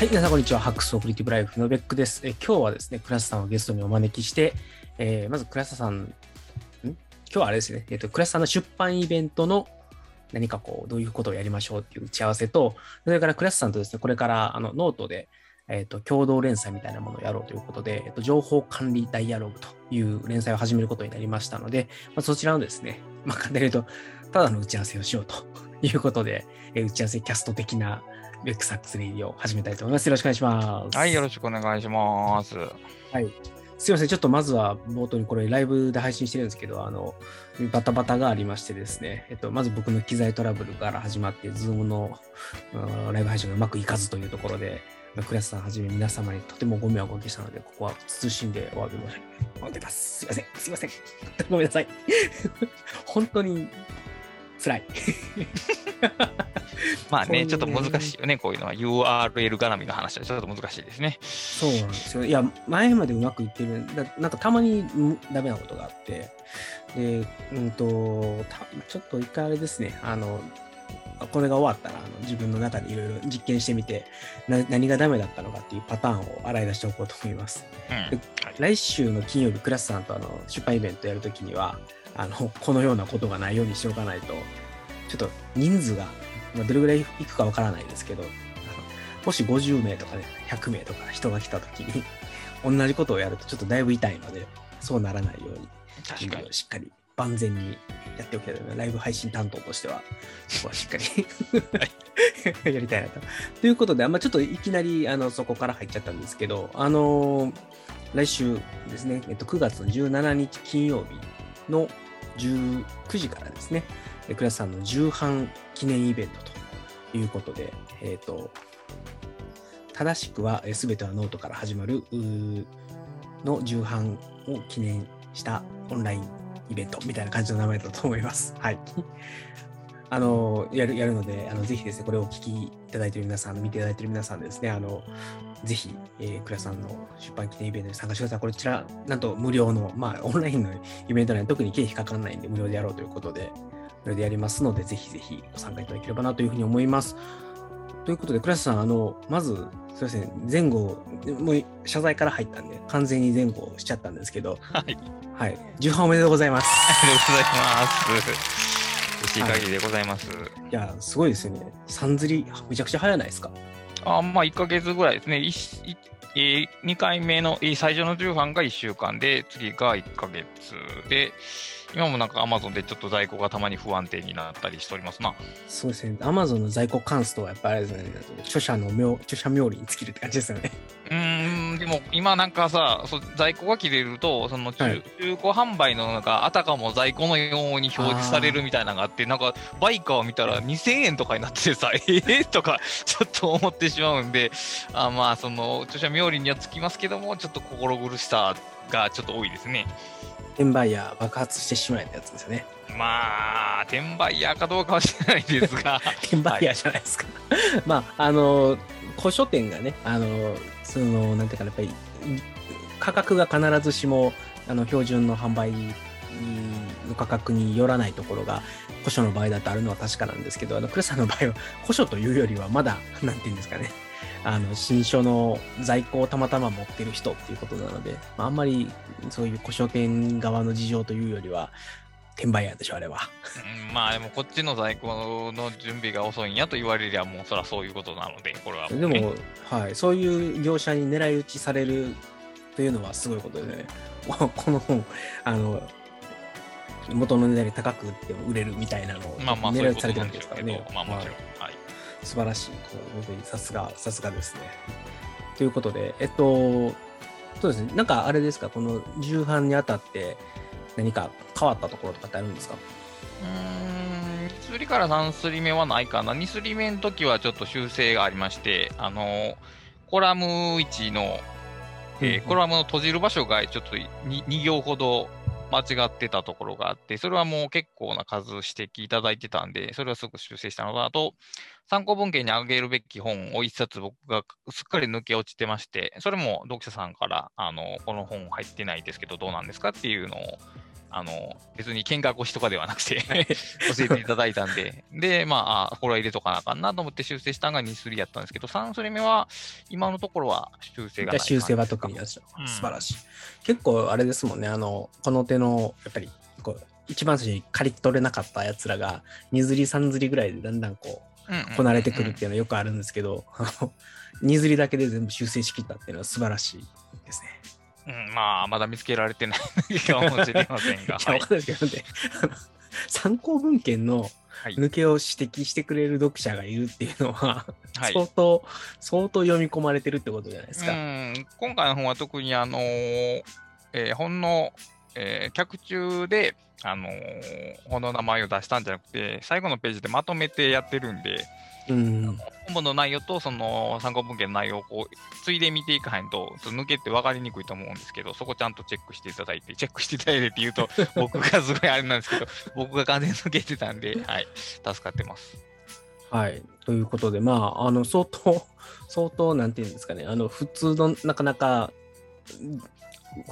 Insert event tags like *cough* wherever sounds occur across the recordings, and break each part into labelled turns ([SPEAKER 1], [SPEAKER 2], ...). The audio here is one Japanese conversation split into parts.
[SPEAKER 1] はい、皆さんこんにちは。 Hacks for Creative Life のベックです。え今日はですね、倉下さんをゲストにお招きして、えーまず倉下さん、ん？今日はあれですね、えっ、と、倉下さんの出版イベントの何かこう、どういうことをやりましょうっていう打ち合わせと、それから倉下さんとですね、これからあのノートで、えっ、と、共同連載みたいなものをやろうということで、えっ、と、情報管理ダイアログという連載を始めることになりましたので、まあ、そちらのですね、まあ、簡単に言うと、ただの打ち合わせをしようということで、え打ち合わせキャスト的なベックサックスレディを始めたいと思います。よろしくお願いします。
[SPEAKER 2] はい、よろしくお願いします。
[SPEAKER 1] はい。すいません。ちょっとまずは冒頭にこれライブで配信してるんですけど、あの、バタバタがありましてですね、えっと、まず僕の機材トラブルから始まって、ズームのうんライブ配信がうまくいかずというところで、クラスさんはじめ皆様にとてもご迷惑をおかけしたので、ここは謹んでお詫び申し上げます。すいません。すいません。ごめんなさい。*laughs* 本当に辛い。*laughs*
[SPEAKER 2] まあね、ちょっと難しいよね、こういうのは。URL 絡みの話はちょっと難しいですね。
[SPEAKER 1] そうなんですよ。いや、前までうまくいってるだなんかたまにんダメなことがあって、で、うんと、たちょっと一回あれですね、あの、これが終わったらあの自分の中でいろいろ実験してみてな、何がダメだったのかっていうパターンを洗い出しておこうと思います。
[SPEAKER 2] うん。
[SPEAKER 1] 来週の金曜日、クラスさんとあの出版イベントやるときにはあの、このようなことがないようにしておかないと、ちょっと人数が、まあ、どれぐらいいくかわからないですけど、もし50名とかね、100名とか人が来たときに、*laughs* 同じことをやるとちょっとだいぶ痛いので、そうならないように、
[SPEAKER 2] 確かに。
[SPEAKER 1] しっかり万全にやっておきたいライブ配信担当としては、そこはしっかり *laughs* やりたいなと。ということで、あんまちょっといきなりあのそこから入っちゃったんですけど、あのー来週ですね、えっと、9月の17日金曜日の19時からですね、えクラスさんの重版記念イベントということで、えっ、と、正しくはすべてはノートから始まるの重版を記念したオンラインイベントみたいな感じの名前だと思います。はい。*laughs* あの、やる、やるので、あの、ぜひですね、これをお聞きいただいている皆さん、見ていただいている皆さんですね、あの、ぜひ、えー、倉さんの出版記念イベントに参加してください。こちら、なんと無料の、まあ、オンラインのイベントなんで、特に経費かかんないんで、無料でやろうということで、それでやりますので、ぜひぜひご参加いただければなというふうに思います。ということで、倉瀬さん、あの、まず、すみません、前後、もう謝罪から入ったんで、完全に前後しちゃったんですけど、
[SPEAKER 2] はい。
[SPEAKER 1] はい、重版おめでとうございます。
[SPEAKER 2] ありがとうございます。嬉しい限りでございます。
[SPEAKER 1] いや、すごいですよね。三釣り、めちゃくちゃ早ないですか？
[SPEAKER 2] あまあ、1ヶ月ぐらいですね。いいえー、2回目の、えー最初の重版が1週間で、次が1ヶ月で、今もなんか Amazon でちょっと在庫がたまに不安定になったりしておりますな。
[SPEAKER 1] そうですね。アマゾンの在庫関数とはやっぱりあれですね、著者の名、著者冥利に尽きるって感じですよね。
[SPEAKER 2] うーん、でも今なんかさ、そ在庫が切れると、その中,、
[SPEAKER 1] はい
[SPEAKER 2] 中古販売のなんか、あたかも在庫のように表示されるみたいなのがあって、なんか、バイカーを見たら2000円とかになっててさ、*laughs* えー、とか、ちょっと思ってしまうんで、あまあ、その、著者冥利にはつきますけども、ちょっと心苦しさがちょっと多いですね。
[SPEAKER 1] 転売ヤー爆発してしまえたやつですよね。
[SPEAKER 2] まあ、転売ヤーかどうかは知らないですが、*laughs*
[SPEAKER 1] 転売ヤーじゃないですか。*laughs* まあ、あの、古書店がね、あの、その、なんていうか、やっぱり、価格が必ずしも、あの、標準の販売の価格によらないところが、古書の場合だとあるのは確かなんですけど、あの、クレさんの場合は、古書というよりは、まだ、なんていうんですかね、あの、新書の在庫をたまたま持ってる人っていうことなので、ま、あんまり、そういう古書店側の事情というよりは、転売ヤーでしょ、あれは。
[SPEAKER 2] うんまあでもこっちの在庫の準備が遅いんやと言われりゃもうそらそういうことなので、これはもうね、
[SPEAKER 1] でも、はい、そういう業者に狙い撃ちされるというのはすごいことでね、*laughs* この本、あの、元の値段より高く売っても売れるみたいなのを狙い撃ちされて
[SPEAKER 2] なんで
[SPEAKER 1] すからね。、
[SPEAKER 2] まあもちろん。
[SPEAKER 1] はい
[SPEAKER 2] はい。
[SPEAKER 1] 素晴らしい。本当にさすが、さすがですね。ということで、えっと、そうですね、なんかあれですか、この重版にあたって何か変わったところとかってあるんですか？
[SPEAKER 2] うーん、2すりから3すり目はないかな。2すり目の時はちょっと修正がありまして、あの、コラム1の、えー
[SPEAKER 1] うん
[SPEAKER 2] コラムの閉じる場所がちょっと 2, 2行ほど間違ってたところがあって、それはもう結構な数指摘いただいてたんで、それはすぐ修正したのと、あと、参考文献にあげるべき本を一冊僕がすっかり抜け落ちてまして、それも読者さんから、あの、この本入ってないですけどどうなんですかっていうのをあの、別に見学越しとかではなくて教えていただいたんで、で、まあ、あこれは入れとかなあかんなと思って修正したのが2スリやったんですけど、3スリ目は、今のところは修正がない
[SPEAKER 1] 修正は特になし
[SPEAKER 2] う。ん。
[SPEAKER 1] 素晴らしい。結構あれですもんね、あの、この手の、やっぱり、こう、一番最初に借り取れなかったやつらが、2釣り、3釣りぐらいでだんだんこ
[SPEAKER 2] う
[SPEAKER 1] こなれてくるっていうのはよくあるんですけど、あの、2釣りだけで全部修正しきったっていうのは素晴らしいですね。
[SPEAKER 2] うん、まあ、まだ見つけられてないかもしれませんが。*laughs*
[SPEAKER 1] いや、わかんないですけどね、*laughs* 参考文献の
[SPEAKER 2] はい。
[SPEAKER 1] 抜けを指摘してくれる読者がいるっていうのは、
[SPEAKER 2] はい
[SPEAKER 1] 相当、相当読み込まれてるってことじゃないですか。
[SPEAKER 2] うん、今回の本は特に、あのーえー本の、えー脚中で、あのー本の名前を出したんじゃなくて、最後のページでまとめてやってるんで、
[SPEAKER 1] うん。
[SPEAKER 2] 本文の内容とその参考文献の内容をこう、ついで見ていかへんと、ちょっと抜けて分かりにくいと思うんですけど、そこちゃんとチェックしていただいて、チェックしていただいてって言うと、僕がすごいあれなんですけど、僕が完全に抜けてたんで、はい、助かってます。
[SPEAKER 1] はい。ということで、まあ、あの、相当、相当、なんていうんですかね、あの、普通の、なかなか、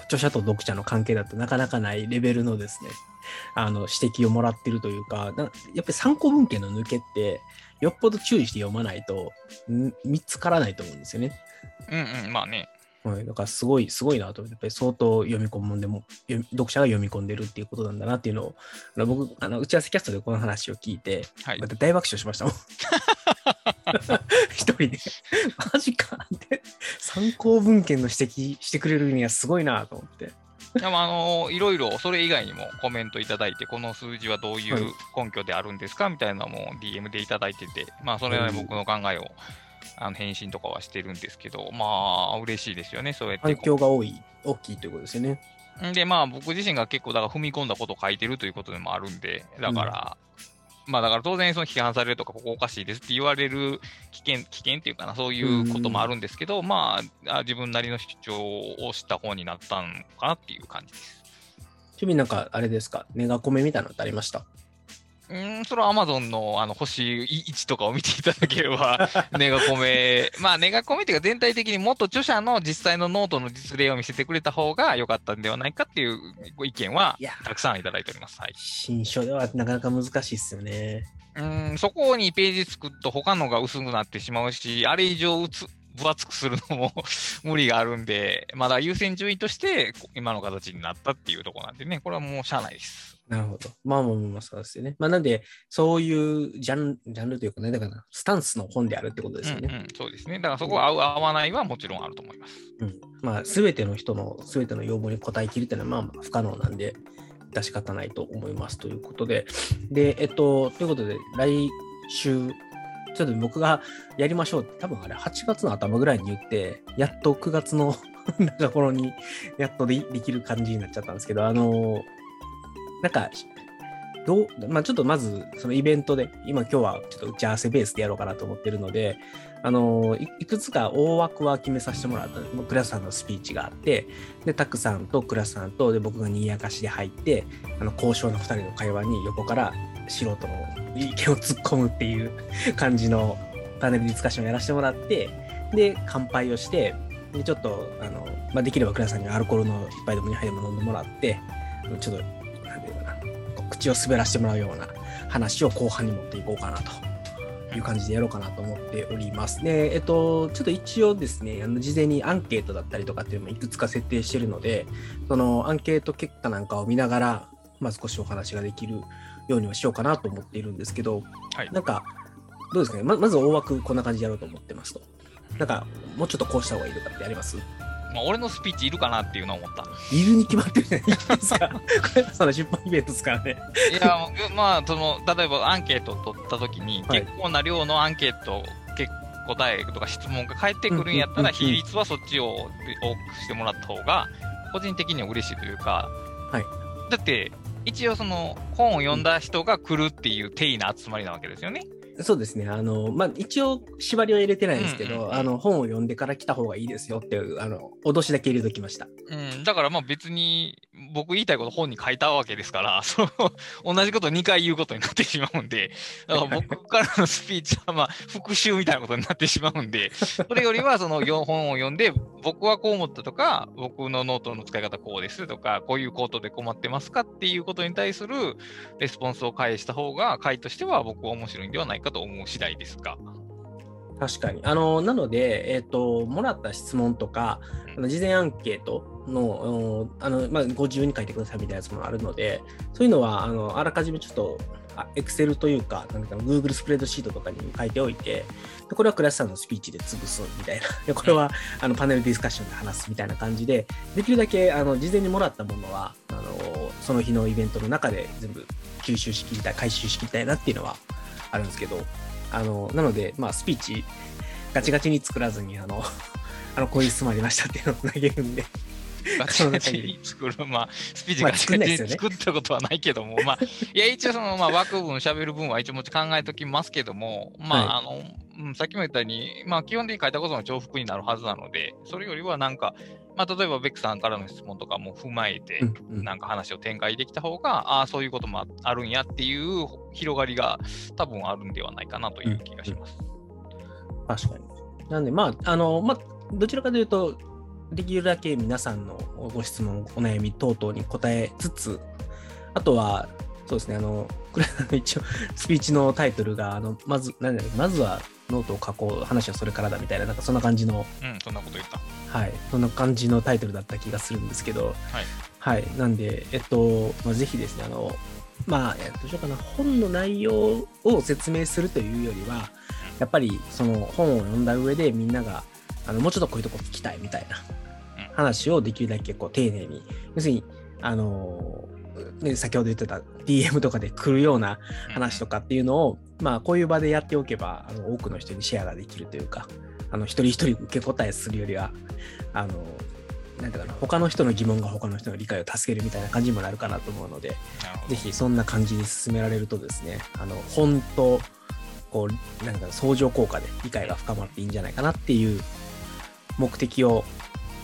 [SPEAKER 1] 著者と読者の関係だとなかなかないレベルのですね、あの、指摘をもらってるというか、やっぱり参考文献の抜けって、よっぽど注意して読まないと、ん見つからないと思うんですよね。
[SPEAKER 2] うんうん、まあね。
[SPEAKER 1] はい、だからすごい、すごいなと思って、やっぱり相当読み込んでも、読者が読み込んでるっていうことなんだなっていうのを、あの僕、あの打ち合わせキャストでこの話を聞いて、
[SPEAKER 2] はい
[SPEAKER 1] ま。た大爆笑しましたもん。*laughs* 一人で、マジかって、参考文献の指摘してくれるにはすごいなと思って。
[SPEAKER 2] いやまあ、あのいろいろそれ以外にもコメントいただいて、この数字はどうい
[SPEAKER 1] はいう
[SPEAKER 2] 根拠であるんですか？みたいなのも DM でいただいてて、まあ、それは僕の考えをあの返信とかはしてるんですけど、まあ、嬉しいですよね、そうやって
[SPEAKER 1] 反
[SPEAKER 2] こ
[SPEAKER 1] 響が多い、大きいということですよね。
[SPEAKER 2] う。で、まあ、僕自身が結構、だから踏み込んだことを書いてるということでもあるんで、だから、まあ、だから当然、その批判されるとか、ここおかしいですって言われる危険、危険っていうかな、そういうこともあるんですけど、まああ、自分なりの主張をした方になったのかなっていう感じです。
[SPEAKER 1] ちなみになんか、あれですか、ネガコメみたいなのってありました？
[SPEAKER 2] うーん、それは Amazon のあの星1とかを見ていただければ、ネガコメ、まあ、ネガコメっていうか、全体的にもっと著者の実際のノートの実例を見せてくれた方が良かったんではないかっていうご意見はたくさんいただいております。はい。
[SPEAKER 1] 新書ではなかなか難しいっすよね。
[SPEAKER 2] うーん、そこにページ作ると他のが薄くなってしまうし、あれ以上うつ分厚くするのも *laughs* 無理があるんで、まだ優先順位として今の形になったっていうところなんでね、これはもうしゃあないです。
[SPEAKER 1] なるほど。まあまあまあまあ、そうですよね。まあなんで、そういうジャンジャンルというかね、だからスタンスの本であるってことですよね。
[SPEAKER 2] うんうん、そうですね。だからそこは合う合わないはもちろんあると思います。
[SPEAKER 1] うん。まあ、すべての人の、すべての要望に応えきるっていうのは、まあまあ不可能なんで、致し方ないと思いますということで。で、えっと、ということで、来週、ちょっと僕がやりましょうって、多分あれ8月の頭ぐらいに言って、やっと9月の *laughs* 中頃にやっとでできる感じになっちゃったんですけど、あの、なんか、どう、まあちょっとまず、そのイベントで、今今日はちょっと打ち合わせベースでやろうかなと思ってるので、あのい、いくつか大枠は決めさせてもらったんで。クラスさんのスピーチがあって、で、タクさんとクラスさんと、で、僕がにやかしで入って、あの、交渉の2人の会話に横から素人の意見を突っ込むっていう *laughs* 感じのパネルディスカッションをやらせてもらって、で、乾杯をして、で、ちょっと、あの、まあ、できればクラスさんにアルコールの一杯でも2杯でも飲んでもらって、ちょっと、口を滑らせてもらうような話を後半に持っていこうかなと。いう感じでやろうかなと思っております。で、えっと、ちょっと一応ですね、あの事前にアンケートだったりとかっていうのもいくつか設定してるので、そのアンケート結果なんかを見ながら、まあ、少しお話ができるようにはしようかなと思っているんですけど、
[SPEAKER 2] はい
[SPEAKER 1] なんか、どうですかね？ま、まず大枠こんな感じでやろうと思ってますと。なんか、もうちょっとこうした方がいいとかってあります？
[SPEAKER 2] まあ、俺のスピーチいるかなっていうのは思った。
[SPEAKER 1] いるに決まってるじゃないですか。これ、その出版イベントですからね。
[SPEAKER 2] いや、まあ、その、例えばアンケートを取ったときに、
[SPEAKER 1] はい
[SPEAKER 2] 結構な量のアンケート、結答えとか質問が返ってくるんやったら、比率はそっちを多くしてもらった方が、個人的には嬉しいというか、
[SPEAKER 1] はい
[SPEAKER 2] だって、一応その、本を読んだ人が来るっていう定義な集まりなわけですよね。
[SPEAKER 1] そうですね。あの、まあ、一応、縛りは入れてないんですけど、
[SPEAKER 2] うんうんうん
[SPEAKER 1] あの、本を読んでから来た方がいいですよっていう、あの、脅しだけ入れときました。
[SPEAKER 2] うん、だからまあ別に僕言いたいこと本に書いたわけですから、*laughs* その同じこと2回言うことになってしまうんで、だから僕からのスピーチはまあ復習みたいなことになってしまうんで、*laughs* それよりはその4本を読んで、僕はこう思ったとか、僕のノートの使い方こうですとか、こういうことで困ってますかっていうことに対するレスポンスを返した方が、会としては僕は面白いんではないかと思う次第ですが。
[SPEAKER 1] 確かに。あの、なので、えっ、と、もらった質問とか、あの事前アンケートの、おあの、まあ、ご自由に書いてくださいみたいなやつもあるので、そういうのは、あの、あらかじめちょっと、エクセルというか、なんか Google スプレッドシートとかに書いておいて、でこれはクラスさんのスピーチで潰すみたいな、でこれはあのパネルディスカッションで話すみたいな感じで、できるだけあの事前にもらったものはあの、その日のイベントの中で全部吸収しきりたい、回収しきりたいなっていうのはあるんですけど、あのなので、まあ、スピーチ、ガチガチに作らずに、あの、*laughs* あのこういう質問ありましたっていうのを投げるんで。
[SPEAKER 2] ガチガチに作る、まあ、スピーチガチガチに作ったことはないけども、まあ、いや、一応その、まあ、枠分、喋る分は一応もち考えときますけども、まあ、あの、うん、さっきも言ったように、まあ、基本的に書いたことの重複になるはずなので、それよりはなんか、まあ、例えばベックさんからの質問とかも踏まえて、なんか話を展開できた方が、ああ、そういうこともあるんやっていう広がりが多分あるんではないかなという気がします。
[SPEAKER 1] 確かに。なんで、まあ、あの、まあ、どちらかというと、できるだけ皆さんのご質問、お悩み等々に答えつつ、あとは、そうですね、あの、これ、一応、スピーチのタイトルが、あの、まず、なんだまずはノートを書こう、話はそれからだみたいな、なんかそんな感じの、
[SPEAKER 2] うん、そんなこと言った。
[SPEAKER 1] はい、そんな感じのタイトルだった気がするんですけど、はい、はい、なんで、えっと、まあ、ぜひですね、あの、まあ、えっと、どうしようかな、本の内容を説明するというよりは、やっぱりその本を読んだ上でみんながあのもうちょっとこういうとこ聞きたいみたいな話をできるだけこう丁寧に。要するにあのね、先ほど言ってた DM とかで来るような話とかっていうのを、まあ、こういう場でやっておけばあの多くの人にシェアができるというかあの一人一人受け答えするよりはあのなんうかな他の人の疑問が他の人の理解を助けるみたいな感じにもなるかなと思うのでぜひそんな感じに進められるとですねあの本当こう、なんか相乗効果で理解が深まっていいんじゃないかなっていう目的を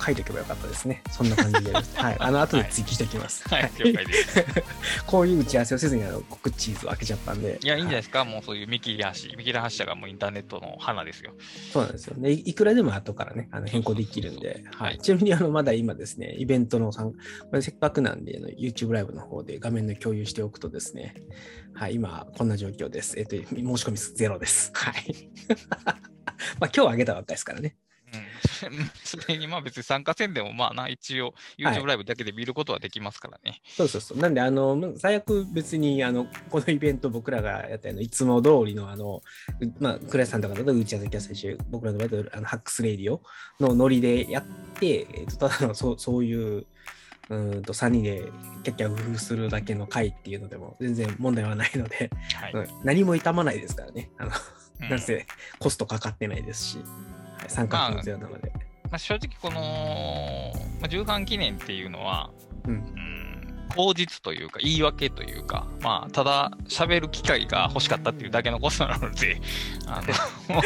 [SPEAKER 1] 書いておけばよかったですね。そんな感じで。はい。*laughs* あの、後で追記しておきます。
[SPEAKER 2] はい。了解です。*laughs*
[SPEAKER 1] こういう打ち合わせをせずに、あの、コクチーズを開けちゃったんで。
[SPEAKER 2] いや、いいんじゃないですか。はい、もうそういう見切り発見切り発車がもうインターネットの花ですよ。
[SPEAKER 1] そうなんですよね。いくらでも後からね、あの変更できるんで。はい。ちなみに、あの、まだ今ですね、イベントの参加、せっかくなんで、YouTube ライブの方で画面の共有しておくとですね、はい、今、こんな状況です。えっ、と、申し込みゼロです。はい。*laughs* まあ、今日上げたばっかりですからね。*laughs*
[SPEAKER 2] それにまあ別に参加せんでもまあな、一応 YouTube ライブだけで見ることはできますからね。はい、
[SPEAKER 1] そうそうそう。なんで、あの、最悪別に、あの、このイベント僕らがやったの、いつも通りの、あの、まあ、倉石さんとかだと打ち合わせキャス最初、僕らの場合あのハックスレディオのノリでやって、えっと、ただのそうそういううんと3人でキャッキャウフするだけの会っていうのでも全然問題はないので、はいうん、何も傷まないですからね。あの、うん、なんせコストかかってないですし。参加費もゼロなので。ま
[SPEAKER 2] あ、まあ、正直この、まあ、重版記念っていうのは、うん、うん口実というか、言い訳というか、まあ、ただ喋る機会が欲しかったっていうだけのことなので、*laughs* あの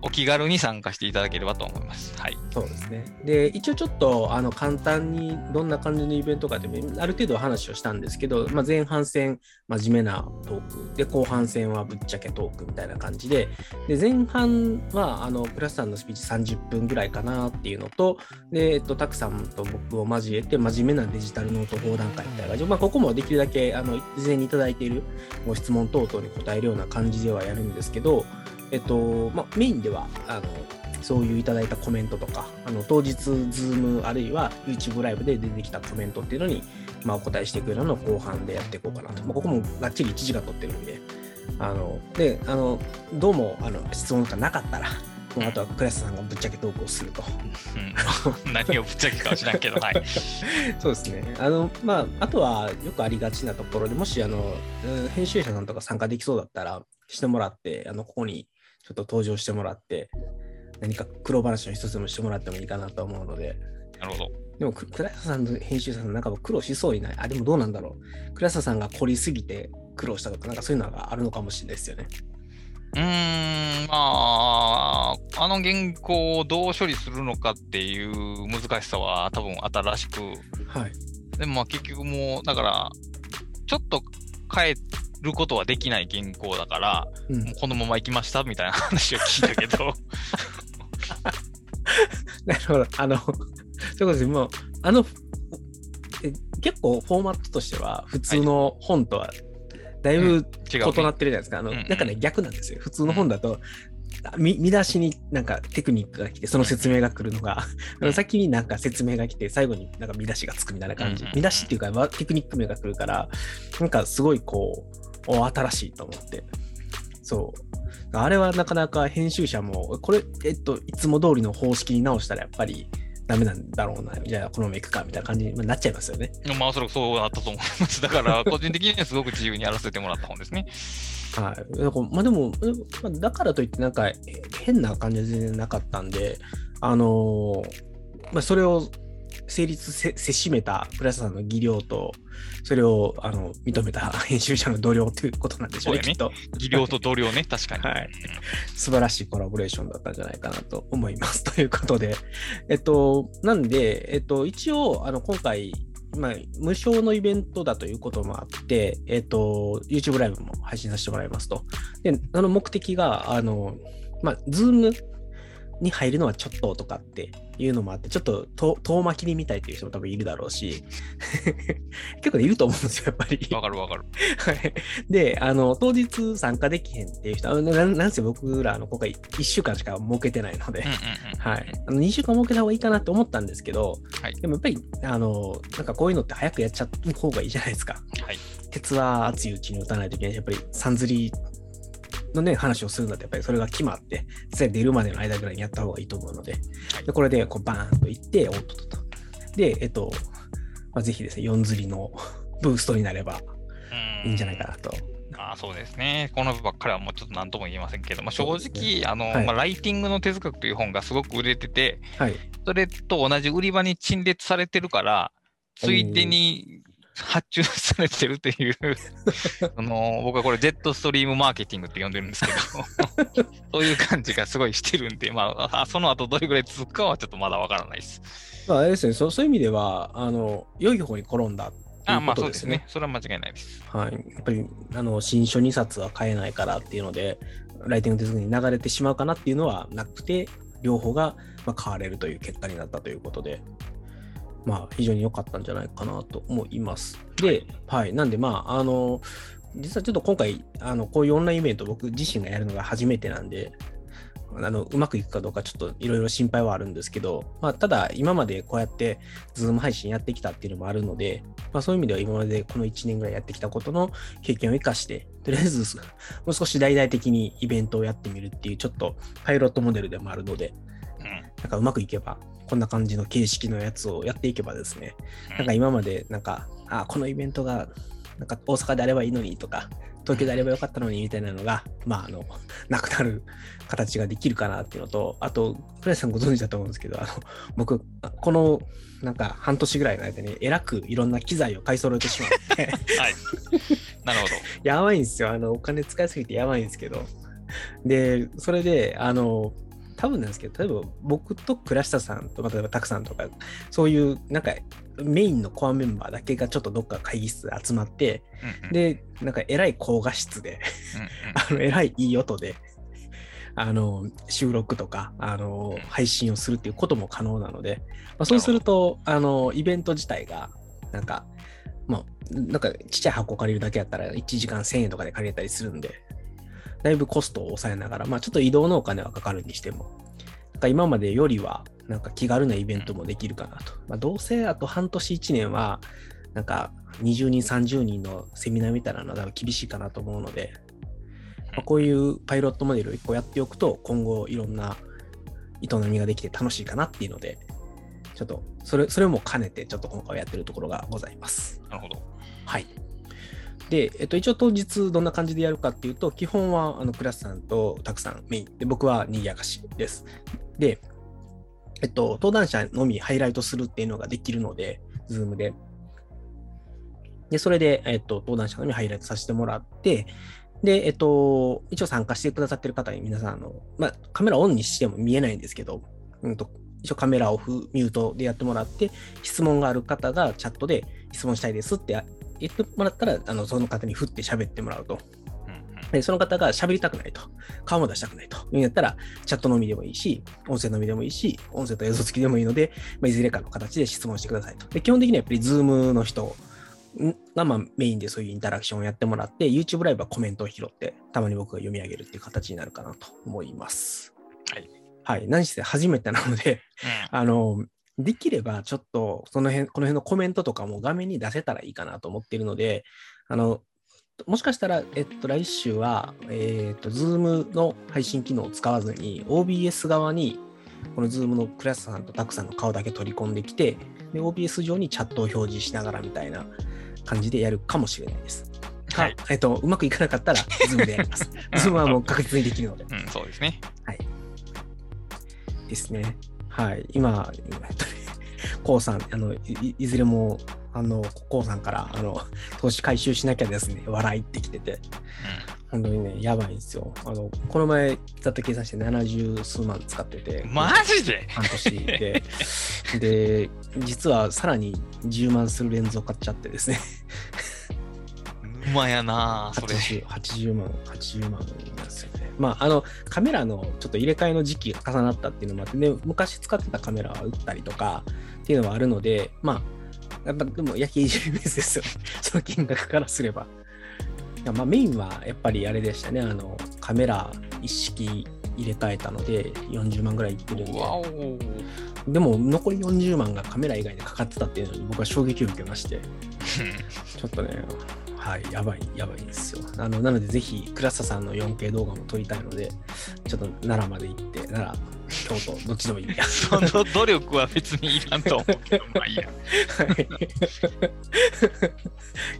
[SPEAKER 2] *laughs* お気軽に参加していただければと思います。はい。
[SPEAKER 1] そうですね。で、一応ちょっと、あの、簡単にどんな感じのイベントかでも、ある程度話をしたんですけど、まあ、前半戦、真面目なトーク、で、後半戦はぶっちゃけトークみたいな感じで、で、前半は、あの、プラスさんのスピーチ30分ぐらいかなっていうのと、で、えっと、たくさんと僕を交えて、真面目なデジタルノート講談会みたいな感じ。で、まあ、ここもできるだけ、あの、事前にいただいているご質問等々に答えるような感じではやるんですけど、えっと、まあ、メインでは、あの、そういういただいたコメントとか、あの当日、ズームあるいは YouTube ライブで出てきたコメントっていうのに、まあ、お答えしていくようなのを後半でやっていこうかなと。まあ、ここもがっちり1時間取ってるんで、あの、で、あの、どうも、あの、質問がなかったら、あとはクラスさんがぶっちゃけ投稿すると。
[SPEAKER 2] うん、何をぶっちゃけかは知らんけど、はい。*laughs*
[SPEAKER 1] そうですね。あの、まあ、あとはよくありがちなところでもし、あの、編集者さんとか参加できそうだったら、してもらって、あの、ここにちょっと登場してもらって、何か苦労話の一つでもしてもらってもいいかなと思うので。
[SPEAKER 2] なるほど。
[SPEAKER 1] でも、倉田さんの編集者さんなんか苦労しそうにない？あ、でもどうなんだろう？倉田さんが凝りすぎて苦労したとか、なんかそういうのがあるのかもしれないですよね。
[SPEAKER 2] うーん、まあ、あの原稿をどう処理するのかっていう難しさは多分新しく。
[SPEAKER 1] はい。
[SPEAKER 2] でもまあ結局もう、だから、ちょっと変えることはできない原稿だから、うん、このまま行きましたみたいな話を聞いたけど *laughs*
[SPEAKER 1] なるほど。あの、そういうことです。もう、あの、え結構フォーマットとしては、普通の本とは、だいぶ
[SPEAKER 2] 違う、
[SPEAKER 1] 異なってるじゃないですか。あの、
[SPEAKER 2] うんうん
[SPEAKER 1] なんかね、逆なんですよ。普通の本だと、み見出しになんかテクニックが来て、その説明が来るのが、あの *laughs* 先になんか説明が来て、最後になんか見出しがつくみたいな感じ
[SPEAKER 2] うんうんう。ん
[SPEAKER 1] 見出しっていうか、わテクニック名が来るから、なんかすごいこう、お新しいと思って。そう。あれはなかなか編集者も、これ、えっと、いつも通りの方式に直したらやっぱりダメなんだろうな。じゃあ、このままいくかみたいな感じになっちゃいますよね。
[SPEAKER 2] まあ、おそらくそうなったと思います。だから、個人的にはすごく自由にやらせてもらった本ですね。
[SPEAKER 1] はい。まあでも、だからといってなんかえ変な感じは全然なかったんで、あのーまあそれを成立せせしめたプラスさんの技量と、それをあの認めた編集者の度量ということなんでしょうね、
[SPEAKER 2] そうだ
[SPEAKER 1] きっと。
[SPEAKER 2] 技量と同僚ね、*laughs* 確かに。
[SPEAKER 1] はい。素晴らしいコラボレーションだったんじゃないかなと思います。ということで、えっと、なんで、えっと、一応、あの、今回、まあ、無償のイベントだということもあって、えっと、YouTube ライブも配信させてもらいますと。で、あの目的が、あの、まあ、ズームに入るのはちょっととかっていうのもあって、ちょっと遠遠巻きに見たいという人も多分いるだろうし、*laughs* 結構ねいると思うんですよ、やっぱり。
[SPEAKER 2] わかるわかる。
[SPEAKER 1] はい。で、あの、当日参加できへんっていう人、なんなんせ僕ら、あの、今回1週間しか設けてないので。はい。あの2週間設けた方がいいかなって思ったんですけど、
[SPEAKER 2] はい
[SPEAKER 1] でもやっぱり、あの、なんかこういうのって早くやっちゃった方がいいじゃないですか。
[SPEAKER 2] はい。
[SPEAKER 1] 鉄は熱いうちに打たないといけないし、やっぱり三釣りのね、話をするんだって、やっぱりそれが決まって、実際出るまでの間ぐらいにやった方がいいと思うので、でこれでこうバーンといって、おっとっとっと。で、えっと、まあ、ぜひですね、4釣りのブーストになればいいんじゃないかなと。
[SPEAKER 2] あそうですね。このばっかりはもうちょっと何とも言えませんけど、まあ、正直、
[SPEAKER 1] ね
[SPEAKER 2] あの、
[SPEAKER 1] はい
[SPEAKER 2] まあ、ライティングの哲学という本がすごく売れてて、
[SPEAKER 1] はい。
[SPEAKER 2] それと同じ売り場に陳列されてるから、ついでに発注されてるっていう、*laughs* あの僕はこれ、ジェットストリームマーケティングって呼んでるんですけど、*laughs* そういう感じがすごいしてるんで、まあ、あその後どれぐらい続くかはちょっとまだわからないです。
[SPEAKER 1] まあ、あれですねそう、そういう意味では、あの、良い方に転んだっていう
[SPEAKER 2] あまあそうですすね。。それは間違いないです。
[SPEAKER 1] はい。やっぱり、あの、新書2冊は買えないからっていうので、ライティング手続きに流れてしまうかなっていうのはなくて、両方が、まあ、買われるという結果になったということで、まあ、非常に良かったんじゃないかなと思います。で、はい。なんで、まあ、あの、実はちょっと今回、あの、こういうオンラインイベント僕自身がやるのが初めてなんで、あのうまくいくかどうかちょっといろいろ心配はあるんですけど、まあ、ただ今までこうやってズーム配信やってきたっていうのもあるので、まあ、そういう意味では今までこの1年ぐらいやってきたことの経験を生かして、とりあえず *laughs* もう少し大々的にイベントをやってみるっていうちょっとパイロットモデルでもあるので、
[SPEAKER 2] うん。
[SPEAKER 1] なんかうまくいけば、こんな感じの形式のやつをやっていけばですね、なんか今までなんか、あ、このイベントがなんか大阪であればいいのにとか、東京であればよかったのにみたいなのが、まあ、あの、なくなる形ができるかなっていうのと、あと、倉石さんご存知だと思うんですけど、あの、僕、この、なんか半年ぐらいの間に、えらくいろんな機材を買い揃えてしまって、
[SPEAKER 2] はい。なるほど。*laughs*
[SPEAKER 1] やばいんですよ。あの、お金使いすぎてやばいんですけど。で、それで、あの、多分なんですけど、例えば僕と倉下さんと、例えばたくさんとか、そういう、なんか、メインのコアメンバーだけがちょっとどっか会議室で集まって、
[SPEAKER 2] うんうん。
[SPEAKER 1] で、なんか、えらい高画質で、*laughs* あの、えらいいい音で、あの、収録とか、あの、配信をするっていうことも可能なので、まあ、そうすると、あの、イベント自体が、なんか、まあ、なんか、ちっちゃい箱借りるだけやったら、1時間1000円とかで借りれたりするんで、だいぶコストを抑えながら、まあ、ちょっと移動のお金はかかるにしても、なんか今までよりは、なんか気軽なイベントもできるかなと。まあ、どうせあと半年1年は、なんか20人、30人のセミナーみたいなのは厳しいかなと思うので、まあこういうパイロットモデルを1個やっておくと、今後いろんな営みができて楽しいかなっていうので、ちょっとそれそれも兼ねて、ちょっと今回はやってるところがございます。
[SPEAKER 2] なるほど。
[SPEAKER 1] はい。で、えっと、一応当日どんな感じでやるかっていうと、基本はあの倉下さんとタックさんメインで、僕はにぎやかしです。で、えっと、登壇者のみハイライトするっていうのができるので、ズームで。で、それで、えっと、登壇者のみハイライトさせてもらって、で、えっと、一応参加してくださってる方に皆さん、あの、まあ、カメラオンにしても見えないんですけど、うんと、一応カメラオフ、ミュートでやってもらって、質問がある方がチャットで質問したいですって言ってもらったら、あのその方に振って喋ってもらうと。でその方が喋りたくないと、顔も出したくないというんやったら、チャットのみでもいいし、音声のみでもいいし、音声と映像付きでもいいので、まあ、いずれかの形で質問してくださいと。で基本的にはやっぱり Zoom の人がまあメインでそういうインタラクションをやってもらって、YouTube ライブはコメントを拾って、たまに僕が読み上げるっていう形になるかなと思います。
[SPEAKER 2] はい。
[SPEAKER 1] はい。何せ初めてなので、あの、できればちょっとその辺、この辺のコメントとかも画面に出せたらいいかなと思っているので、あの、もしかしたら、えっと、来週は、えっと、Zoom の配信機能を使わずに、OBS 側に、この Zoom のクラスさんとタクさんの顔だけ取り込んできて、で、OBS 上にチャットを表示しながらみたいな感じでやるかもしれないです。か
[SPEAKER 2] はい。
[SPEAKER 1] えっと、うまくいかなかったら、Zoom でやります。*laughs* Zoom はもう確実にできるので。
[SPEAKER 2] うん、そうですね。
[SPEAKER 1] ですね。はい。今、今えっとね、コウさん、あの、いずれも、あの、コウさんから、あの、投資回収しなきゃですね、笑いってきてて、本当にね、やばいんですよ。あの、この前、ざっと計算して70数万使ってて、
[SPEAKER 2] うん。マジで？
[SPEAKER 1] 半年で、で、実はさらに10万するレンズを買っちゃってですね、
[SPEAKER 2] 沼やなそれ。
[SPEAKER 1] 80, 80万、80万なんですよね。まあ、あの、カメラのちょっと入れ替えの時期が重なったっていうのもあって、ね、昔使ってたカメラは売ったりとかっていうのはあるので、まあ、やっぱでも焼きいじりベースですよ。*laughs* その金額からすれば。いやまあ、メインはやっぱりあれでしたね、あの、カメラ一式入れ替えたので、40万ぐらいいってるんで。でも残り40万がカメラ以外でかかってたっていうのに僕は衝撃を受けまして、*laughs* ちょっとね、はい、やばい、やばいんですよ。あのなので、ぜひ、クラッサさんの 4K 動画も撮りたいので、ちょっと奈良まで行って、奈良、京都、どっちでもいいや。
[SPEAKER 2] その努力は別にいらんと思うけど、*laughs* まあいいや。
[SPEAKER 1] はい *laughs* い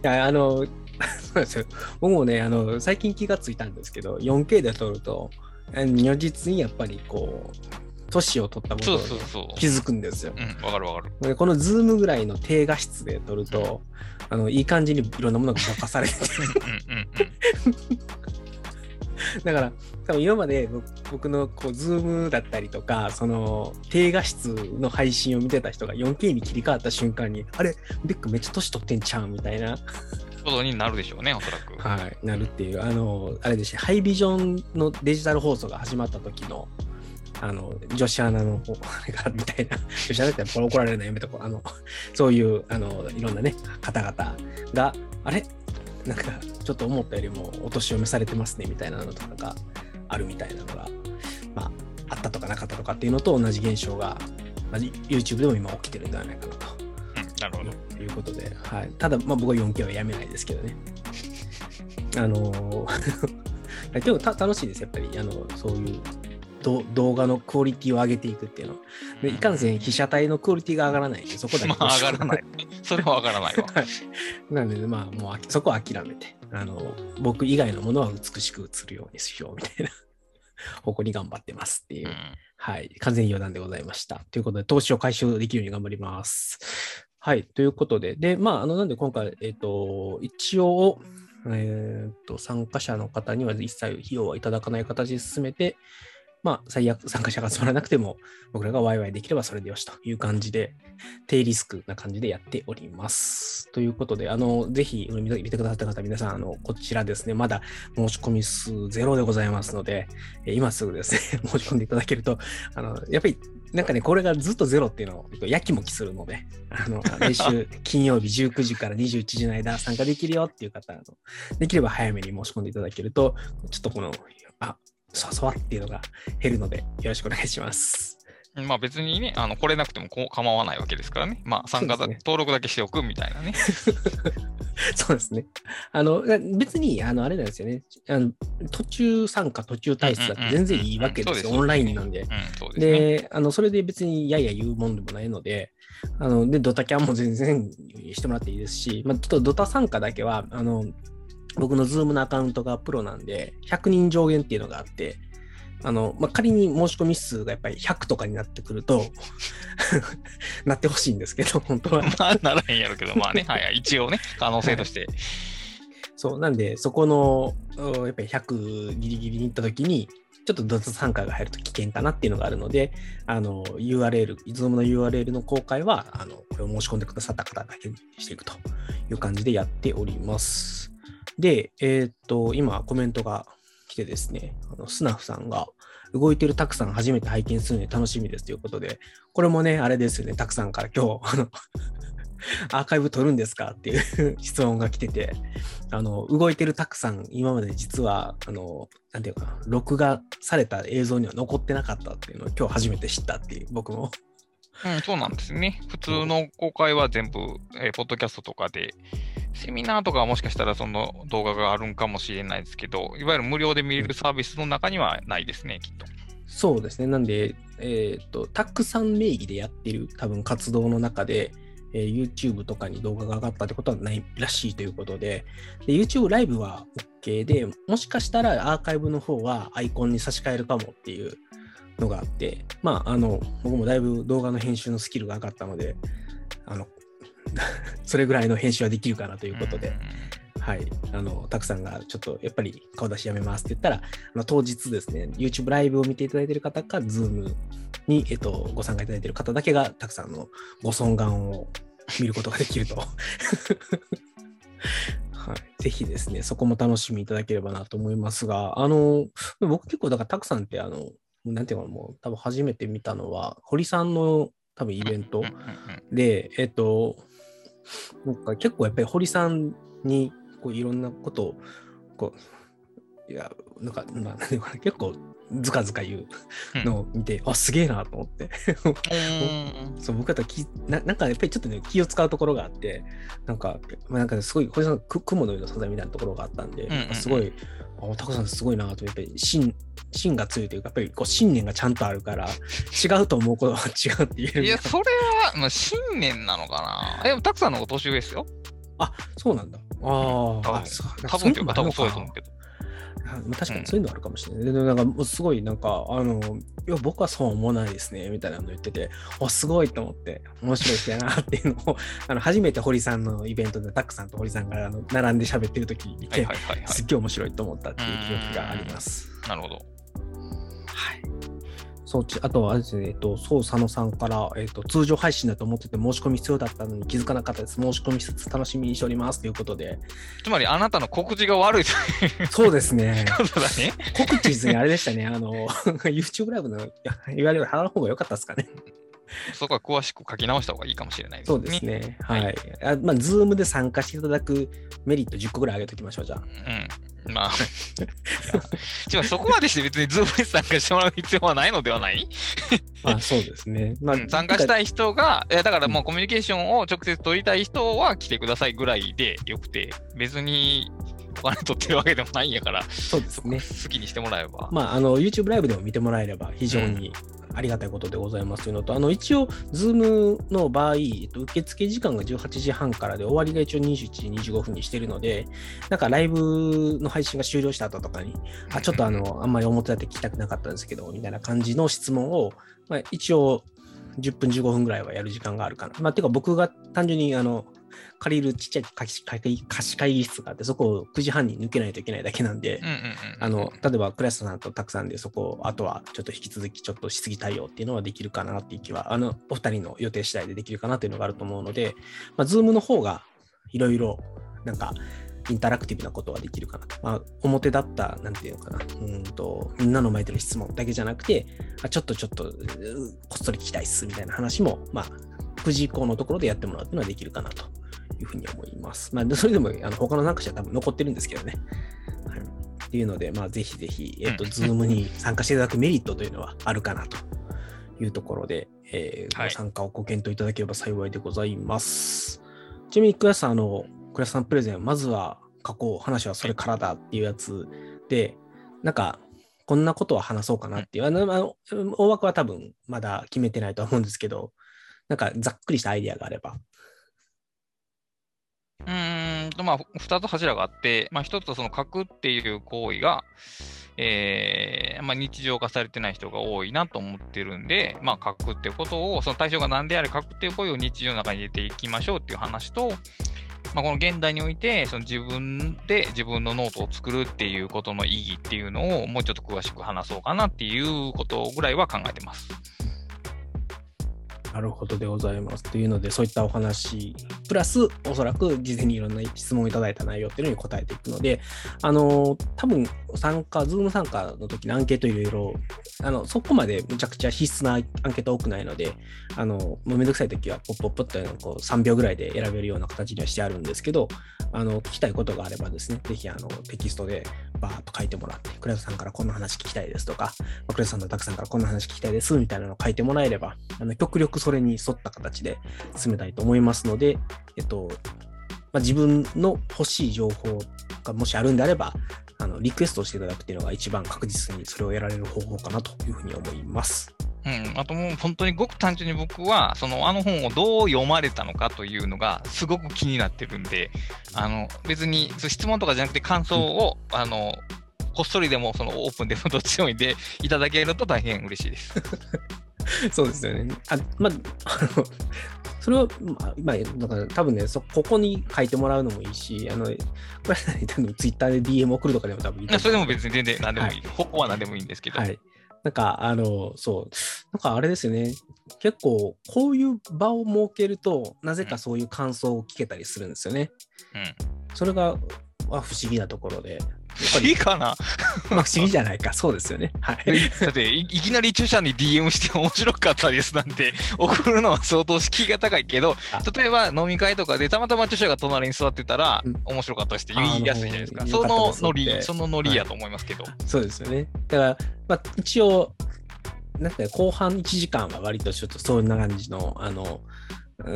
[SPEAKER 1] や、あの、そうですよ。僕もね、あの、最近気がついたんですけど、4K で撮ると、如実にやっぱりこう、年を取ったこと
[SPEAKER 2] そう
[SPEAKER 1] に
[SPEAKER 2] そうそう。
[SPEAKER 1] 気づくんですよ。
[SPEAKER 2] うん、わかるわかる。
[SPEAKER 1] でこのズームぐらいの低画質で撮ると、あのいい感じにいろんなものがぼかされて。だから多分今まで僕僕のこうズームだったりとかその低画質の配信を見てた人が 4K に切り替わった瞬間にあれ？ベックめっちゃ年取ってんちゃうみたいな、
[SPEAKER 2] ことになるでしょうね、おそらく。
[SPEAKER 1] はい、なるっていうあのあれでしたハイビジョンのデジタル放送が始まった時のあの女子アナの方 *laughs* あれがみたいな女子アナってこれ怒られるのやめとこうあのそういうあのいろんなね方々があれ？なんかちょっと思ったよりもお年を召されてますねみたいなのとかがあるみたいなのが、まあ、あったとかなかったとかっていうのと同じ現象が、まあ、YouTube でも今起きてるんではないかなと。
[SPEAKER 2] うん、なるほど。
[SPEAKER 1] ということで、はい、ただ、まあ、僕は 4K はやめないですけどね。あのー *laughs* でもた楽しいです、やっぱり、あのそういうど動画のクオリティを上げていくっていうのは。でいかんせん被写体のクオリティが上がらないんで、そこだけ
[SPEAKER 2] まあ上がらない。*laughs* それは上がらないわ。
[SPEAKER 1] なので、まあ、もうあそこは諦めて、あの僕以外のものは美しく映るようにしようみたいな *laughs* 方向に頑張ってますっていうう。
[SPEAKER 2] ん
[SPEAKER 1] はい。完全に余談でございました。ということで、投資を回収できるように頑張ります。はい。ということで、で、まあ、あの、なんで今回、えっ、と、一応、えっ、と、参加者の方には一切費用はいただかない形で進めて、まあ、最悪参加者が集まらなくても、僕らがワイワイできればそれでよしという感じで、低リスクな感じでやっております。ということで、あの、ぜひ、入れてくださった方、皆さん、あの、こちらですね、まだ申し込み数ゼロでございますので、今すぐですね、申し込んでいただけると、あの、やっぱり、なんかね、これがずっとゼロっていうのを、やきもきするので、あの、来週金曜日19時から21時の間参加できるよっていう方、あのできれば早めに申し込んでいただけると、ちょっとこの、あ、そわそわっていうのが減るので、よろしくお願いします。
[SPEAKER 2] まあ別にね、あの来れなくてもこう構わないわけですからね。まあ参加だ、
[SPEAKER 1] ね
[SPEAKER 2] 登録だけしておくみたいなね。*laughs*
[SPEAKER 1] そうですね。あの、別に、あの、あれなんですよね。あの途中参加、途中退出だって全然いいわけですよ。オンラインなんで。
[SPEAKER 2] うん、ですね。
[SPEAKER 1] で、あの、それで別にやや言うもんでもないので、あの、で、ドタキャンも全然してもらっていいですし、まあ、ちょっとドタ参加だけは、あの、僕のズームのアカウントがプロなんで、100人上限っていうのがあって、あの、まあ、仮に申し込み数がやっぱり100とかになってくると、*laughs* なってほしいんですけど、本当は。*laughs*
[SPEAKER 2] まあならへんやろうけど、まあね、はいはい、一応ね、可能性として。
[SPEAKER 1] そう、なんで、そこの、おやっぱり100ギリギリに行った時に、ちょっとドタ参加が入ると危険かなっていうのがあるので、あの、URL、Zoom の URL の公開は、あの、これを申し込んでくださった方だけにしていくという感じでやっております。で、えーっと、今コメントが来てですね、あのスナフさんが、動いてるたくさん初めて拝見するので楽しみですということで、これもね、あれですよね、たくさんから今日、あの、*laughs* アーカイブ撮るんですかっていう *laughs* 質問が来てて、あの、動いてるたくさん、今まで実は、あの、なんていうかな、録画された映像には残ってなかったっていうのを今日初めて知ったっていう、僕も。
[SPEAKER 2] うん、そうなんですね。普通の公開は全部、えーポッドキャストとかで、セミナーとかはもしかしたらその動画があるんかもしれないですけど、いわゆる無料で見れるサービスの中にはないですね、きっと。
[SPEAKER 1] そうですね。なんで、えっ、と、たくさん名義でやってる多分活動の中で、えー YouTube とかに動画が上がったってことはないらしいということで、で YouTube ライブは OK で、もしかしたらアーカイブの方はアイコンに差し替えるかもっていうのがあって、まあ、あの、僕もだいぶ動画の編集のスキルが上がったので、あの、*laughs* それぐらいの編集はできるかなということで、はい、あの、たくさんがちょっとやっぱり顔出しやめますって言ったら、あの当日ですね、YouTube ライブを見ていただいている方か、Zoom に、えっと、ご参加いただいている方だけが、たくさんのご尊願を見ることができると。*laughs* はい、ぜひですね、そこも楽しみいただければなと思いますが、あの、僕結構、だからたくさんって、あの、なんていうかな、もう多分初めて見たのは、堀さんの多分イベント。で、えっと、なんか結構やっぱり堀さんにこういろんなことを、こう、いや、なんか、まあ、なんていうかな結構ずかずか言うのを見て、あ、すげえなと思って。
[SPEAKER 2] うん
[SPEAKER 1] そう僕だったら気な、なんかやっぱりちょっとね、気を使うところがあって、なんか、まあ、なんかすごい、堀さん、く雲のような素材みたいなところがあったんで、
[SPEAKER 2] んうんうん
[SPEAKER 1] すごい、あ、タコさんすごいなと、やっぱり芯、芯が強いというか、やっぱりこう信念がちゃんとあるから、違うと思うことは違うって言える
[SPEAKER 2] いや、それは、まあ、信念なのかな。でも、たくさんの方が年上ですよ。
[SPEAKER 1] あ、そうなんだ。あ
[SPEAKER 2] 多
[SPEAKER 1] あ、
[SPEAKER 2] 多分というか、多分そうだと
[SPEAKER 1] う
[SPEAKER 2] 思うけど。
[SPEAKER 1] 確かにそういうのあるかもしれない。でなんかもうすごいなんか、あの、いや、僕はそうは思わないですね、みたいなの言ってて、あ、すごいと思って、面白い人やなっていうのを、*laughs* あの、初めて堀さんのイベントで、タックさんと堀さんがあの並んで喋ってる時に見て、
[SPEAKER 2] はいはいはいはい。
[SPEAKER 1] すっげえ面白いと思ったっていう記憶があります。
[SPEAKER 2] なるほど。
[SPEAKER 1] はい。そうちあとはですね、えっと、そう佐野さんから、えっと、通常配信だと思ってて申し込み必要だったのに気づかなかったです。申し込みしつつ楽しみにしておりますということで、
[SPEAKER 2] つまり、あなたの告知が悪い
[SPEAKER 1] そうですね。
[SPEAKER 2] ことだね。
[SPEAKER 1] 告知図にあれでしたね、あの、*laughs* YouTube ライブの、いわゆる払う方が良かったですかね。
[SPEAKER 2] そこは詳しく書き直した方がいいかもしれないですね。
[SPEAKER 1] そうですね。は。
[SPEAKER 2] はい
[SPEAKER 1] あまあ、ズームで参加していただくメリット10個ぐらい上げときましょう、じゃあ。
[SPEAKER 2] うん。まあ、*laughs* いや違うそこまでして別にズームに参加してもらう必要はないのではない、*laughs*
[SPEAKER 1] まあ、そうですね。*laughs* まあ
[SPEAKER 2] うん、参加したい人が、いやだからもうコミュニケーションを直接取りたい人は来てくださいぐらいでよくて、別にお金取ってるわけでもないんやから、
[SPEAKER 1] そうですね。
[SPEAKER 2] 好きにしてもらえば。
[SPEAKER 1] まあ、あの、YouTube ライブでも見てもらえれば非常にありがたいことでございますというのと、あの、一応、Zoom の場合、えっと受付時間が18時半からで、終わりが一応21時25分にしてるので、なんかライブの配信が終了した後とかに、あ、ちょっとあの、あんまり表立って聞きたくなかったんですけど、みたいな感じの質問を、まあ、一応、10分15分ぐらいはやる時間があるかな。まあ、てか僕が単純に、あの、借りるちっちゃい貸し会議室があって、そこを9時半に抜けないといけないだけなんで、あの、例えば倉下さんとタックさんでそこ、あとはちょっと引き続きちょっと質疑対応っていうのはできるかなっていう気は、あの、お二人の予定次第でできるかなというのがあると思うので、まあ、ズームの方がいろいろ、なんか、インタラクティブなことはできるかなと。まあ、表だった、なんていうのかな、うーんと、みんなの前での質問だけじゃなくて、あちょっとちょっと、うこっそり聞きたいっすみたいな話も、まあ、9時以降のところでやってもらうっていうのはできるかなというふうに思います。まあ、でそれでも、あの他の参加者は多分残ってるんですけどね。はいっていうので、まあ、ぜひぜひ、えっ、と、
[SPEAKER 2] うん
[SPEAKER 1] ズームに参加していただくメリットというのはあるかなというところで、えー
[SPEAKER 2] はい
[SPEAKER 1] ご参加をご検討いただければ幸いでございます。ちなみに、倉下さん、あの、倉下さんプレゼン、まずは書こう、話はそれからだっていうやつで、なんか、こんなことは話そうかなっていう、あの、大枠は多分まだ決めてないとは思うんですけど、なんかざっくりしたアイディアがあれば。
[SPEAKER 2] うーんと、まあ、二つ柱があって、まあ、一つはその書くっていう行為が、えーまあ、日常化されてない人が多いなと思ってるんで、まあ、書くっていうことを、その対象が何であれ書くっていう行為を日常の中に入れていきましょうっていう話と、まあ、この現代において、その自分で自分のノートを作るっていうことの意義っていうのをもうちょっと詳しく話そうかなっていうことぐらいは考えてます。
[SPEAKER 1] なるほどでございます。というので、そういったお話、プラス、おそらく事前にいろんな質問をいただいた内容っていうのに答えていくので、あの、多分参加、ズーム参加の時のアンケートいろいろ、あの、そこまでむちゃくちゃ必須なアンケート多くないので、あの、もうめんどくさい時は、ポッポッポッというのこう3秒ぐらいで選べるような形にはしてあるんですけど、あの、聞きたいことがあればですね、ぜひ、あの、テキストでバーっと書いてもらって、倉下さんからこんな話聞きたいですとか、クレアさんのたくさんからこんな話聞きたいですみたいなのを書いてもらえれば、あの極力それに沿った形で進めたいと思いますので、えっと、まあ、自分の欲しい情報がもしあるんであれば、あのリクエストしていただくっていうのが一番確実にそれを得られる方法かなというふうに思います。
[SPEAKER 2] うん、あともう本当にごく単純に僕はそのあの本をどう読まれたのかというのがすごく気になってるんであの別に質問とかじゃなくて感想を、うん、あのこっそりでもそのオープンでもどっちでもいいんでいただけると大変嬉しいです。*laughs* *laughs*
[SPEAKER 1] そうですよね。あまあ、あ *laughs* のそれは、まあ、だから多分ねそ、ここに書いてもらうのもいいし、あの、これ多分ツイッターで DM 送るとかでも多分いい。
[SPEAKER 2] それでも別に全然何でもいい。はい、ここは何でもいいんですけど。
[SPEAKER 1] はい。なんか、あの、そう、なんかあれですよね。結構、こういう場を設けると、なぜかそういう感想を聞けたりするんですよね。うん。それが、は不思議なところで。
[SPEAKER 2] 不思議かな
[SPEAKER 1] まあ不思議じゃないか。そうですよね。はい。
[SPEAKER 2] だってい、いきなり著者に DM して面白かったですなんて *laughs* 送るのは相当敷居が高いけど、例えば飲み会とかでたまたま著者が隣に座ってたら、うん、面白かったですって言いやすいじゃないですか。そのノリ、そのノリやと思いますけど。はい、
[SPEAKER 1] そうですよね。だから、まあ一応、なんか後半1時間は割とちょっとそんな感じの、あの、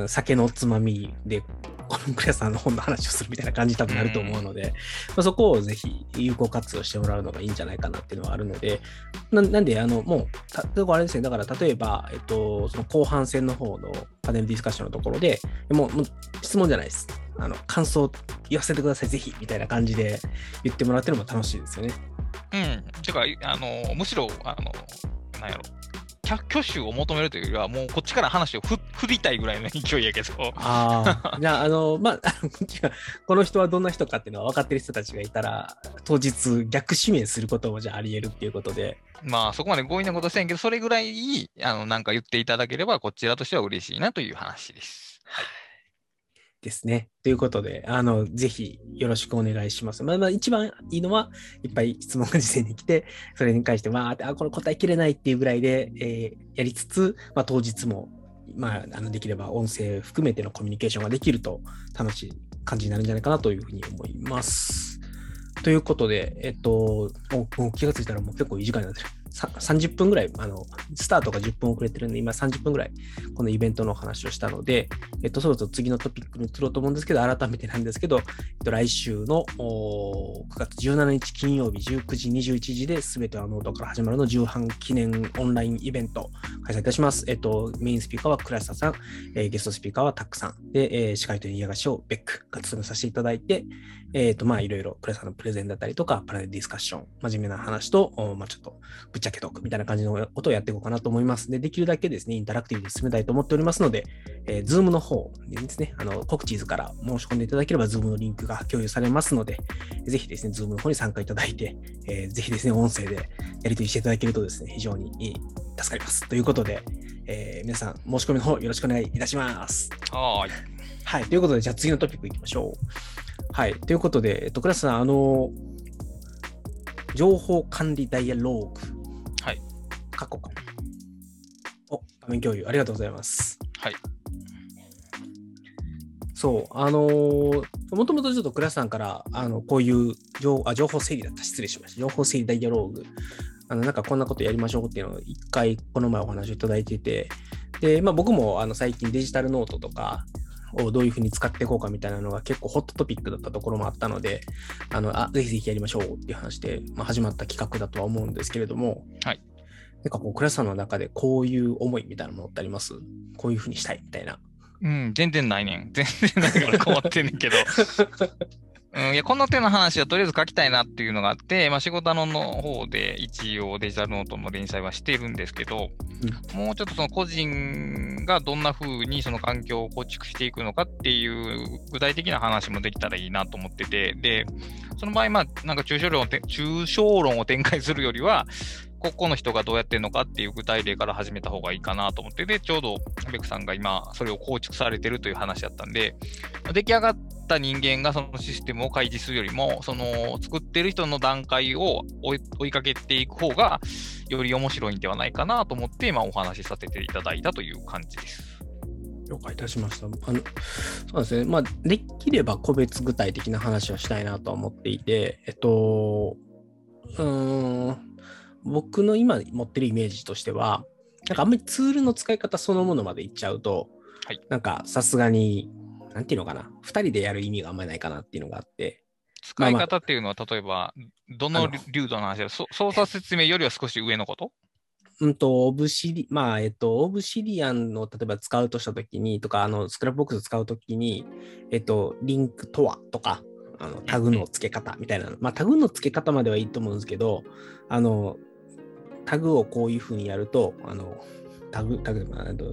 [SPEAKER 1] 酒のつまみで、このクレアさんの本の話をするみたいな感じ多分なると思うので、まあ、そこをぜひ有効活用してもらうのがいいんじゃないかなっていうのはあるので、ななんで、あの、もう、たあれですね、だから例えば、えっと、その後半戦の方のパネルディスカッションのところで、もう、もう質問じゃないです。あの、感想言わせてください、ぜひ、みたいな感じで言ってもらってるのも楽しいですよね。
[SPEAKER 2] うん。てか、あの、むしろ、あの、なんやろ、挙手を求めるというよりは、もうこっちから話を振り *laughs* たいぐらいの勢いやけど。
[SPEAKER 1] ああ、じゃあ、あの、まあ、*laughs* この人はどんな人かっていうのは分かってる人たちがいたら、当日逆指名することもじゃああり得るっていうことで。
[SPEAKER 2] まあ、そこまで強引なことせんけど、それぐらい、あの、なんか言っていただければ、こちらとしては嬉しいなという話です。はい。
[SPEAKER 1] ですね。ということで、あの、ぜひよろしくお願いします。まあ、まあ、一番いいのは、いっぱい質問が事前に来て、それに関して、まあ、あ、これ答えきれないっていうぐらいで、えー、やりつつ、まあ、当日も、まあ、あのできれば音声含めてのコミュニケーションができると楽しい感じになるんじゃないかなというふうに思います。ということで、えっと、もう気がついたらもう結構いい時間になってる。30分ぐらい、あの、スタートが10分遅れてるんで、今30分ぐらい、このイベントのお話をしたので、えっと、そろそろ次のトピックに移ろうと思うんですけど、改めてなんですけど、えっと、来週の9月17日金曜日19時21時で、すべてはノートから始まるの重版記念オンラインイベント開催いたします。えっと、メインスピーカーは倉下さん、えー、ゲストスピーカーはタックさん、で、えー、司会というがしをベックが務めさせていただいて、えっ、と、まあ、いろいろ、倉下さんのプレゼンだったりとか、パネルディスカッション、真面目な話と、まあ、ちょっと、ぶっちゃけトークみたいな感じのことをやっていこうかなと思います。で、できるだけですね、インタラクティブで進めたいと思っておりますので、えー、 Zoomの方でですね、あの、コクチーズから申し込んでいただければ、 Zoomのリンクが共有されますので、ぜひですね、 Zoomの方に参加いただいて、えー、ぜひですね、音声でやり取りしていただけるとですね、非常に助かります。ということで、えー、皆さん、申し込みの方よろしくお願いいたします。
[SPEAKER 2] はい。
[SPEAKER 1] はい。ということで、じゃあ次のトピックいきましょう。はい。ということで、えっと、クラスさん、あの、情報管理ダイアローグ。
[SPEAKER 2] はい。
[SPEAKER 1] 過去か。お、画面共有、ありがとうございます。
[SPEAKER 2] はい。
[SPEAKER 1] そう、あのー、もともとちょっと倉さんから、あの、こういう情あ情報整理だった、失礼しました。情報整理ダイアローグ。あの、なんかこんなことやりましょうっていうのを一回この前お話をいただいてて、で、まあ僕もあの最近デジタルノートとか、をどういうふうに使っていこうかみたいなのが結構ホットトピックだったところもあったので、あのあぜひぜひやりましょうっていう話で、まあ、始まった企画だとは思うんですけれども、
[SPEAKER 2] はい。
[SPEAKER 1] なんかこう、倉さんの中でこういう思いみたいなものってあります？こういうふうにしたいみたいな。
[SPEAKER 2] うん、全然ないねん。全然ないから困ってんねんけど。*laughs* うん、いやこの手の話はとりあえず書きたいなっていうのがあって、まあ、仕事の方で一応デジタルノートの連載はしているんですけど、うん、もうちょっとその個人がどんな風にその環境を構築していくのかっていう具体的な話もできたらいいなと思ってて、で、その場合、まあ、なんか抽象論を抽象論を展開するよりは、ここの人がどうやってるのかっていう具体例から始めた方がいいかなと思って、で、ちょうどベクさんが今、それを構築されてるという話だったんで、出来上がった人間がそのシステムを開示するよりも、その作ってる人の段階を追いかけていく方が、より面白いんではないかなと思って、今お話しさせていただいたという感じです。
[SPEAKER 1] 了解いたしました。あのそうですね。まあ、できれば個別具体的な話はしたいなと思っていて、えっと、うん、僕の今持ってるイメージとしては、なんかあんまりツールの使い方そのものまでいっちゃうと、はい、なんかさすがに、なんていうのかな、2人でやる意味があんまりないかなっていうのがあって、
[SPEAKER 2] 使い方っていうのは、例えば、どの粒度の話で、操作説明よりは少し上のこと？
[SPEAKER 1] うんと、オブシリ、まあ、えっと、 Obsidian の例えば使うとしたときに、とか、あの、 Scrapbox 使うときに、えっと、リンクとはとか、あのタグの付け方みたいな、まあ、タグの付け方まではいいと思うんですけど、あの、タグをこういうふうにやると、あの、タグ、タグ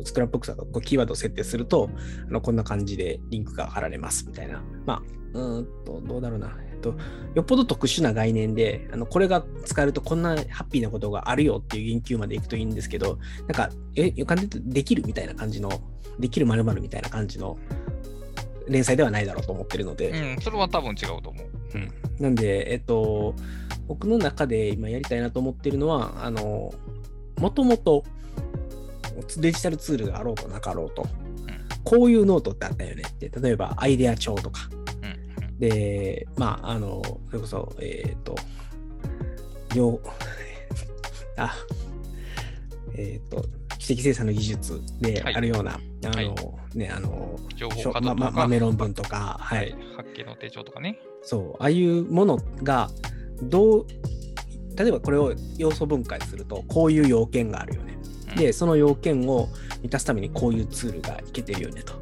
[SPEAKER 1] スクラップボックスだとこうキーワードを設定すると、あのこんな感じでリンクが貼られますみたいな。まあ、うんと、どうだろうな。えっと、よっぽど特殊な概念で、あのこれが使えるとこんなハッピーなことがあるよっていう言及までいくといいんですけど、なんか、え、よかんでできるみたいな感じの、できるまるみたいな感じの連載ではないだろうと思ってるので。
[SPEAKER 2] うん、それは多分違うと思う。
[SPEAKER 1] うん、なんで、えっと、僕の中で今やりたいなと思ってるのは、あの、もともとデジタルツールがあろうとなかろうと、うん、こういうノートってあったよねって、例えばアイデア帳とか、うん、で、まあ、あの、それこそ、えっ、ー、と、よ、*laughs* あ、えっ、ー、と、知的生産の技術であるような、はい、あの、はい、ね、あの、
[SPEAKER 2] 情報化とか、
[SPEAKER 1] ま、豆論文とか、はい。
[SPEAKER 2] 発見の手帳とかね。
[SPEAKER 1] そう、ああいうものが、どう、例えばこれを要素分解すると、こういう要件があるよね。で、その要件を満たすためにこういうツールがいけてるよねと。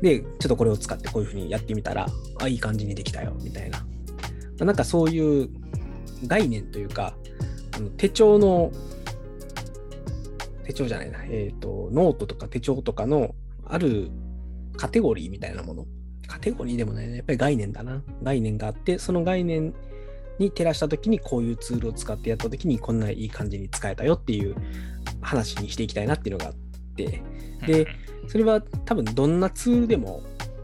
[SPEAKER 1] で、ちょっとこれを使ってこういうふうにやってみたら、あ、いい感じにできたよ、みたいな。なんかそういう概念というか、あの手帳の、手帳じゃないな、えっ、ー、と、ノートとか手帳とかのあるカテゴリーみたいなもの。カテゴリーでもないね、やっぱり概念だな。概念があって、その概念に照らしたときにこういうツールを使ってやったときにこんないい感じに使えたよっていう話にしていきたいなっていうのがあって、で、それは多分どんなツールでも、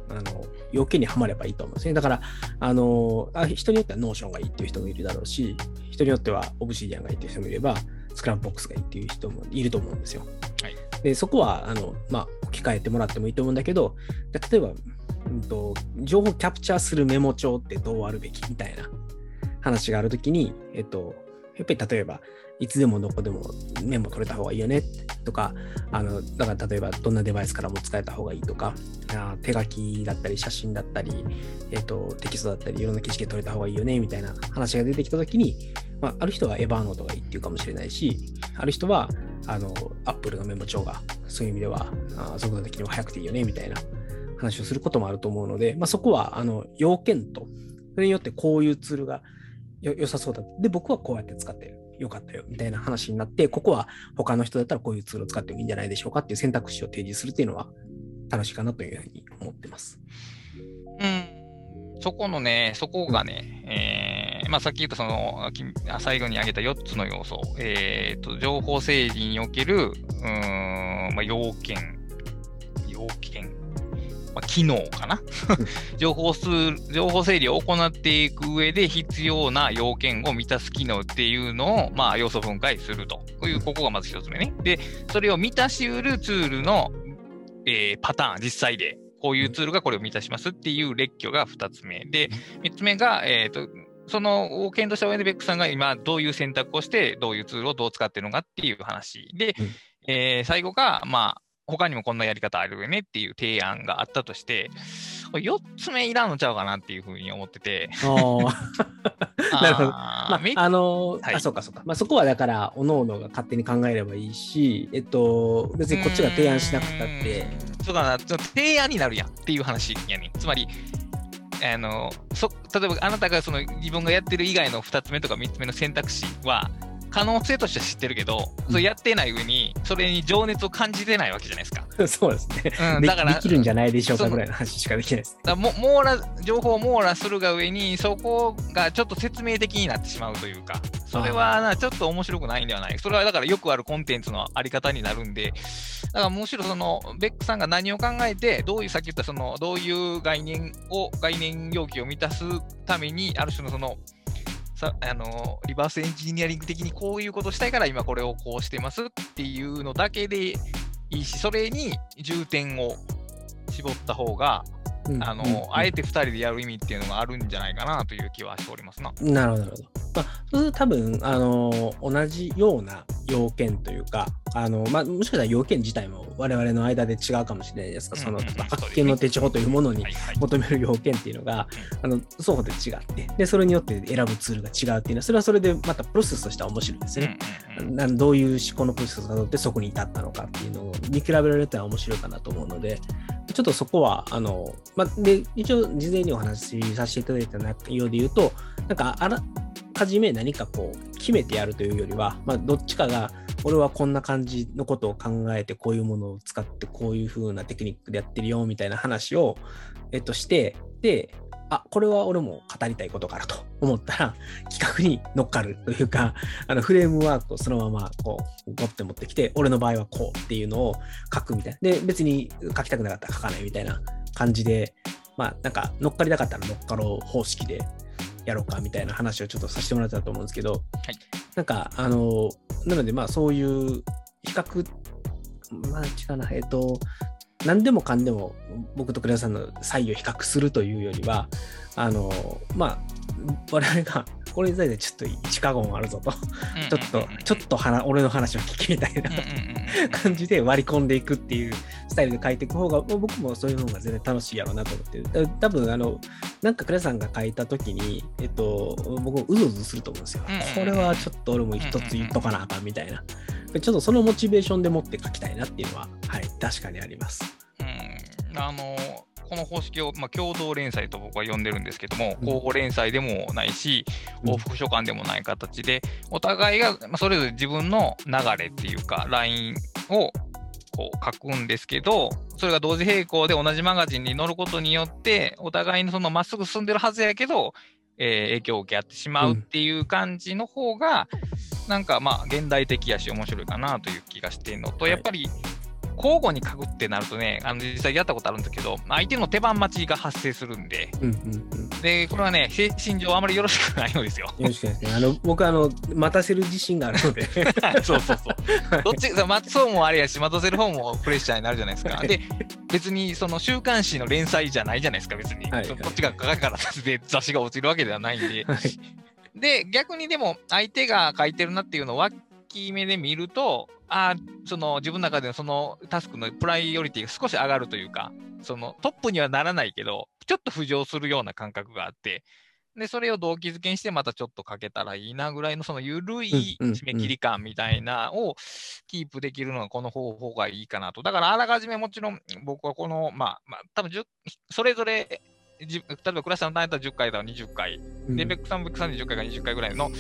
[SPEAKER 1] あの、要件にはまればいいと思うんですね。だから、あの、あ人によっては Notion がいいっていう人もいるだろうし、人によっては Obsidian がいいっていう人もいれば、 Scrapbox がいいっていう人もいると思うんですよ。はい、でそこは、あの、まあ、置き換えてもらってもいいと思うんだけど、例えば、うんと、情報キャプチャーするメモ帳ってどうあるべきみたいな話があるときに、えっと、やっぱり例えば、いつでもどこでもメモ取れた方がいいよねとか、あのだから例えばどんなデバイスからも使えた方がいいとか、あ手書きだったり写真だったり、えっと、テキストだったりいろんな景色で撮れた方がいいよねみたいな話が出てきたときに、まあ、ある人はエヴァーノートがいいっていうかもしれないし、ある人はあの Apple のメモ帳がそういう意味ではあ速度的にも速くていいよねみたいな話をすることもあると思うので、まあ、そこはあの要件と、それによってこういうツールが良さそうだ。で、僕はこうやって使ってる。よかったよ。みたいな話になって、ここは他の人だったらこういうツールを使ってもいいんじゃないでしょうかっていう選択肢を提示するっていうのは楽しいかなというふうに思ってます。
[SPEAKER 2] うん。そこのね、そこがね、えー、まあ、さっき言ったその、最後に挙げた4つの要素、えっ、ー、と、情報整理における、うん、まあ、要件、要件、まあ、機能かな。*laughs* 情報数、情報整理を行っていく上で必要な要件を満たす機能っていうのを、まあ、要素分解すると。こういう、ここがまず一つ目ね。で、それを満たしうるツールの、えー、パターン、実際で、こういうツールがこれを満たしますっていう列挙が二つ目。で、三つ目が、えっ、ー、と、そのを検討した上でベックさんが今どういう選択をして、どういうツールをどう使ってるのかっていう話で、うん、えー、最後が、まあ、他にもこんなやり方あるよねっていう提案があったとして、4つ目いらんのちゃうかなっていうふうに思ってて。*laughs*
[SPEAKER 1] なるほど。まあ、あのーはい、あ、そうかそうか。まあ、そこはだから、おのおのが勝手に考えればいいし、えっと、別にこっちが提案しなくたって。
[SPEAKER 2] そうだな、提案になるやんっていう話やねつまり、あのそ例えばあなたがその自分がやってる以外の2つ目とか3つ目の選択肢は可能性としては知ってるけど、それやってない上に、それに情熱を感じてないわけじゃないですか。*laughs*
[SPEAKER 1] そうですね。
[SPEAKER 2] うん、
[SPEAKER 1] で
[SPEAKER 2] だから、
[SPEAKER 1] できるんじゃないでしょうかぐらいの話しかできないです。
[SPEAKER 2] だからも網羅情報を網羅するが上に、そこがちょっと説明的になってしまうというか、それはなちょっと面白くないんではない。それはだからよくあるコンテンツのあり方になるんで、だからむしろそのベックさんが何を考えて、どういうさっき言ったそのどういう概念を概念要求を満たすために、ある種のそのさあのリバースエンジニアリング的にこういうことしたいから今これをこうしてますっていうのだけでいいし、それに重点を絞った方が、
[SPEAKER 1] うん
[SPEAKER 2] あの、
[SPEAKER 1] うん
[SPEAKER 2] あえて2人でやる意味っていうのがあるんじゃないかなという気はしておりますな。
[SPEAKER 1] なるほど、なるほど。まあ、そうすると多分、あの同じような要件というか、あのまあ、もしかしたら要件自体も我々の間で違うかもしれないですが、その
[SPEAKER 2] うんうんうん
[SPEAKER 1] 発見の手帳というものに。求める要件っていうのが、あの双方で違ってで、それによって選ぶツールが違うっていうのは、それはそれでまたプロセスとしては面白いですよね。
[SPEAKER 2] うんうん
[SPEAKER 1] どういう思考のプロセスをたどってそこに至ったのかっていうのを見比べられるってのは面白いかなと思うので、ちょっとそこは、あの、まあ、で、一応事前にお話しさせていただいた内容で言うと、なんかあらかじめ何かこう決めてやるというよりは、まあ、どっちかが、俺はこんな感じのことを考えて、こういうものを使って、こういう風なテクニックでやってるよ、みたいな話を、えっと、して、で、あ、これは俺も語りたいことかなと思ったら、企画に乗っかるというか、*laughs* あのフレームワークをそのままこう、ゴッて持ってきて、俺の場合はこうっていうのを書くみたいな。で、別に書きたくなかったら書かないみたいな感じで、まあ、なんか乗っかりたかったら乗っかろう方式でやろうかみたいな話をちょっとさせてもらったと思うんですけど、なんか、あの、なので、まあ、そういう比較、まあ、違うな、えっと、何でもかんでも僕と倉田さんの差異を比較するというよりは、あの、まあ、我々が、これについてちょっと一過言あるぞと、ちょっと、ちょっと話俺の話を聞きみたいな感じで割り込んでいくっていうスタイルで書いていく方が、僕もそういう方が全然楽しいやろうなと思って多分あの、なんか倉田さんが書いたときに、えっと、僕もうずうずすると思うんですよ。これはちょっと俺も一つ言っとかなあかんみたいな。でちょっとそのモチベーションでもって書きたいなっていうのは、はい、確かにあります。
[SPEAKER 2] うん。あのこの方式を、まあ、共同連載と僕は呼んでるんですけども、
[SPEAKER 1] うん。
[SPEAKER 2] 交互連載でもないし、
[SPEAKER 1] うん。
[SPEAKER 2] 往復書簡でもない形で、お互いがまあそれぞれ自分の流れっていうか、ラインをこう書くんですけど、それが同時並行で同じマガジンに載ることによって、お互いのそのまっすぐ進んでるはずやけど、えー影響を受け合ってしまうっていう感じの方が、なんかまあ現代的やし面白いかなという気がしてるのと、
[SPEAKER 1] はい。
[SPEAKER 2] やっぱり交互に書くってなるとね、あの実際やったことあるんですけど、相手の手番待ちが発生するんで、
[SPEAKER 1] うんうんうん。
[SPEAKER 2] で、これはね、精神上あまりよろしくないのですよ。
[SPEAKER 1] よろしくお願いします。あの、僕はあの、待たせる自信があるので。*laughs*
[SPEAKER 2] そうそうそう。どっち、待つ方もあれやし、待たせる方もプレッシャーになるじゃないですか。で、別にその週刊誌の連載じゃないじゃないですか、別に。
[SPEAKER 1] はい
[SPEAKER 2] こっちが書かからで雑誌が落ちるわけではないんで。
[SPEAKER 1] はい
[SPEAKER 2] で、逆にでも、相手が書いてるなっていうのを脇目で見ると、あーその自分の中でのそのタスクのプライオリティが少し上がるというか、そのトップにはならないけど、ちょっと浮上するような感覚があって、で、それを動機づけにしてまたちょっとかけたらいいなぐらいのその緩い締め切り感みたいなをキープできるのがこの方法がいいかなと。だからあらかじめもちろん僕はこの、まあ、まあ、多分10それぞれ、じ例えばクラスの単位だったら10回だから20回、で、ベックさん、ベックさんで10回か20回ぐらいの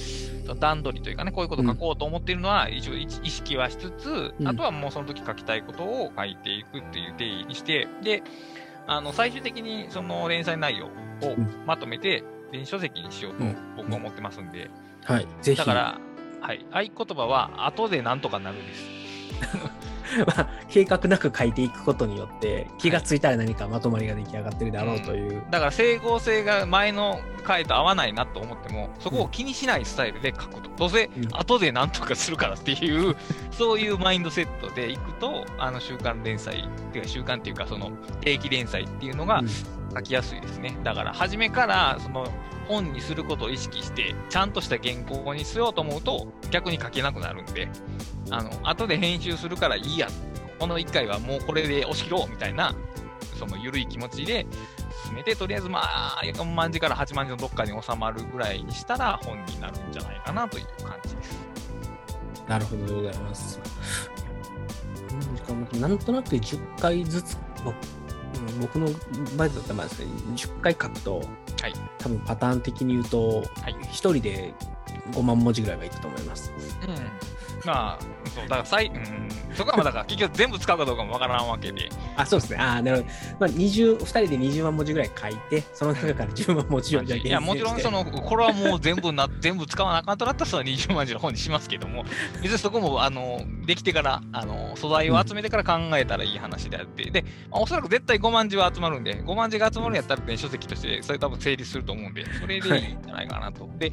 [SPEAKER 2] 段取りというかね、こういうことを書こうと思っているのは、一応意意識はしつつ、
[SPEAKER 1] うん。
[SPEAKER 2] あとはもうその時書きたいことを書いていくっていう定義にして、で、あの最終的にその連載内容を
[SPEAKER 1] ん。
[SPEAKER 2] まとめて、電子書籍にしようと
[SPEAKER 1] うん。
[SPEAKER 2] 僕は思ってますんで、
[SPEAKER 1] はい。ぜひ。
[SPEAKER 2] だから、はい、合言葉は、後でなんとかなるです。*laughs* *laughs*
[SPEAKER 1] まあ、計画なく書いていくことによって気がついたら何かまとまりが出来上がってるであろうという、
[SPEAKER 2] だから整合性が前の回と合わないなと思っても、そこを気にしないスタイルで書くと。どうせ
[SPEAKER 1] うん。
[SPEAKER 2] 後でなんとかするからっていう、*laughs* そういうマインドセットでいくと、あの週刊連載、っていうか週刊っていうかその定期連載っていうのが
[SPEAKER 1] うん
[SPEAKER 2] 書きやすいですね。だから初めからその本にすることを意識して、ちゃんとした原稿にしようと思うと逆に書けなくなるんで、あの、後で編集するからいいや。この1回はもうこれで押し切ろうみたいな、その緩い気持ちで進めて、とりあえずまあ、4万字から8万字のどっかに収まるぐらいにしたら本になるんじゃないかなという感じです。
[SPEAKER 1] なるほどでございます。なんとなく10回ずつ僕の場合だったらまあですね10回書くと、
[SPEAKER 2] はい
[SPEAKER 1] 多分パターン的に言うと、
[SPEAKER 2] はい
[SPEAKER 1] 一人で5万文字ぐらいはいくと思います。
[SPEAKER 2] うん。まあ、そう、だから最、うん、そこはまあだから結局全部使うかどうかもわからんわけで。
[SPEAKER 1] あ、そうですね。あーなるほど。まあ、20、2人で20万文字ぐらい書いて、その中から10万文字をじゃあ
[SPEAKER 2] いや、もちろんその、これはもう全部な、全部使わなあかんとなったら、その20万字の方にしますけども、別にそこも、あの、できてから、あの、素材を集めてから考えたらいい話であって、で、まあおそらく絶対5万字は集まるんで、5万字が集まるんやったら電子書籍として、それ多分成立すると思うんで、それでいいんじゃないかなと。で、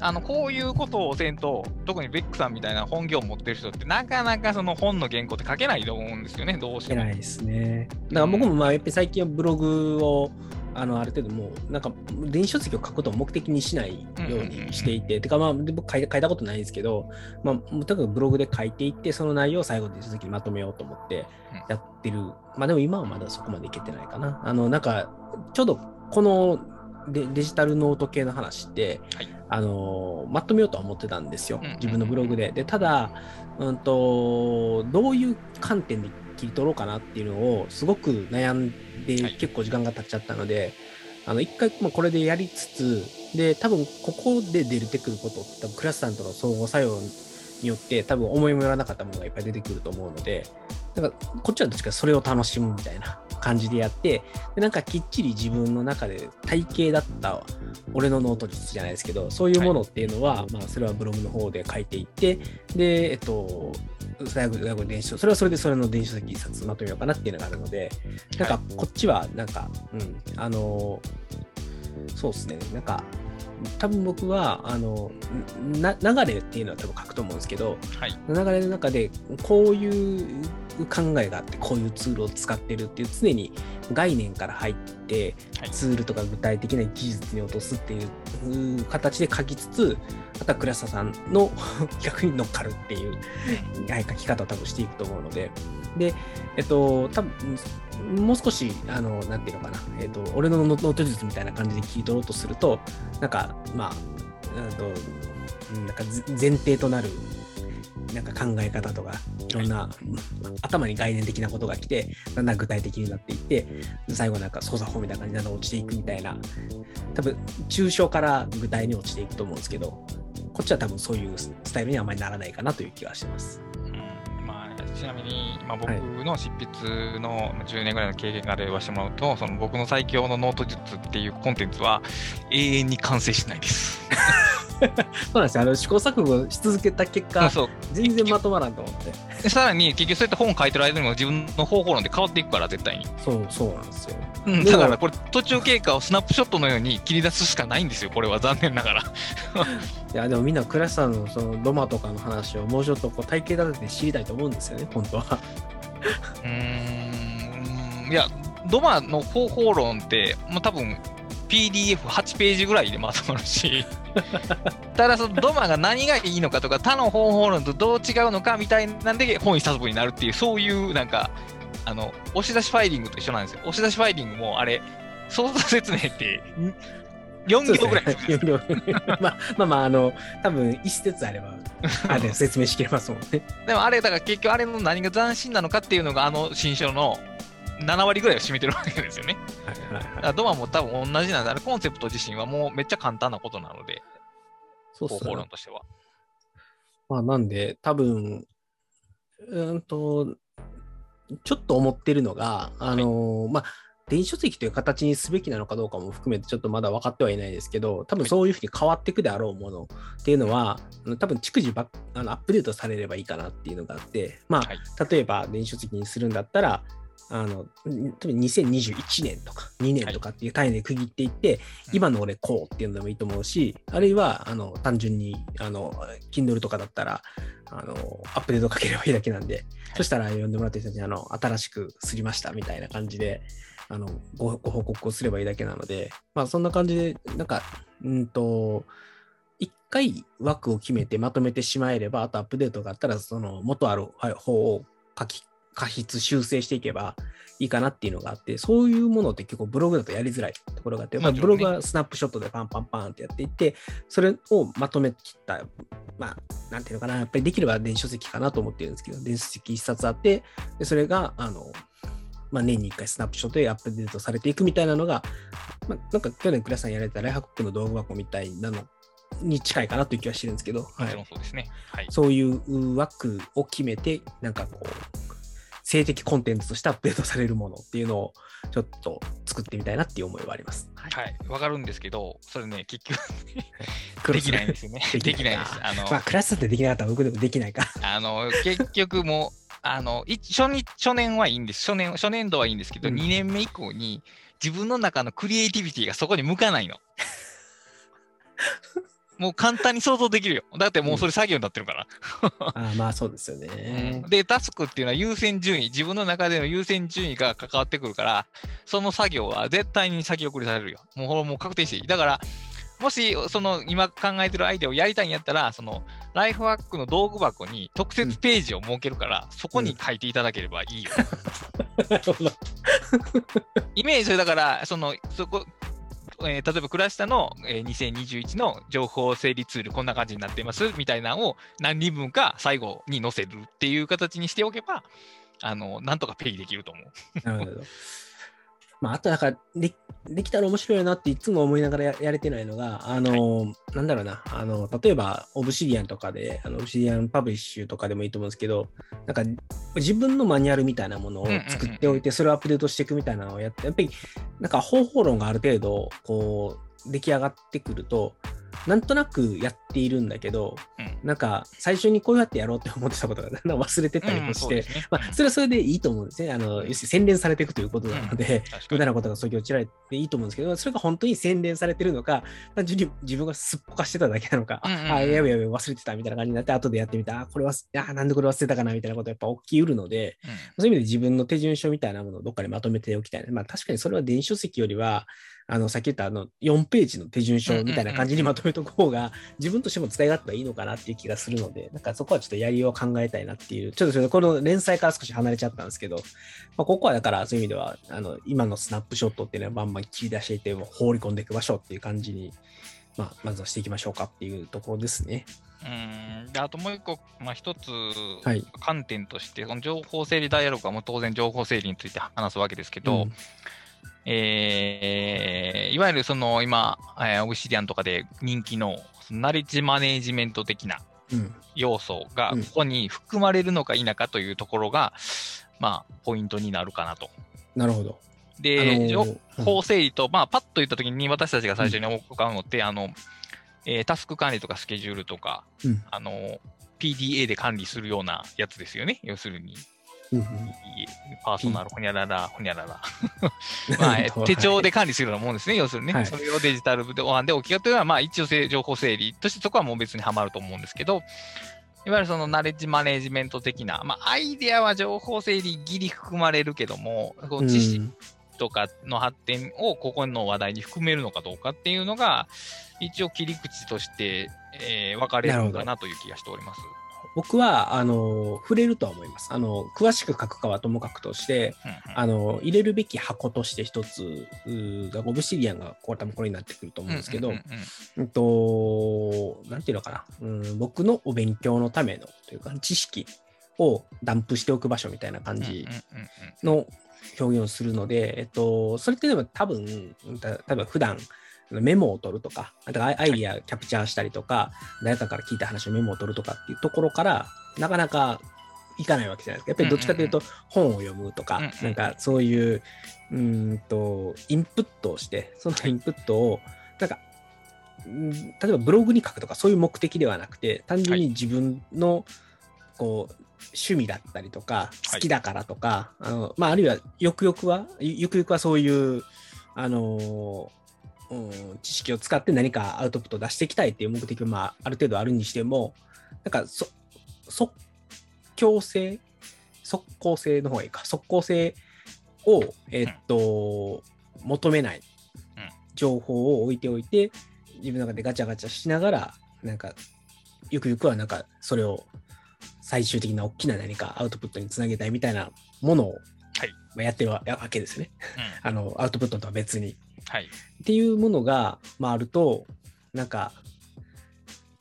[SPEAKER 2] あの、こういうことをせんと、特にベックさんみたいな本業を持ってる人って、なかなかその本の原稿って書けないと思うんですよね、どうしても。
[SPEAKER 1] 書けないですね。だから僕もまあやっぱり最近はブログをあのある程度もうなんか電子書籍を書くことを目的にしないようにしていて、てかまあで僕書い書いたことないんですけど、まあとにかくブログで書いていってその内容を最後電子書籍にまとめようと思ってやってる。まあでも今はまだそこまでいけてないかな。あのなんかちょうどこのデデジタルノート系の話って、
[SPEAKER 2] はい
[SPEAKER 1] あのまとめようとは思ってたんですよ。自分のブログで。でただうんと、どういう観点で切り取ろうかなっていうのをすごく悩んで
[SPEAKER 2] はい
[SPEAKER 1] 結構時間が経っちゃったので、あの一回まあこれでやりつつで多分ここで出てくることって多分クラスさんとの相互作用によって多分思いもよらなかったものがいっぱい出てくると思うのでだからこっちはどっちかそれを楽しむみたいな感じでやってでなんかきっちり自分の中で体系だった俺のノート術じゃないですけどそういうものっていうのは、まあ、それはブログの方で書いていってでえっと最後最後に電子書それはそれでそれの電子書籍一冊まとめようかなっていうのがあるのでなんかこっちはなんか、うん、あのそうですね。なんか多分僕はあのな流れっていうのは多分書くと思うんですけど
[SPEAKER 2] はい。
[SPEAKER 1] 流れの中でこういう考えがあってこういうツールを使ってるっていう常に概念から入って
[SPEAKER 2] はい。
[SPEAKER 1] ツールとか具体的な技術に落とすっていうう形で書きつつあとは倉下さんの *laughs* 逆に乗っかるっていうはい。書き方を多分していくと思うので。でえっと多分もう少しあのなんていうのかな。えっと俺のノート術みたいな感じで切り取ろうとするとなんかまあうんとうんなんかぜ前提となるなんか考え方とかいろんな頭に概念的なことが来てだんだん具体的になっていって最後なんか操作法みたいな感じでだんだん落ちていくみたいな多分抽象から具体に落ちていくと思うんですけどこっちは多分そういうスタイルにはあまりならないかなという気がしてます。
[SPEAKER 2] ちなみに、まあ、僕
[SPEAKER 1] はい。
[SPEAKER 2] の執筆のまあ10年ぐらいの経験から言わせてもらうと、その僕の最強のノート術っていうコンテンツは永遠に完成しないです。*laughs*
[SPEAKER 1] そうなんですよ。あの試行錯誤し続けた結果
[SPEAKER 2] そう
[SPEAKER 1] 全然まとまらんと思って。
[SPEAKER 2] でさらに結局そうやって本書いてる間にも自分の方法論で変わっていくから絶対に、
[SPEAKER 1] そうそうなんですよ。
[SPEAKER 2] うん、だからこれ途中経過をスナップショットのように切り出すしかないんですよこれは残念ながら。*laughs*
[SPEAKER 1] いやでもみんなクラスさんのそのロマとかの話をもうちょっとこう体系立てて知りたいと思うんですよね本当は。
[SPEAKER 2] うーん。いやドマの方法論ってもう多分 PDF8 ページぐらいでまとまるし。*laughs* ただそのドマが何がいいのかとか他の方法論とどう違うのかみたいなんで本一冊分になるっていうそういうなんかあの押し出しファイリングと一緒なんですよ。押し出しファイリングもあれ操作説明って4行ぐらい
[SPEAKER 1] ね。*laughs* まあまあまああの多分一節あればあれ説明しきれますもんね。
[SPEAKER 2] でもあれだから結局あれの何が斬新なのかっていうのがあの新書の7割ぐらいを占めてるわけですよね。
[SPEAKER 1] はいはいはい
[SPEAKER 2] だからドアも多分同じなんで、あれコンセプト自身はもうめっちゃ簡単なことなので、
[SPEAKER 1] そうっすね
[SPEAKER 2] 方法論としては。
[SPEAKER 1] まあ、なんで、多分、うーんと、ちょっと思ってるのが、あのーまあ、電子書籍という形にすべきなのかどうかも含めて、ちょっとまだ分かってはいないですけど、多分そういうふうに変わっていくであろうものっていうのは、多分逐次バあのアップデートされればいいかなっていうのがあって、まあ、
[SPEAKER 2] はい。
[SPEAKER 1] 例えば電子書籍にするんだったら、あの、ん多分2021年とか2年とかっていう単位で区切っていって、
[SPEAKER 2] うん
[SPEAKER 1] 今の俺こうっていうのでもいいと思うし、あるいは、あの、単純に、あの、Kindle とかだったら、あの、アップデートかければいいだけなんで、そしたら読んでもらってる人に、あの、新しくすりましたみたいな感じで、あのご、ご報告をすればいいだけなので、まあ、そんな感じで、なんか、うんと、一回枠を決めてまとめてしまえれば、あとアップデートがあったら、その元ある方を書き、過筆修正していけばいいかなっていうのがあって、そういうものって結構ブログだとやりづらいところがあって、まあ、ブログはスナップショットでパンパンパンってやっていって、それをまとめきった、まあ、なんていうのかな、やっぱりできれば電子書籍かなと思ってるんですけど、電子書籍一冊あって、でそれが、あの、まあ、年に1回スナップショットでアップデートされていくみたいなのが、まあ、なんか去年倉さんやられたライハックの道具箱みたいなのに近いかなという気はしてるんですけど、は
[SPEAKER 2] もちろん
[SPEAKER 1] い、
[SPEAKER 2] そうですね。はい。
[SPEAKER 1] そういう枠を決めて、なんかこう、性的コンテンツとしてアップデートされるものっていうのをちょっと作ってみたいなっていう思いはあります。はい
[SPEAKER 2] はい。わかるんですけど、それね、結局 *laughs* できないんですよね。*laughs* で
[SPEAKER 1] できない
[SPEAKER 2] きないです。あの、
[SPEAKER 1] まあ、クラスってできなかったら僕でもできないか。
[SPEAKER 2] あの、結局もう、あの、い初日、初年はいいんです。初年、初年度はいいんですけど、
[SPEAKER 1] うん
[SPEAKER 2] 2年目以降に自分の中のクリエイティビティがそこに向かないの。*laughs* もう簡単に想像できるよ。だってもうそれ作業になってるから。
[SPEAKER 1] ああまあそうですよね。
[SPEAKER 2] で、タスクっていうのは優先順位、自分の中での優先順位が関わってくるから、その作業は絶対に先送りされるよ。もうもう確定していい。だから、もし、その今考えてるアイデアをやりたいんやったら、そのライフワークの道具箱に特設ページを設けるから、そこに書いていただければいいよ。*laughs* イメージだから、その、そこ、えー例えばクラスタの、えー2021の情報整理ツールこんな感じになっていますみたいなのを何人分か最後に載せるっていう形にしておけば、あの、なんとかペイできると思う。
[SPEAKER 1] なるほど。まあ、あと、なんかで、できたら面白いなっていつも思いながらややれてないのが、あの、なんだろうな、あの、例えば、 Obsidianとかで、あの Obsidian Publish とかでもいいと思うんですけど、なんか、自分のマニュアルみたいなものを作っておいて、それをアップデートしていくみたいなのをやって、やっぱり、なんか方法論がある程度、こう、出来上がってくると、なんとなくやっているんだけど、
[SPEAKER 2] うん。
[SPEAKER 1] なんか最初にこうやってやろうって思ってたことがだんだん忘れてたりもして、
[SPEAKER 2] そうですね。
[SPEAKER 1] まあ、それはそれでいいと思うんですね。あの、要するに洗練されていくということなので、
[SPEAKER 2] 確か
[SPEAKER 1] 無駄なことがそぎ落ちられていいと思うんですけど、それが本当に洗練されてるのか、単純に自分がすっぽかしてただけなのか、
[SPEAKER 2] うんうんうん。
[SPEAKER 1] あ、やべやべ忘れてたみたいな感じになって、後でやってみた、あ、これは、あ、なんでこれ忘れたかなみたいなことがやっぱ起きうるので、そういう意味で自分の手順書みたいなものをどっかにまとめておきたい。な。まあ確かにそれは電子書籍よりは、あの、さっき言ったあの、4ページの手順書みたいな感じにまとめとく方が、自分としても使い勝手はいいのかなっていう気がするので、なんかそこはちょっとやりようを考えたいなっていう、ちょっとそれこの連載から少し離れちゃったんですけど、まあ、ここはだからそういう意味では、あの、今のスナップショットっていうのはバンバン切り出していって、放り込んでいく場所っていう感じに、まあ、まずはしていきましょうかっていうところですね。
[SPEAKER 2] うん。であともう一個、まあ、一つ
[SPEAKER 1] はい。
[SPEAKER 2] 観点として、この情報整理ダイアログはもう当然情報整理について話すわけですけど、
[SPEAKER 1] うん
[SPEAKER 2] えーいわゆるその今、えーオブシディアンとかで人気のナレッジマネージメント的な
[SPEAKER 1] うん。
[SPEAKER 2] 要素が
[SPEAKER 1] うん
[SPEAKER 2] ここに含まれるのか否かというところが、まあ、ポイントになるかなと。
[SPEAKER 1] なるほど。
[SPEAKER 2] で、
[SPEAKER 1] あのー
[SPEAKER 2] 情報整理と、まあ、パッと言ったときに私たちが最初に思うのって、あの、えータスク管理とかスケジュールとか、
[SPEAKER 1] うん
[SPEAKER 2] あの、PDA で管理するようなやつですよね。要するに、
[SPEAKER 1] うんうん
[SPEAKER 2] パーソナル、ほにゃらら、ほにゃらら。*laughs* まあ、え手帳で管理するようなもんですね、要するにね。
[SPEAKER 1] はい
[SPEAKER 2] それをデジタルでワンで置き換えというのは、まあ、一応せ情報整理としてそこはもう別にはまると思うんですけど、いわゆるそのナレッジマネージメント的な、まあ、アイデアは情報整理ギリ含まれるけども、こう知識
[SPEAKER 1] うん
[SPEAKER 2] とかの発展をここの話題に含めるのかどうかっていうのが、一応切り口として、えー分かれるのかなという気がしております。
[SPEAKER 1] 僕は、あの、触れるとは思います。あの、詳しく書くかはともかくとして、
[SPEAKER 2] うんうん。
[SPEAKER 1] あの、入れるべき箱として一つ、うーオブシディアンがこれ多分これになってくると思うんですけど、
[SPEAKER 2] うんうん
[SPEAKER 1] と、なんていうのかな、うん、僕のお勉強のためのというか、知識をダンプしておく場所みたいな感じの表現をするので、えっと、それってでも多分、た例えば普段メモを取るとか、あとアイディアキャプチャーしたりとか、誰かから聞いた話をメモを取るとかっていうところから、なかなかいかないわけじゃないですか。やっぱりどっちかというと、本を読むとか、
[SPEAKER 2] うんうん。
[SPEAKER 1] なんかそういう、うーんと、インプットをして、そのインプットを、なんか、うん例えばブログに書くとかそういう目的ではなくて、単純に自分の、こう、趣味だったりとか、
[SPEAKER 2] はい。
[SPEAKER 1] 好きだからとか、あの、まあ、あるいは、よくよくは、ゆゆくゆくはそういう、あのうん、知識を使って何かアウトプットを出していきたいっていう目的が、まあ、ある程度あるにしても、なんか、そ、即興性即効性の方がいいか、即効性を、えっと、求めない情報を置いておいて、自分の中でガチャガチャしながら、なんか、ゆくゆくはなんか、それを最終的な大きな何かアウトプットにつなげたいみたいなものを、
[SPEAKER 2] はい
[SPEAKER 1] まあやってるわわけですね。
[SPEAKER 2] うん *laughs*
[SPEAKER 1] あの、アウトプットとは別に。
[SPEAKER 2] はい。
[SPEAKER 1] っていうものが、まあ、あると、なんか、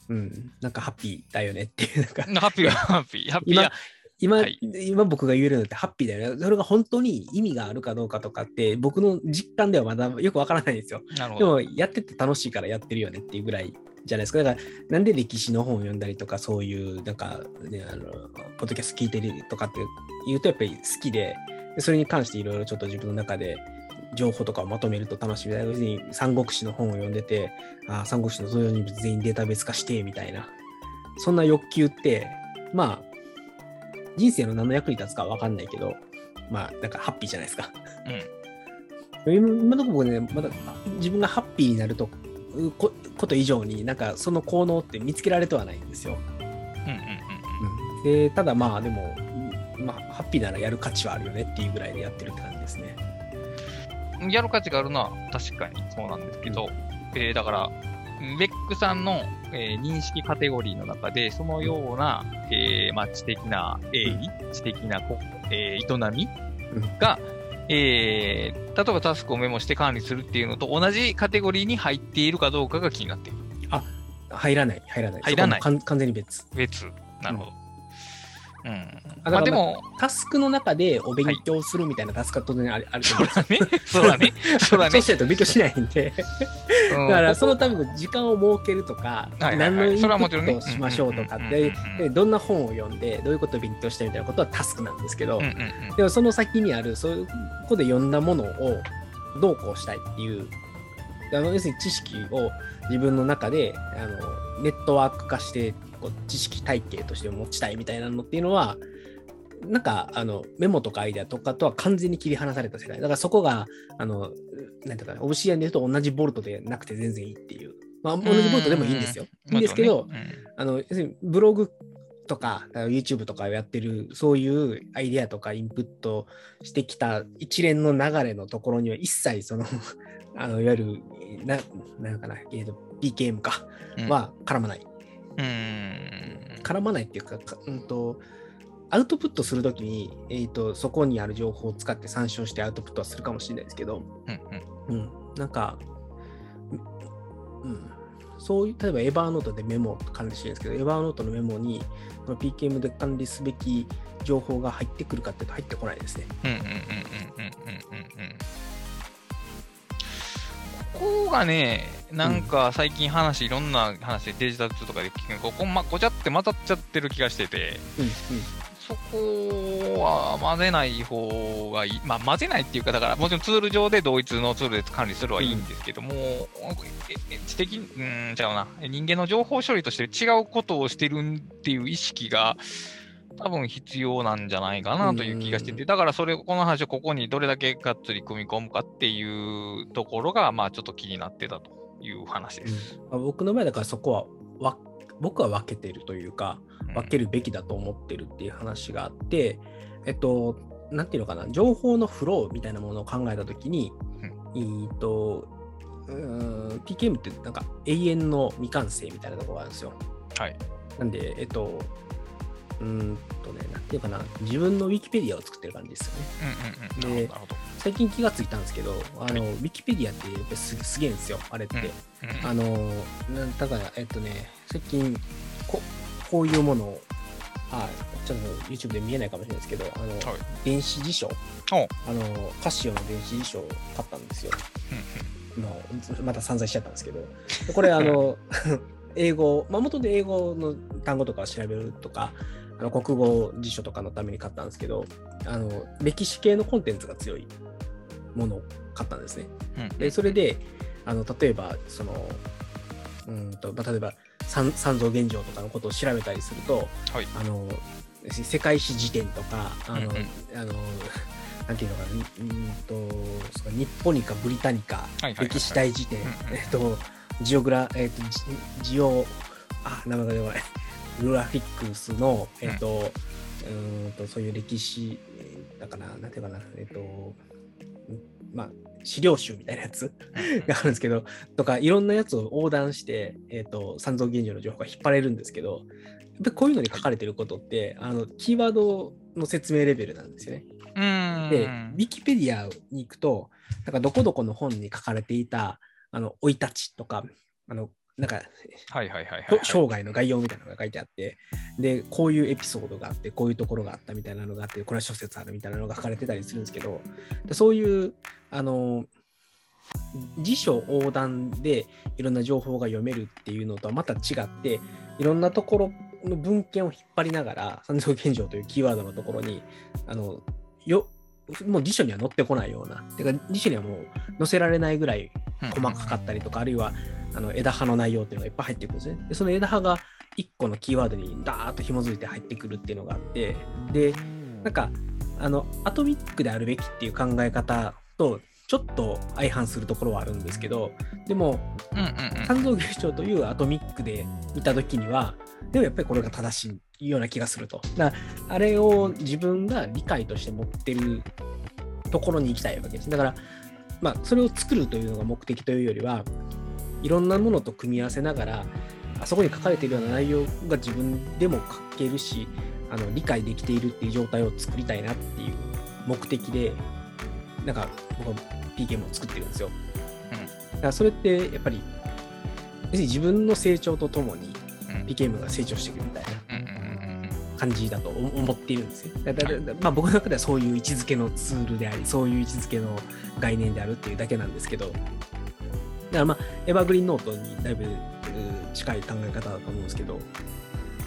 [SPEAKER 1] うん、なんかハッピーだよねっていう、*laughs* なんか、
[SPEAKER 2] ハッピーはハッピー。ハッピー
[SPEAKER 1] 今
[SPEAKER 2] は、
[SPEAKER 1] 今、
[SPEAKER 2] はい
[SPEAKER 1] 今僕が言えるのってハッピーだよね。それが本当に意味があるかどうかとかって、僕の実感ではまだよくわからないんですよ。でも、やってて楽しいからやってるよねっていうぐらいじゃないですか。だから、なんで歴史の本を読んだりとか、そういう、なんか、ね、あの、ポッドキャスト聞いてるとかって言うと、やっぱり好きで、でそれに関していろいろちょっと自分の中で情報とかをまとめると楽しみだ。要するに、三国志の本を読んでて、ああ、三国志の登場人物全員データベース化して、みたいな。そんな欲求って、まあ、人生の何の役に立つかは分かんないけど、まあ、なんかハッピーじゃないですか。今今のところね、まだ自分がハッピーになるとうここと以上に、なんかその効能って見つけられてはないんですよ。
[SPEAKER 2] うん。うんうん
[SPEAKER 1] でただまあ、でも、まあ、ハッピーならやる価値はあるよねっていうぐらいでやってるって感じですね。
[SPEAKER 2] うん。やる価値があるのは確かにそうなんですけど、えーだから、ベックさんの、えー認識カテゴリーの中で、そのような、えーまあ、知的な営利、知的なこ、えー営み
[SPEAKER 1] うん
[SPEAKER 2] が、えー例えばタスクをメモして管理するっていうのと同じカテゴリーに入っているかどうかが気になっている。
[SPEAKER 1] 入らない、入らない。
[SPEAKER 2] 入らない
[SPEAKER 1] 完完全に別。
[SPEAKER 2] 別。なるほど。うん。
[SPEAKER 1] あ
[SPEAKER 2] まあでも、
[SPEAKER 1] タスクの中でお勉強するみたいなタスクは当然ある, *laughs* あると思う。んです
[SPEAKER 2] そうだね。そうだね。
[SPEAKER 1] そうしないと勉強しないんで。
[SPEAKER 2] うん。
[SPEAKER 1] だからそのための時間を設けるとか、何のインプットをしましょうとか
[SPEAKER 2] うんうん
[SPEAKER 1] で
[SPEAKER 2] うんうんうん。
[SPEAKER 1] でどんな本を読んでどういうことを勉強したみたいなことはタスクなんですけど、でもその先にあるそういうここで読んだものをどうこうしたいっていうあの要するに知識を自分の中であのネットワーク化してこう知識体系として持ちたいみたいなのっていうのはなんかあのメモとかアイデアとかとは完全に切り離された世界だからそこがあのなんていうかなオブシアンで言うと同じボルトでなくて全然いいっていう、まあ、同じボルトでもいいんですよいいんですけど、あの、要するにブログとか、YouTube とかをやってる、そういうアイデアとかインプットしてきた一連の流れのところには一切その、*laughs* あの、いわゆる、な、なんのかな、えっ、と、PKM か、
[SPEAKER 2] うん
[SPEAKER 1] は絡まない。
[SPEAKER 2] うん。うん。
[SPEAKER 1] 絡まないっていうか、かうんと、アウトプットするときに、えーと、そこにある情報を使って参照してアウトプットはするかもしれないですけど、
[SPEAKER 2] うん、うん。
[SPEAKER 1] うん、なんか、うん、そういう、例えばエヴァーノートでメモと管理してるんですけど、エヴァーノートのメモに、の PKM で管理すべき情報が入ってくるかっていうと入ってこないですね。
[SPEAKER 2] ここがね、なんか最近話、いろんな話、デジタルとかで聞く、ここ、ま、ごちゃって混ざっちゃってる気がしてて、
[SPEAKER 1] うんうん、
[SPEAKER 2] そこは混ぜない方がいい。まあ混ぜないっていうか、だからもちろんツール上で同一のツールで管理するはいいんですけども、ええ知的、うん、ちゃうな。人間の情報処理として違うことをしてるっていう意識が、多分必要なんじゃないかなという気がしてて、だからそれ、この話をここにどれだけがっつり組み込むかっていうところが、まあちょっと気になってたという話です。
[SPEAKER 1] まあ僕の場合だからそこはわ僕は分けてるというか
[SPEAKER 2] うん
[SPEAKER 1] 分けるべきだと思ってるっていう話があって、えっとなんていうのかな情報のフローみたいなものを考えたときに、えーとうーん PKM ってなんか永遠の未完成みたいなところがあるんですよ。
[SPEAKER 2] はい。
[SPEAKER 1] なんで、えっと、うーんとね、なんていうかな、自分のウィキペディアを作ってる感じですよね。
[SPEAKER 2] うんうんうん。なる
[SPEAKER 1] で。最近気がついたんですけど、あの、ウィキペディアってやっぱりすすげえんですよ、あれって。
[SPEAKER 2] うん
[SPEAKER 1] あの、なんただ、えっとね、最近こ、こういうものを、あ、ちょっと YouTube で見えないかもしれないですけど、あの、
[SPEAKER 2] はい
[SPEAKER 1] 電子辞書、あの、カシオの電子辞書を買ったんですよ。もうまた散財しちゃったんですけど、これ、あの、*laughs* 英語、まあ、元で英語の単語とかを調べるとか、国語辞書とかのために買ったんですけど、あの歴史系のコンテンツが強いものを買ったんですね。で、それで、あの例えば、その、うんとまあ、例えば三、三蔵玄奘とかのことを調べたりすると、
[SPEAKER 2] はい。
[SPEAKER 1] あの世界史辞典とか、あの、
[SPEAKER 2] うんうん。
[SPEAKER 1] あのなんていうのかな、うんと、そ日本ニカ、ブリタニカ、歴史大辞典、えっと、ジオグラ、えっと、ジジオ、あ、名前が出ない。グラフィックスの、えっと、うーんと、そういう歴史、えーだから、なんていうかな、えっと、んまあ、資料集みたいなやつがあるんですけど、とか、いろんなやつを横断して、えっと、三蔵玄奘の情報が引っ張れるんですけど、やっぱりこういうのに書かれてることって、あの、キーワードの説明レベルなんですよね。
[SPEAKER 2] うん。
[SPEAKER 1] で、ウィキペディアに行くと、なんかどこどこの本に書かれていた、あの、生い立ちとか、あの、なんか、
[SPEAKER 2] はいはいはいはい
[SPEAKER 1] と生涯の概要みたいなのが書いてあって、で、こういうエピソードがあって、こういうところがあったみたいなのがあって、これは諸説あるみたいなのが書かれてたりするんですけど、でそういう、あの、辞書横断でいろんな情報が読めるっていうのとはまた違って、いろんなところの文献を引っ張りながら、三蔵現状というキーワードのところに、あの、よ、もう辞書には載ってこないような、てか辞書にはもう載せられないぐらい細かかったりとか、あるいはあの枝葉の内容っていうのがいっぱい入ってくるんですね。で、その枝葉が1個のキーワードにダーッと紐づいて入ってくるっていうのがあって、で、なんか、あの、アトミックであるべきっていう考え方と、ちょっと相反するところはあるんですけど、でも、
[SPEAKER 2] うんうんうん。
[SPEAKER 1] 三蔵現象というアトミックで見たときには、でもやっぱりこれが正しいような気がすると。だからあれを自分が理解として持ってるところに行きたいわけです。だから、まあ、それを作るというのが目的というよりは、いろんなものと組み合わせながら、あそこに書かれているような内容が自分でも書けるし、あの理解できているっていう状態を作りたいなっていう目的で、なんか僕は PK も作ってるんですよ。だからそれってやっぱり、要するに自分の成長とともに
[SPEAKER 2] うん
[SPEAKER 1] PKM が成長していくみたいな。
[SPEAKER 2] うんうんうんうん。
[SPEAKER 1] 感じだと思思っているんですよ。だだだまあ、僕の中ではそういう位置づけのツールであり、そういう位置づけの概念であるっていうだけなんですけど、だからまあ、エバーグリーンノートにだいぶ近い考え方だと思うんですけど、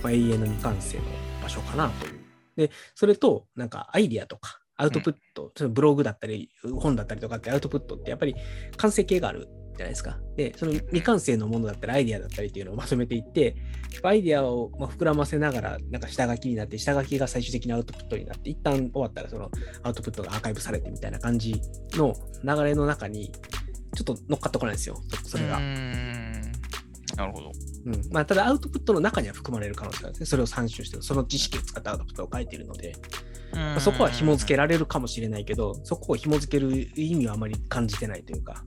[SPEAKER 1] まあ、永遠の未完成の場所かなという。で、それと、なんかアイディアとか、アウトプット、そのブログだったり、本だったりとかってアウトプットってやっぱり完成形があるじゃないですか。で、その未完成のものだったり、アイディアだったりっていうのをまとめていって、アイディアをまあ膨らませながら、なんか下書きになって、下書きが最終的なアウトプットになって、一旦終わったらそのアウトプットがアーカイブされてみたいな感じの流れの中に、ちょっと乗っかってこないんですよ、それが。
[SPEAKER 2] なるほど。
[SPEAKER 1] うんまあ、ただ、アウトプットの中には含まれる可能性があるんですね。それを参照して、その知識を使ってアウトプットを書いているので、まあそこは紐付けられるかもしれないけど、そこを紐付ける意味はあまり感じてないというか。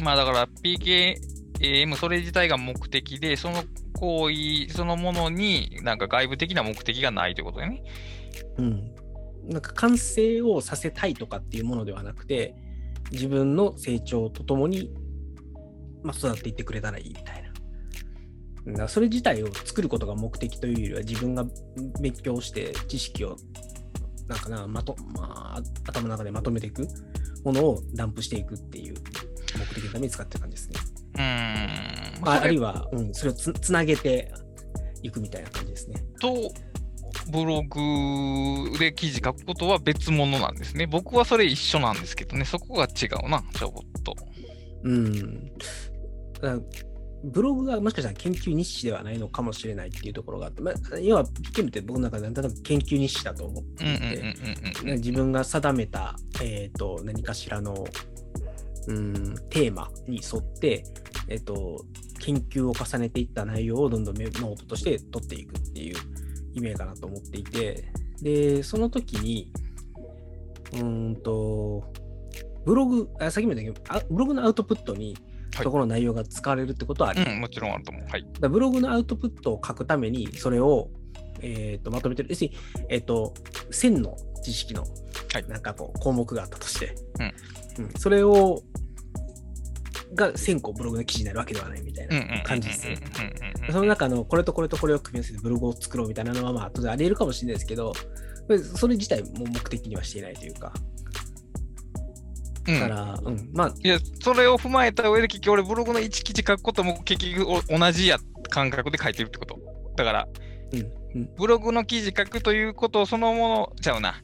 [SPEAKER 2] まあだから PKM それ自体が目的で、その行為そのものになんか外部的な目的がないということだよね。
[SPEAKER 1] うん。なんか完成をさせたいとかっていうものではなくて、自分の成長とともに、まあ、育っていってくれたらいいみたいな。だからそれ自体を作ることが目的というよりは、自分が勉強して知識を、なんかな、まと、まあ、頭の中でまとめていくものをダンプしていくっていう目的のために使ってる感じですね。
[SPEAKER 2] うーん。
[SPEAKER 1] まあ、あるいは、うん、それをつつなげていくみたいな感じですね。
[SPEAKER 2] と、ブログで記事書くことは別物なんですね。僕はそれ一緒なんですけどね、そこが違うな、ちょぼっと。
[SPEAKER 1] うん。ブログがもしかしたら研究日誌ではないのかもしれないっていうところがあって、まあ、要は PKM って僕の中ではただ研究日誌だと思って。自分が定めた、えー、と何かしらのうんテーマに沿って、えー、と研究を重ねていった内容をどんどんメノートとして取っていくっていう意味かなと思っていて、で、その時に、うーんと、ブログ、あさっきも言ったけど、あブログのアウトプットに、
[SPEAKER 2] はい
[SPEAKER 1] そこの内容が使われるってことはあり、
[SPEAKER 2] うん、もちろんあると思う。はい。
[SPEAKER 1] だブログのアウトプットを書くために、それを、えー、とまとめてる。要するに、えっ、と、1000の知識の
[SPEAKER 2] はい
[SPEAKER 1] なんかこう項目があったとして、
[SPEAKER 2] うん
[SPEAKER 1] うんそれを、が1000個ブログの記事になるわけではないみたいな感じですね。その中のこれとこれとこれを組み合わせてブログを作ろうみたいなのは、まあ、当然あり得るかもしれないですけど、それ自体も目的にはしていないというか、だから、うん、まあ、
[SPEAKER 2] いや、それを踏まえた上で、結局俺ブログの1記事書くことも結局同じや感覚で書いてるってこと。だから、
[SPEAKER 1] うん、うん、
[SPEAKER 2] ブログの記事書くということそのものちゃうな。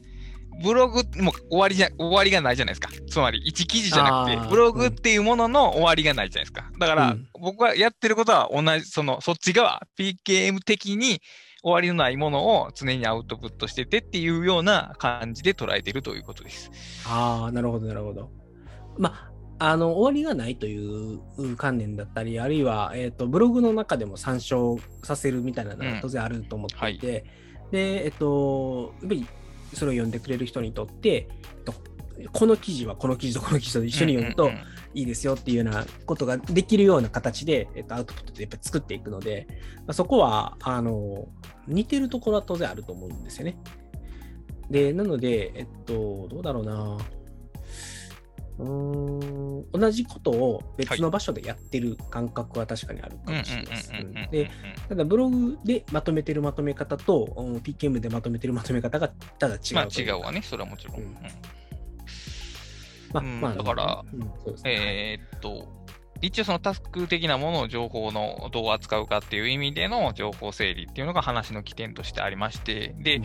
[SPEAKER 2] ブログも終わりじゃ終わりがないじゃないですか。つまり1記事じゃなくてブログっていうものの終わりがないじゃないですか。だから、
[SPEAKER 1] うん
[SPEAKER 2] 僕はやってることは同じ、そのそっち側、PKM 的に終わりのないものを常にアウトプットしててっていうような感じで捉えているということです。
[SPEAKER 1] ああ、なるほど、なるほど。まあ、あの、終わりがないという観念だったり、あるいは、えっ、と、ブログの中でも参照させるみたいなのが当然あると思っていて、で、えっ、と、やっぱりそれを読んでくれる人にとって、えっとこの記事はこの記事と *laughs* この記事と一緒に読むといいですよっていうようなことができるような形で、えっと、アウトプットでやっぱり作っていくので、まあ、そこは、あの、似てるところは当然あると思うんですよね。で、なので、えっと、どうだろうな。うーん。同じことを別の場所でやってる感覚は確かにあるかもしれないです。
[SPEAKER 2] うん
[SPEAKER 1] で、ただブログでまとめてるまとめ方と、うん PKM でまとめてるまとめ方がただ違うと
[SPEAKER 2] まあ違うわね、それはもちろん。
[SPEAKER 1] うん。
[SPEAKER 2] うん。
[SPEAKER 1] まあ、
[SPEAKER 2] うん
[SPEAKER 1] まあ、
[SPEAKER 2] だから、
[SPEAKER 1] うんね。
[SPEAKER 2] えーっと、一応そのタスク的なものを情報のどう扱うかっていう意味での情報整理っていうのが話の起点としてありまして、で、
[SPEAKER 1] うん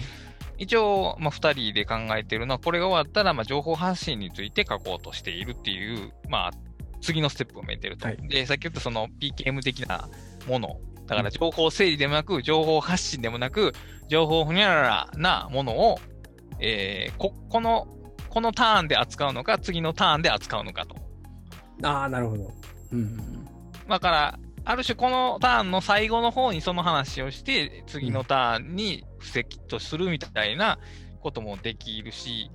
[SPEAKER 2] 一応、まあ、2人で考えているのは、これが終わったら、まあ、情報発信について書こうとしているっていう、まあ、次のステップを埋めてると。
[SPEAKER 1] はい
[SPEAKER 2] で、さっき言ったその PKM 的なもの、だから情報整理でもなく、情報発信でもなく、情報ふにゃららなものを、えーこ、この、このターンで扱うのか、次のターンで扱うのかと。
[SPEAKER 1] ああ、なるほど。うんうん
[SPEAKER 2] だから、ある種このターンの最後の方にその話をして、次のターンに布石とするみたいなこともできるし、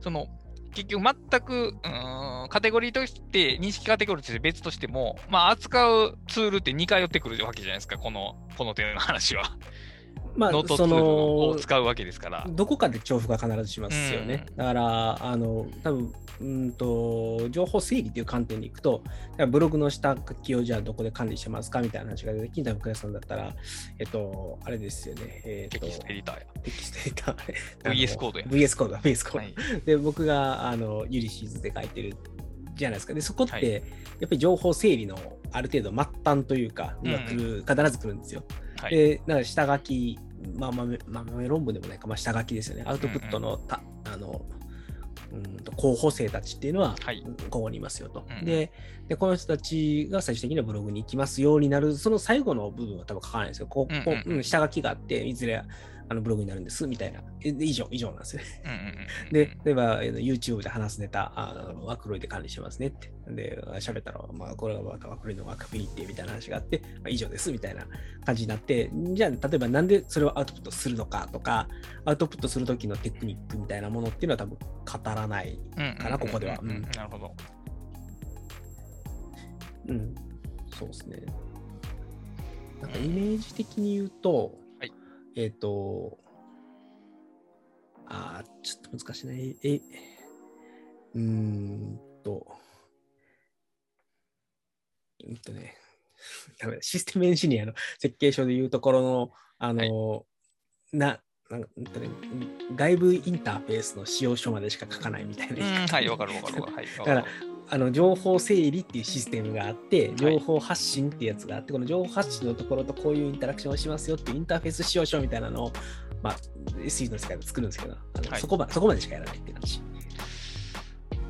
[SPEAKER 2] その、結局全く、うん、カテゴリーとして、認識カテゴリーとして別としても、まあ、扱うツールって2回寄ってくるわけじゃないですか、この、この点の話は。
[SPEAKER 1] まあ
[SPEAKER 2] ノー、トツ
[SPEAKER 1] そ
[SPEAKER 2] ールを
[SPEAKER 1] の、
[SPEAKER 2] 使うわけですから。
[SPEAKER 1] どこかで重複が必ずしますよね。
[SPEAKER 2] うん
[SPEAKER 1] だから、あの、多分うんと、情報整理という観点でいくと、ブログの下書きをじゃあどこで管理してますかみたいな話が出てきた福田さんだったら、えっと、あれですよね。えっと、
[SPEAKER 2] テキストエディターや。
[SPEAKER 1] テキストエディター *laughs*
[SPEAKER 2] VS Codeや
[SPEAKER 1] VS Code、VS Code。
[SPEAKER 2] はい。
[SPEAKER 1] で、僕があの Ulysses で書いてるじゃないですか。で、そこって、
[SPEAKER 2] はい
[SPEAKER 1] やっぱり情報整理のある程度末端というか、
[SPEAKER 2] うん
[SPEAKER 1] が来る必ず来るんですよ。
[SPEAKER 2] はい。
[SPEAKER 1] で、だから下書き、まあ、豆、ま論文でもないか、まあ、下書きですよね。アウトプットのた、あの、うんと候補生たちっていうのは、
[SPEAKER 2] はい
[SPEAKER 1] ここにいますよと、
[SPEAKER 2] うん
[SPEAKER 1] でで、この人たちが最終的にはブログに行きますようになる、その最後の部分は多分書かないんですよ。ここ、
[SPEAKER 2] うんうんうん
[SPEAKER 1] うん下書きがあって、いずれあのブログになるんです、みたいな。え以上、以上なんですよね。で、例えば、えー YouTube で話すネタ、あのワークロイで管理してますねって。で、喋ったら、まあ、これがワークロイのワークフィリってみたいな話があって、まあ、以上ですみたいな感じになって、じゃあ、例えばなんでそれをアウトプットするのかとか、アウトプットするときのテクニックみたいなものっていうのは多分語らない。かなここでは
[SPEAKER 2] なるほど。
[SPEAKER 1] うん、そうですね。なんかイメージ的に言うと、
[SPEAKER 2] はい
[SPEAKER 1] えっ、と、あーちょっと難しいね。え、うーんと、うんとね、*laughs* ダメだ。システムエンジニアの設計書でいうところの、あの、な、なんかね、外部インターフェースの使用書までしか書かないみたいな
[SPEAKER 2] はい、わかるわかるわかる。はい、
[SPEAKER 1] だからあの情報整理っていうシステムがあって、
[SPEAKER 2] い
[SPEAKER 1] 情報発信っていうやつがあって、この情報発信のところとこういうインタラクションをしますよっていうインターフェース使用書みたいなのを、まあ、SE の世界で作るんですけど、あの
[SPEAKER 2] はい
[SPEAKER 1] そこまそこまでしかやらないっていう感じ。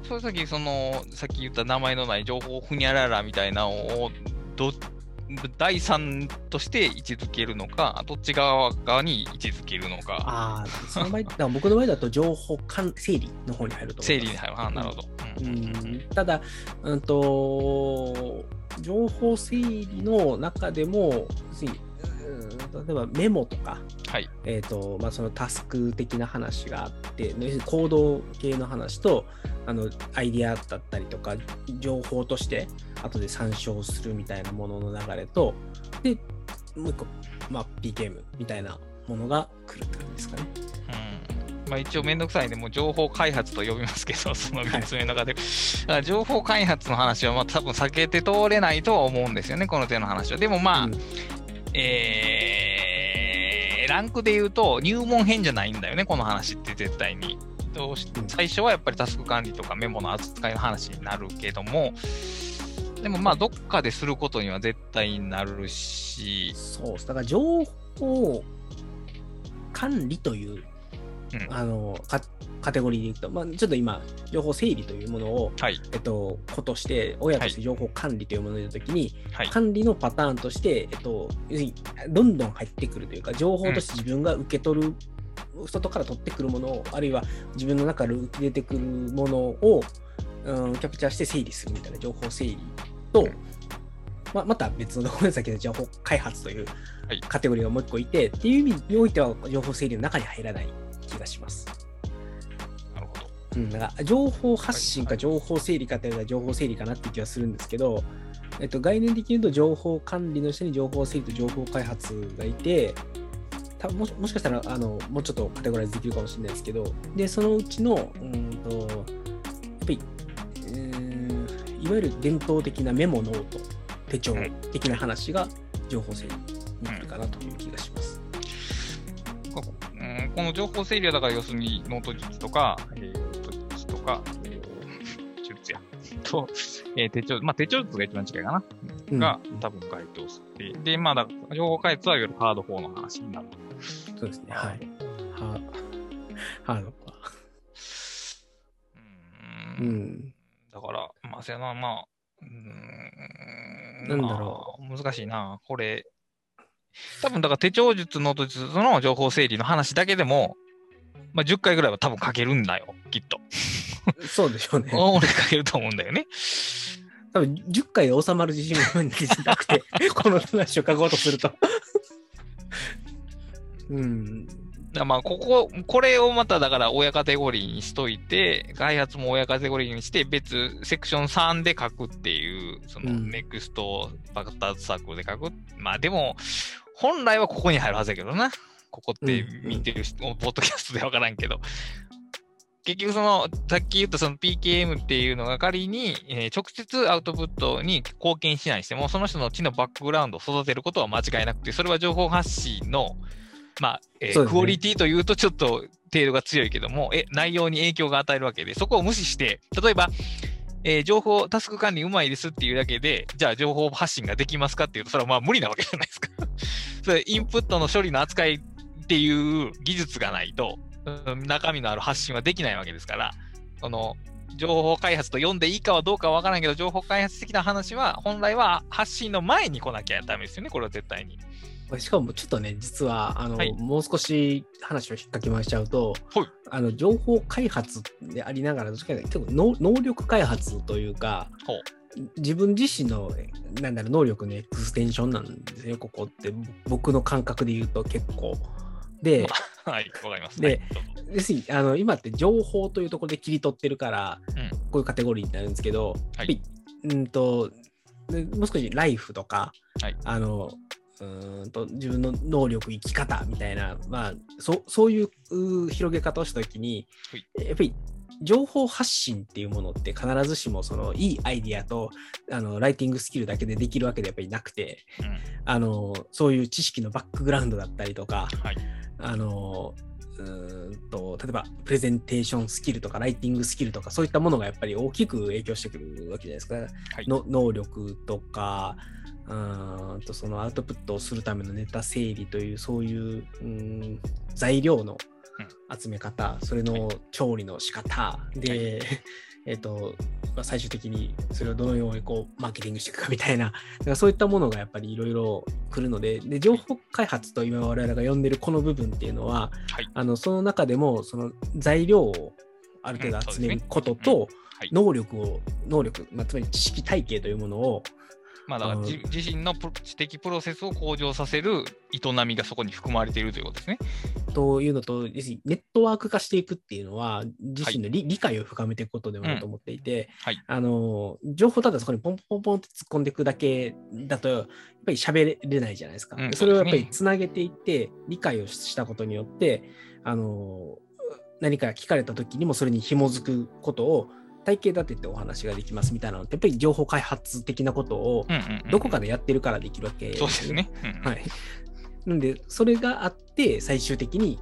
[SPEAKER 2] その時そのさっき言った名前のない情報ふにゃららみたいなのをど第三として位置づけるのか、どっち側側に位置づけるのか、
[SPEAKER 1] ああ、その場合、だ僕の場合だと情報管整理の方に入ると。
[SPEAKER 2] 整理に入る。あなるほど。
[SPEAKER 1] う
[SPEAKER 2] うんうん
[SPEAKER 1] ただ、うんと、情報整理の中でも、要す例えばメモとか、
[SPEAKER 2] はい。
[SPEAKER 1] えーとまあ、そのタスク的な話があって、要するに行動系の話とあのアイディアだったりとか、情報として後で参照するみたいなものの流れと、で、もう一個、まあ、PKM みたいなものが来るって感じですかね。
[SPEAKER 2] うんまあ、一応めんどくさいんで、もう情報開発と呼びますけど、*laughs* その3つ目の中で。だから情報開発の話はまあ多分避けて通れないとは思うんですよね、この手の話は。でもまあ、
[SPEAKER 1] うん
[SPEAKER 2] えー、ランクで言うと入門編じゃないんだよね、この話って絶対に。どうし
[SPEAKER 1] うん
[SPEAKER 2] 最初はやっぱりタスク管理とかメモの扱いの話になるけども、でもまあどっかですることには絶対になるし、
[SPEAKER 1] そう。だから情報管理という、
[SPEAKER 2] うん
[SPEAKER 1] あのカカテゴリーでいくと、まあ、ちょっと今、情報整理というものを、
[SPEAKER 2] はい、
[SPEAKER 1] えっと、ことして、親として情報管理というものを言うときに、
[SPEAKER 2] はい、
[SPEAKER 1] 管理のパターンとして、えっと、要するにどんどん入ってくるというか、情報として自分が受け取る、外から取ってくるものを、あるいは自分の中から受け出てくるものを、うん、キャプチャーして整理するみたいな情報整理と、ままた別のごめんなさいけど、情報開発という
[SPEAKER 2] はい。
[SPEAKER 1] カテゴリーがもう一個いて、っていう意味においては、情報整理の中に入らない気がします。
[SPEAKER 2] なるほど。
[SPEAKER 1] うん、だから情報発信
[SPEAKER 2] はい
[SPEAKER 1] か情報整理かって言われたら情報整理かなって気はするんですけど、えっと、概念的に言うと情報管理の下に情報整理と情報開発がいて、多分もしもしかしたらあのもうちょっとカテゴライズできるかもしれないですけど、で、そのうちの、うんと、やっぱり、うーんいわゆる伝統的なメモノート、手帳的な話が情報整理になるかなという気がします。
[SPEAKER 2] この情報整理はだから要するにノート術とか、えー、ノート術とか、えー *laughs* と、えー手帳、まあ手帳術が一番近いかな。
[SPEAKER 1] うん
[SPEAKER 2] が、多分該当する。で、まあだから、情報開発はいわゆるハード4の話になる。
[SPEAKER 1] そうですね。はい。は、ハードは。
[SPEAKER 2] う。
[SPEAKER 1] うんん。
[SPEAKER 2] だから、まあ、せやな、まあ、うーん、
[SPEAKER 1] なんだろ
[SPEAKER 2] う。難しいな、これ。多分だから手帳術、ノート術の情報整理の話だけでも、まあ、10回ぐらいは多分書けるんだよ、きっと。
[SPEAKER 1] そうでしょうね。*laughs*
[SPEAKER 2] 俺書けると思うんだよね。
[SPEAKER 1] 多分10回で収まる自信がなくて、*laughs* この話を書こうとすると。うん。
[SPEAKER 2] だまあ、ここ、これをまただから親カテゴリーにしといて、開発も親カテゴリーにして、別、セクション3で書くっていう、その、
[SPEAKER 1] うん
[SPEAKER 2] ネクストバクターズサークルで書く。まあでも、本来はここに入るはずだけどな。ここって
[SPEAKER 1] うん
[SPEAKER 2] 見てる人、ポッドキャストでわからんけど。結局その、さっき言ったその PKM っていうのが仮に、えー直接アウトプットに貢献しないにしても、その人の知のバックグラウンドを育てることは間違いなくて、それは情報発信の、まあ、えー
[SPEAKER 1] ね
[SPEAKER 2] クオリティというとちょっと程度が強いけども、え、内容に影響が与えるわけで、そこを無視して、例えば、えー情報、タスク管理うまいですっていうだけで、じゃあ情報発信ができますかっていうと、それはまあ無理なわけじゃないですか。*laughs* それ、インプットの処理の扱いっていう技術がないと、うん中身のある発信はできないわけですから、その、情報開発と読んでいいかはどうかは分からんけど、情報開発的な話は、本来は発信の前に来なきゃダメですよね、これは絶対に。
[SPEAKER 1] しかもちょっとね、実は、あの、
[SPEAKER 2] はい。
[SPEAKER 1] もう少し話を引っ掛けましちゃうと、
[SPEAKER 2] はい。
[SPEAKER 1] あの、情報開発でありながら、どっちか能能力開発というか、自分自身の、なんだろう、能力のエクステンションなんですよ、ここって。僕の感覚で言うと結構。で、*laughs*
[SPEAKER 2] はい、わかります。
[SPEAKER 1] で要するにあの今って情報というところで切り取ってるから、
[SPEAKER 2] うん。
[SPEAKER 1] こういうカテゴリーになるんですけど、
[SPEAKER 2] はい。
[SPEAKER 1] うんとでもう少しライフとか、
[SPEAKER 2] はい。
[SPEAKER 1] あのうーんと自分の能力生き方みたいな、まあ、そそういう広げ方をしたときに、
[SPEAKER 2] はい。
[SPEAKER 1] やっぱり情報発信っていうものって必ずしもそのいいアイディアとあのライティングスキルだけでできるわけでやっぱりなくて
[SPEAKER 2] うん。
[SPEAKER 1] あのそういう知識のバックグラウンドだったりとか、
[SPEAKER 2] はい。
[SPEAKER 1] あのうーんと例えばプレゼンテーションスキルとかライティングスキルとかそういったものがやっぱり大きく影響してくるわけじゃないですか、
[SPEAKER 2] はい。
[SPEAKER 1] の能力とかとそのアウトプットをするためのネタ整理というそういううーん材料の集め方、それの調理の仕方で、*laughs* えっとまあ、最終的にそれをどのようにこうマーケティングしていくかみたいな、だからそういったものがやっぱりいろいろ来るのでで、情報開発と今我々が呼んでるこの部分っていうのは、
[SPEAKER 2] はい。
[SPEAKER 1] あのその中でもその材料をある程度集めることと、
[SPEAKER 2] はい。
[SPEAKER 1] 能力を、能力、まあ、つまり知識体系というものを、
[SPEAKER 2] まあだから自身の知的プロセスを向上させる営みがそこに含まれているということですね。
[SPEAKER 1] というのと、ネットワーク化していくっていうのは、自身の理,、理解を深めていくことでもあると思っていて、
[SPEAKER 2] はい
[SPEAKER 1] あの情報ただそこにポンポンポンって突っ込んでいくだけだと、やっぱり喋れないじゃないですか。
[SPEAKER 2] うん
[SPEAKER 1] それをやっぱりつなげていって、理解をしたことによって、あの何か聞かれた時にもそれに紐づくことを体系立ててお話ができますみたいなのって、やっぱり情報開発的なことをどこかでやってるからできるわけ
[SPEAKER 2] ですね。うんうん
[SPEAKER 1] はい。なんで、それがあって、最終的に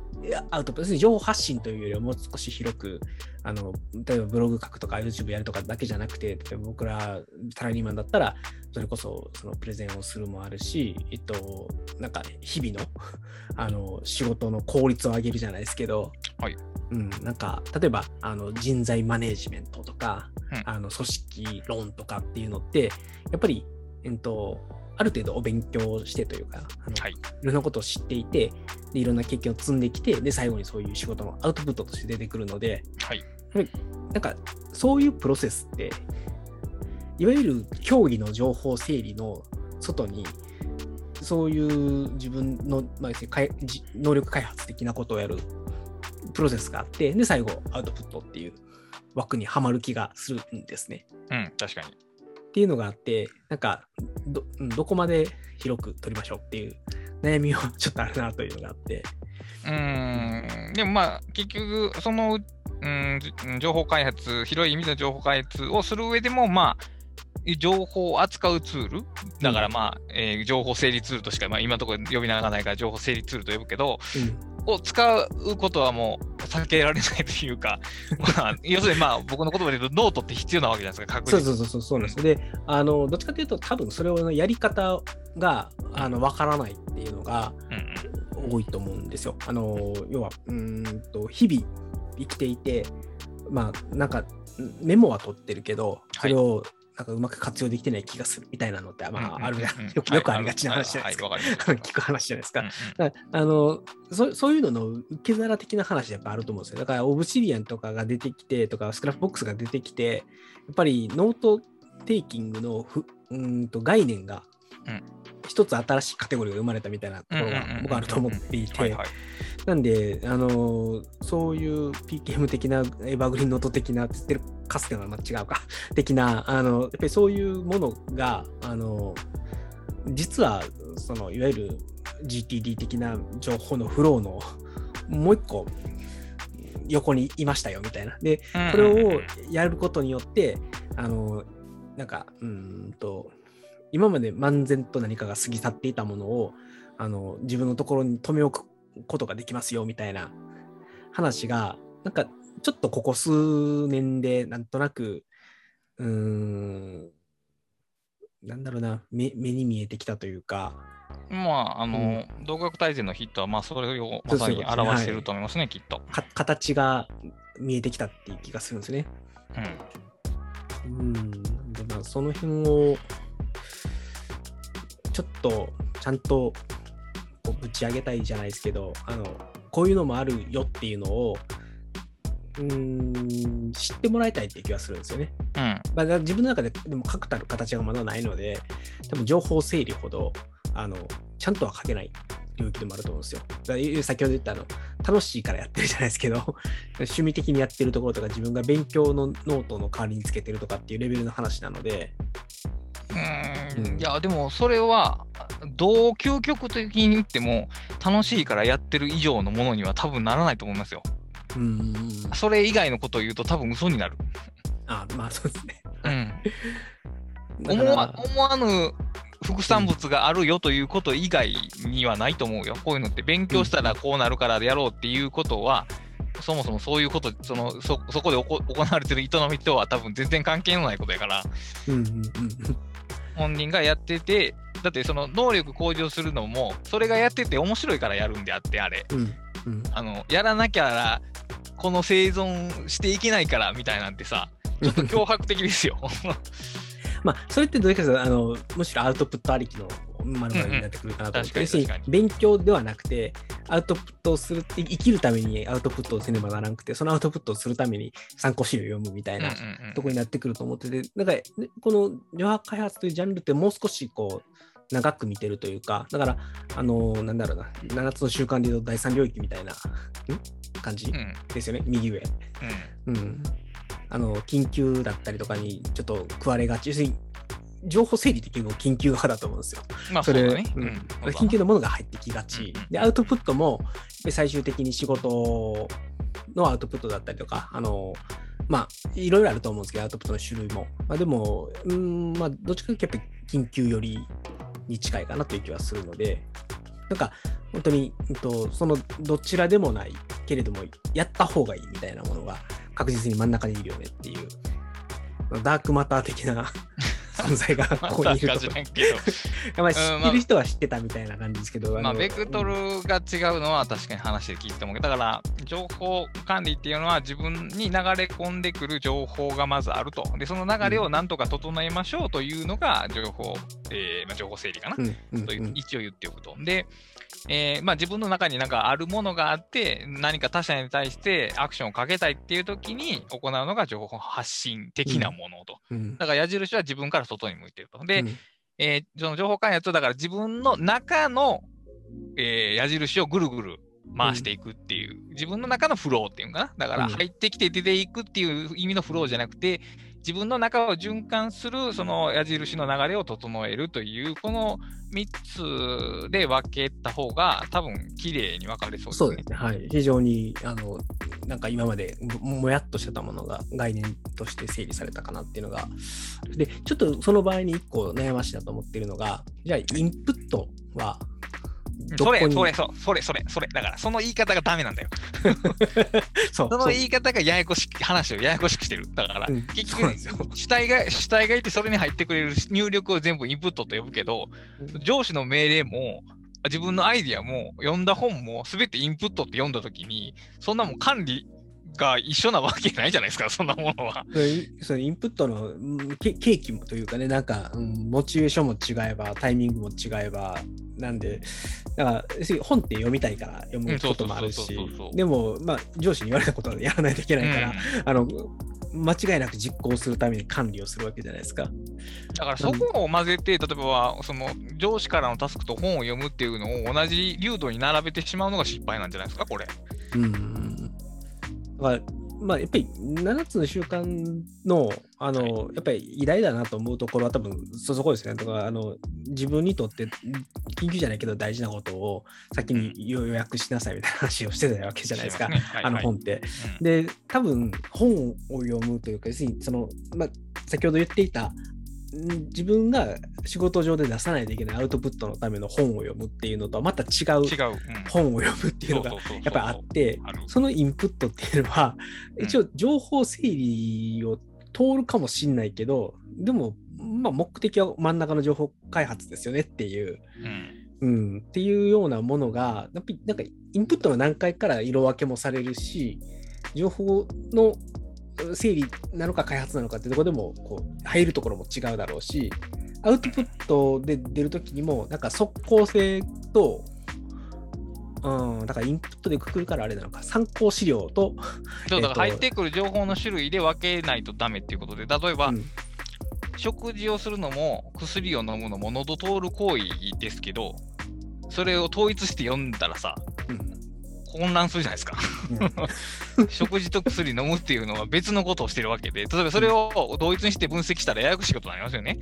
[SPEAKER 1] アウトプット、情報発信というよりはもう少し広く、あの例えばブログ書くとか YouTube やるとかだけじゃなくて、僕らサラリーマンだったら、それこそそのプレゼンをするもあるし、えっと、なんか日々の *laughs* あの仕事の効率を上げるじゃないですけど、
[SPEAKER 2] はい。
[SPEAKER 1] うん、なんか例えばあの人材マネージメントとか、
[SPEAKER 2] うん。
[SPEAKER 1] あの組織論とかっていうのって、やっぱり、えっと、ある程度お勉強してというか、あの
[SPEAKER 2] はい。
[SPEAKER 1] いろんなことを知っていてで、いろんな経験を積んできて、で、最後にそういう仕事のアウトプットとして出てくるので、
[SPEAKER 2] はい。
[SPEAKER 1] なんか、そういうプロセスって、いわゆる競技の情報整理の外に、そういう自分の、まあ、能力開発的なことをやるプロセスがあって、で、最後、アウトプットっていう枠にはまる気がするんですね。
[SPEAKER 2] うん、確かに。
[SPEAKER 1] っていうのがあって、なんかど、うんどこまで広く取りましょうっていう悩みはちょっとあるなというのがあって、
[SPEAKER 2] うーん、でもまあ、結局、その、うん、じ情報開発、広い意味での情報開発をする上でも、まあ、情報を扱うツール、だからまあ、えー情報整理ツールとしか、まあ、今のところ呼び名がないから情報整理ツールと呼ぶけど、を使うことはもう避けられないというか、*laughs* まあ、要するにまあ僕の言葉で言うとノートって必要なわけじゃないですか、確
[SPEAKER 1] そうそうそうそうそうなんです。で、あの、どっちかというと、多分それをやり方が、あの、わからないっていうのが多いと思うんですよ。あの、要は、うーんと、日々生きていて、まあ、なんか、メモは取ってるけど、それを、なんかうまく活用できてない気がするみたいなのって、まあ、あるじゃん。よくよくありがちな話じゃないですか。*laughs* 聞く話じゃないですか
[SPEAKER 2] うん。
[SPEAKER 1] だからあのそそういうのの受け皿的な話やっぱあると思うんですよ。だから Obsidian とかが出てきてとか Scrapbox が出てきてやっぱりノートテイキングのふうーんと概念が
[SPEAKER 2] うん
[SPEAKER 1] 一つ新しいカテゴリーが生まれたみたいなところが
[SPEAKER 2] うんうんうんうん
[SPEAKER 1] 僕はあると思っていてなんであのそういう PKM 的なエバーグリーンノート的なって言ってるかつてのは違うか *laughs* 的なあのやっぱりそういうものがあの実はそのいわゆる GTD 的な情報のフローのもう一個横にいましたよみたいな。で、これをやることによって、あの、なんか、うーんと、今まで漫然と何かが過ぎ去っていたものを、あの、自分のところに留め置くことができますよみたいな話が、なんか、ちょっとここ数年で、なんとなく、うーん、なんだろうな、目目に見えてきたというか、
[SPEAKER 2] まあ、あの、同学大全のヒットは、まあ、それをまさに表してると思いますね、きっと。
[SPEAKER 1] か形が見えてきたっていう気がするんですね。
[SPEAKER 2] うん。
[SPEAKER 1] うん。で、まあ、その辺を、ちょっと、ちゃんと、ぶち上げたいじゃないですけど、あの、こういうのもあるよっていうのを、うーん、知ってもらいたいっていう気がするんですよね。
[SPEAKER 2] うん。
[SPEAKER 1] まあ、自分の中で、でも確たる形がまだないので、多分情報整理ほど、あの、ちゃんとは書けない領域でもあると思うんですよ。だ先ほど言ったあの、楽しいからやってるじゃないですけど、*laughs* 趣味的にやってるところとか、自分が勉強のノートの代わりにつけてるとかっていうレベルの話なので、
[SPEAKER 2] う
[SPEAKER 1] ん
[SPEAKER 2] いや、でもそれは、どう究極的に言っても、楽しいからやってる以上のものには多分ならないと思いますよ。
[SPEAKER 1] うーん、
[SPEAKER 2] それ以外のことを言うと多分嘘になる。
[SPEAKER 1] あ、まあそうですね。
[SPEAKER 2] うん。*laughs* 思わ思わぬ副産物があるよということ以外にはないと思うよ。こういうのって勉強したらこうなるからやろうっていうことは、そもそもそういうこと、そのそそこで行われてる営みとは多分全然関係のないことやから、
[SPEAKER 1] うんうんうん
[SPEAKER 2] 本人がやってて、だってその能力向上するのも、それがやってて面白いからやるんであって、あれ。
[SPEAKER 1] うんうん
[SPEAKER 2] あのやらなきゃこの生存していけないからみたいなんてさ、ちょっと脅迫的ですよ。
[SPEAKER 1] まあ、それってどういうかというとあの、むしろアウトプットありきのまるになってくるかなと思って、
[SPEAKER 2] うん。うん
[SPEAKER 1] に
[SPEAKER 2] 確かに。
[SPEAKER 1] 勉強ではなくて、アウトプットをするって、生きるためにアウトプットをせねばならなくて、そのアウトプットをするために参考資料を読むみたいな
[SPEAKER 2] うんうん
[SPEAKER 1] ところになってくると思ってて、だから、ねこの余波開発というジャンルってもう少しこう、長く見てるというか、だから、あのなんだろうな、7つの習慣でいうと第三領域みたいな、ん？感じ
[SPEAKER 2] うんうん。
[SPEAKER 1] ですよね、右上。
[SPEAKER 2] うん。
[SPEAKER 1] うん。あの、緊急だったりとかにちょっと食われがち。要するに、情報整理的にも緊急派だと思うんですよ。
[SPEAKER 2] まあ
[SPEAKER 1] それ、
[SPEAKER 2] ね。
[SPEAKER 1] うん
[SPEAKER 2] うん
[SPEAKER 1] 緊急のものが入ってきがち。
[SPEAKER 2] うんうん
[SPEAKER 1] で、アウトプットも、最終的に仕事のアウトプットだったりとか、あの、まあ、いろいろあると思うんですけど、アウトプットの種類も。まあ、でも、うん、まあ、どっちかというと、やっぱり緊急よりに近いかなという気はするので、なんか、本当に、うんと、そのどちらでもないけれども、やった方がいいみたいなものが確実に真ん中にいるよねっていう、ダークマター的な存在が
[SPEAKER 2] まあ
[SPEAKER 1] ここにいると *laughs* まあ、知ってる人は知ってたみたいな感じですけど、
[SPEAKER 2] まあ、
[SPEAKER 1] の
[SPEAKER 2] ベクトルが違うのは確かに話で聞いてもだから情報管理っていうのは自分に流れ込んでくる情報がまずあるとでその流れをなんとか整えましょうというのが情報、えーまあ、情報整理かな、という
[SPEAKER 1] うん
[SPEAKER 2] 一応言っておくと。で、えーまあ、自分の中になんかあるものがあって、何か他者に対してアクションをかけたいっていう時に行うのが情報発信的なものと。
[SPEAKER 1] うん
[SPEAKER 2] だから矢印は自分から外に向いてると。で、
[SPEAKER 1] うん
[SPEAKER 2] えーその情報開発をだから自分の中の、えー矢印をぐるぐる回していくっていう、自分の中のフローっていうのかな。だから
[SPEAKER 1] うん
[SPEAKER 2] 入ってきて出ていくっていう意味のフローじゃなくて、自分の中を循環するその矢印の流れを整えるという、この3つで分けた方が多分綺麗に分かれそうですね。
[SPEAKER 1] そうですね。はい。非常に、あの、なんか今までもやっとしてたものが概念として整理されたかなっていうのが。で、ちょっとその場合に一個悩ましいなと思っているのが、じゃあインプットは
[SPEAKER 2] それ、それ、そうそれ、それ、それ。だから、その言い方がダメなんだよ。*laughs*
[SPEAKER 1] そう
[SPEAKER 2] その言い方がややこしく、話をややこしくしてる。だから、
[SPEAKER 1] うん
[SPEAKER 2] 結局主体が、主体がいて、それに入ってくれる入力を全部インプットと呼ぶけど、上司の命令も、自分のアイディアも、読んだ本も、すべてインプットって読んだときに、そんなもん管理が一緒なわけないじゃないですか、*laughs* そんなものは。
[SPEAKER 1] そインプットのうんけ契機もというかね、なんか、うんモチベーションも違えば、タイミングも違えば、なんで、だから、本って読みたいから読むこともあるしでも、まあ、上司に言われたことはやらないといけないから、あの、間違いなく実行するために管理をするわけじゃないですか。
[SPEAKER 2] だからそこを混ぜて、例えばその上司からのタスクと本を読むっていうのを同じ流度に並べてしまうのが失敗なんじゃないですか、これ。
[SPEAKER 1] うん。だから、まあ、やっぱり7つの習慣の、あの、やっぱり偉大だなと思うところは多分そそこですね。だから、あの、自分にとって緊急じゃないけど大事なことを先に予約しなさいみたいな話をしてたわけじゃないですか。
[SPEAKER 2] してますねはい
[SPEAKER 1] あの
[SPEAKER 2] はい
[SPEAKER 1] 本って。
[SPEAKER 2] うん
[SPEAKER 1] で、多分本を読むというか、要するにその、まあ、先ほど言っていた、ん自分が仕事上で出さないといけないアウトプットのための本を読むっていうのとはまた違う本を読むっていうのがやっぱりあってそのインプットっていうのは、
[SPEAKER 2] うん。
[SPEAKER 1] 一応情報整理を通るかもしんないけど、でも、まあ、目的は真ん中の情報開発ですよねっていう、
[SPEAKER 2] うん。
[SPEAKER 1] うん、っていうようなものが、やっぱりなんかインプットの段階から色分けもされるし、情報の整理なのか開発なのかってところでもこう入るところも違うだろうし、アウトプットで出るときにも、なんか即効性と、うん、だからインプットでくくるからあれなのか、参考資料と、
[SPEAKER 2] そうだから
[SPEAKER 1] えっと
[SPEAKER 2] 入ってくる情報の種類で分けないとダメっていうことで、例えば、
[SPEAKER 1] うん。
[SPEAKER 2] 食事をするのも薬を飲むのも喉通る行為ですけど、それを統一して読んだらさ、
[SPEAKER 1] うん
[SPEAKER 2] 混乱するじゃないですか。食事と薬飲むっていうのは別のことをしてるわけで、例えばそれを同一にして分析したらややこしいことになりますよね。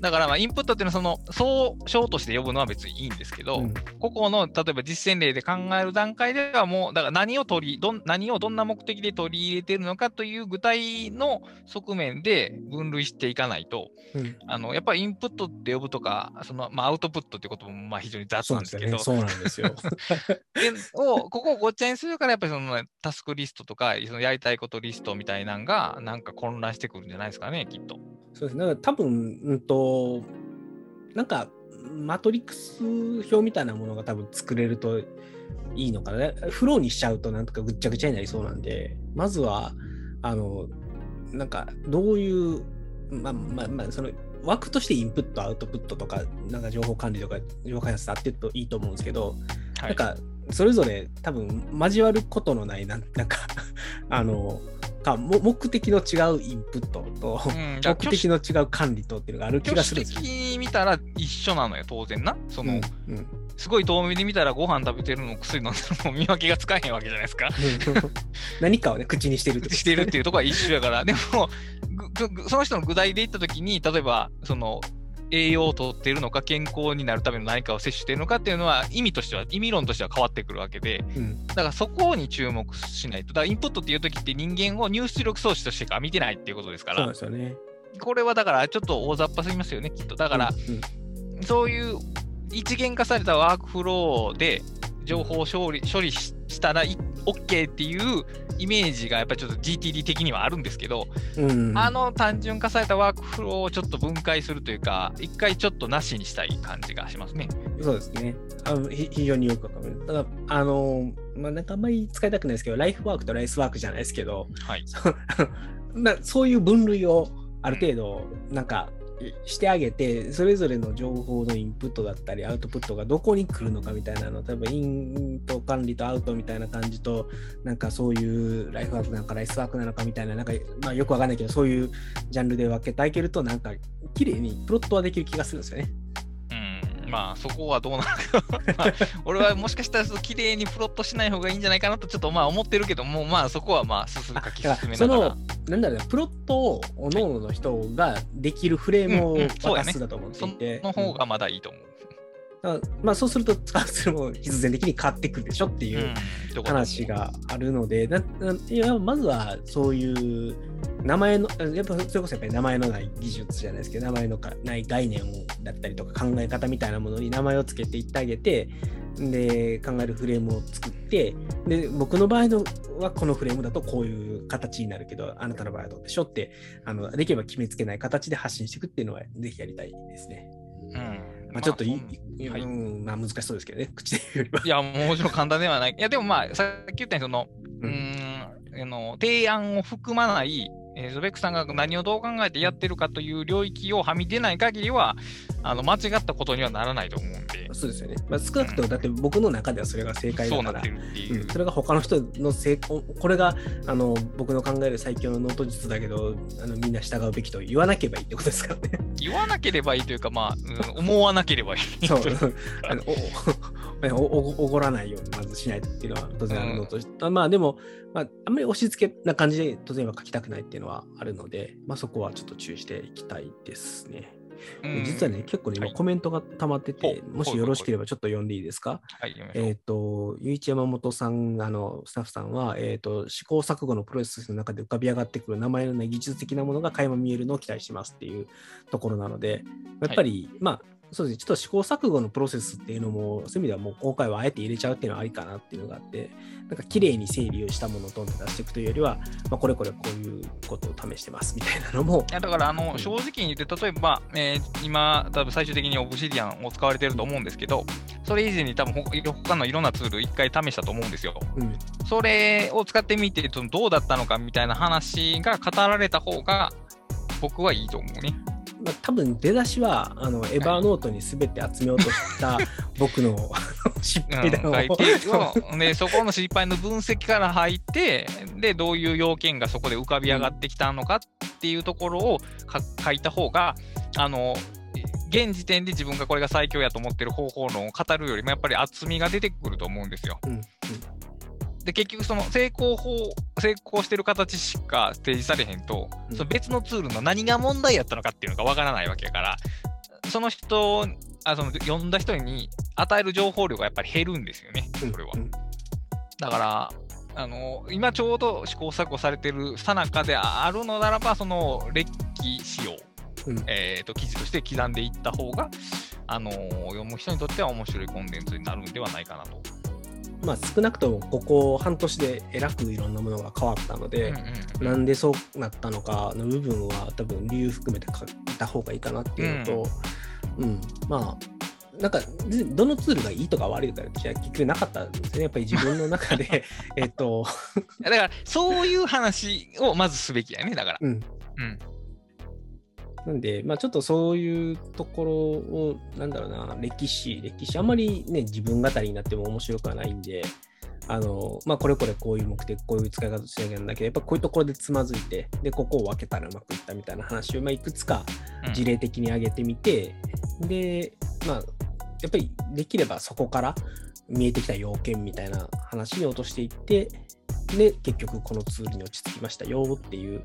[SPEAKER 2] だからまあインプットっていうのはその総称として呼ぶのは別にいいんですけど、
[SPEAKER 1] うん
[SPEAKER 2] 個々の例えば実践例で考える段階ではもうだから何を取りどん何をどんな目的で取り入れてるのかという具体の側面で分類していかないと
[SPEAKER 1] うん
[SPEAKER 2] あのやっぱりインプットって呼ぶとかその、まあ、アウトプットってこともまあ非常に雑な
[SPEAKER 1] んんですすよね。そうなんですよ。*laughs*
[SPEAKER 2] でをここをごっちゃにするからやっぱりそのタスクリストとかそのやりたいことリストみたいなんがなんか混乱してくるんじゃないですかねきっと。
[SPEAKER 1] そうですね。多分、うんと、なんか、マトリックス表みたいなものが多分作れるといいのかな。フローにしちゃうとなんとかぐっちゃぐちゃになりそうなんで、まずは、あの、なんか、どういう、まあまあまあ、その、枠としてインプット、アウトプットとか、なんか情報管理とか、情報開発ってあってるといいと思うんですけど、
[SPEAKER 2] はい、
[SPEAKER 1] なんか、それぞれ多分交わることのない、なんなんか、あの、かも目的の違うインプットと、
[SPEAKER 2] うん、
[SPEAKER 1] 目的の違う管理とっていうのがある気がするんですよ。
[SPEAKER 2] 的に見たら一緒なのよ当然な。その、
[SPEAKER 1] うんうん
[SPEAKER 2] すごい遠目で見たらご飯食べてるのも薬飲んでるのも見分けがつかへんわけじゃないですか。*laughs*
[SPEAKER 1] 何かをね、口にしてるって
[SPEAKER 2] してるっていうところは一緒やから、でもその人の具体で言ったときに、例えばその栄養をとっているのか、健康になるための何かを摂取しているのかっていうのは、意味としては、意味論としては変わってくるわけで、
[SPEAKER 1] うん
[SPEAKER 2] だからそこに注目しないと、だからインプットっていうときって人間を入出力装置としてか見てないっていうことですか
[SPEAKER 1] そうですよね。
[SPEAKER 2] これはだからちょっと大雑把すぎますよね、きっと。だから、
[SPEAKER 1] うん
[SPEAKER 2] そういう一元化されたワークフローで情報を処理処理ししたらい OK っていうイメージがやっぱりちょっと GTD 的にはあるんですけど、
[SPEAKER 1] うんうん
[SPEAKER 2] あの単純化されたワークフローをちょっと分解するというか、一回ちょっとなしにしたい感じがしますね。
[SPEAKER 1] そうですね。あのひ非常によくわかる。ただ、あの、まあ、なんかあんまり使いたくないですけど、ライフワークとライスワークじゃないですけど、
[SPEAKER 2] はい。
[SPEAKER 1] まあ *laughs* そういう分類をある程度、なんか、してあげて、それぞれの情報のインプットだったり、アウトプットがどこに来るのかみたいなの、例えばインと管理とアウトみたいな感じと、なんかそういうライフワークなのかライスワークなのかみたいな、なんか、まあよくわかんないけど、そういうジャンルで分けてあげると、なんか、綺麗にプロットはできる気がするんですよね。
[SPEAKER 2] うん、まあそこはどうなのか、*laughs* まあ、俺はもしかしたら綺麗にプロットしない方がいいんじゃないかなとちょっとまあ思ってるけども、まあそこはまあ進む
[SPEAKER 1] から、
[SPEAKER 2] 進めながら
[SPEAKER 1] なんだろうな、プロットを各々の人ができるフレームを渡すだと思って
[SPEAKER 2] そ
[SPEAKER 1] いて、
[SPEAKER 2] の方がまだいいと思う。
[SPEAKER 1] まあそうすると使うツールも必然的に変わってくるでしょっていう話があるので、いやまずはそういう名前の、やっぱそれこそやっぱり名前のない技術じゃないですけど、名前のかない概念をだったりとか考え方みたいなものに名前を付けていってあげて、で、考えるフレームを作って、で、僕の場合のはこのフレームだとこういう形になるけど、あなたの場合はどうでしょうって、あの、できれば決めつけない形で発信していくっていうのは、ぜひやりたいですね。
[SPEAKER 2] うん
[SPEAKER 1] まあ、ちょっとい、
[SPEAKER 2] そうはい
[SPEAKER 1] うん、まあ難しそうですけどね、*laughs* 口で言うよりは。
[SPEAKER 2] いや、もちろん簡単ではない。いや、でもまあ、さっき言ったように、その、う
[SPEAKER 1] ん、
[SPEAKER 2] あの提案を含まない、えー、ゾベックさんが何をどう考えてやってるかという領域をはみ出ない限りは、あの間違ったことにはならないと思うんで、
[SPEAKER 1] そうですよね。まあ、少なくとも、だって僕の中ではそれが正解だから。
[SPEAKER 2] そう
[SPEAKER 1] それが他の人の成功これがあの僕の考える最強のノート術だけどあのみんな従うべきと言わなければいいってことですからね。
[SPEAKER 2] 言わなければいいというか、まあ、うん思わなければいい。
[SPEAKER 1] そう。あのおおごらないようにまずしないとっていうのは当然あるのと、まあでも、まあ、あんまり押し付けな感じで当然は書きたくないっていうのはあるので、まあ、そこはちょっと注意していきたいですね。
[SPEAKER 2] うん。
[SPEAKER 1] 実はね結構ね今
[SPEAKER 2] はい。
[SPEAKER 1] コメントが溜まってて、
[SPEAKER 2] ほう
[SPEAKER 1] もしよろしければちょっと読んでいいですか？えっ、と、ゆういち山本さん、あの、スタッフさんは、えっ、と、試行錯誤のプロセスの中で浮かび上がってくる名前のない技術的なものが垣間見えるのを期待しますっていうところなので、やっぱり、まあ、そうですね、ちょっと試行錯誤のプロセスっていうのも、そういう意味ではもう今回はあえて入れちゃうっていうのはありかなっていうのがあって、なんか綺麗に整理をしたものをどんどん出していくというよりは、まあ、これこれこういうことを試してますみたいなのも
[SPEAKER 2] い、やだからあの、
[SPEAKER 1] うん
[SPEAKER 2] 正直に言って、例えば、えー今、多分最終的にオブシディアンを使われてると思うんですけど、それ以前に多分ほ他のいろんなツール一回試したと思うんですよ。
[SPEAKER 1] うん、
[SPEAKER 2] それを使ってみて、どうだったのかみたいな話が語られた方が、僕はいいと思うね。
[SPEAKER 1] まあ、多分出だしはあのエヴァーノートに全て集めようとした *laughs* 僕の失
[SPEAKER 2] うん、
[SPEAKER 1] 敗談を、
[SPEAKER 2] 書い。てでそこの失敗の分析から入ってでどういう要件がそこで浮かび上がってきたのかっていうところをか書いた方があの現時点で自分がこれが最強やと思ってる方法論を語るよりもやっぱり厚みが出てくると思うんですよ。
[SPEAKER 1] うんうん
[SPEAKER 2] で結局その成功法成功してる形しか提示されへんと、
[SPEAKER 1] うん
[SPEAKER 2] その別のツールの何が問題やったのかっていうのがわからないわけやからその人あその読んだ人に与える情報量がやっぱり減るんですよねそれは。
[SPEAKER 1] うん
[SPEAKER 2] だから、あの今ちょうど試行錯誤されてるさなかであるのならば、その歴史を、
[SPEAKER 1] うん
[SPEAKER 2] えー、と記事として刻んでいった方が、あの読む人にとっては面白いコンテンツになるんではないかなと。
[SPEAKER 1] まあ、少なくともここ半年でえらくいろんなものが変わったので、
[SPEAKER 2] うんうん。
[SPEAKER 1] なんでそうなったのかの部分は多分理由含めて書いた方がいいかなっていうのと、うん。まあなんかでどのツールがいいとか悪いとかじゃ結局なかったんですよね。やっぱり自分の中で *laughs* えっと、
[SPEAKER 2] だから、そういう話をまずすべきやね、だから。
[SPEAKER 1] うん、
[SPEAKER 2] うん。
[SPEAKER 1] なんで、まあ、ちょっとそういうところを、なんだろうな、歴史、歴史、あんまりね、自分語りになっても面白くはないんで、あの、まあ、これこれこういう目的、こういう使い方しなきゃないんだけど、やっぱこういうところでつまずいて、で、ここを分けたらうまくいったみたいな話を、まあ、いくつか
[SPEAKER 2] うん。
[SPEAKER 1] 事例的に挙げてみて、で、まあ、やっぱりできればそこから見えてきた要件みたいな話に落としていって、で、結局このツールに落ち着きましたよっていう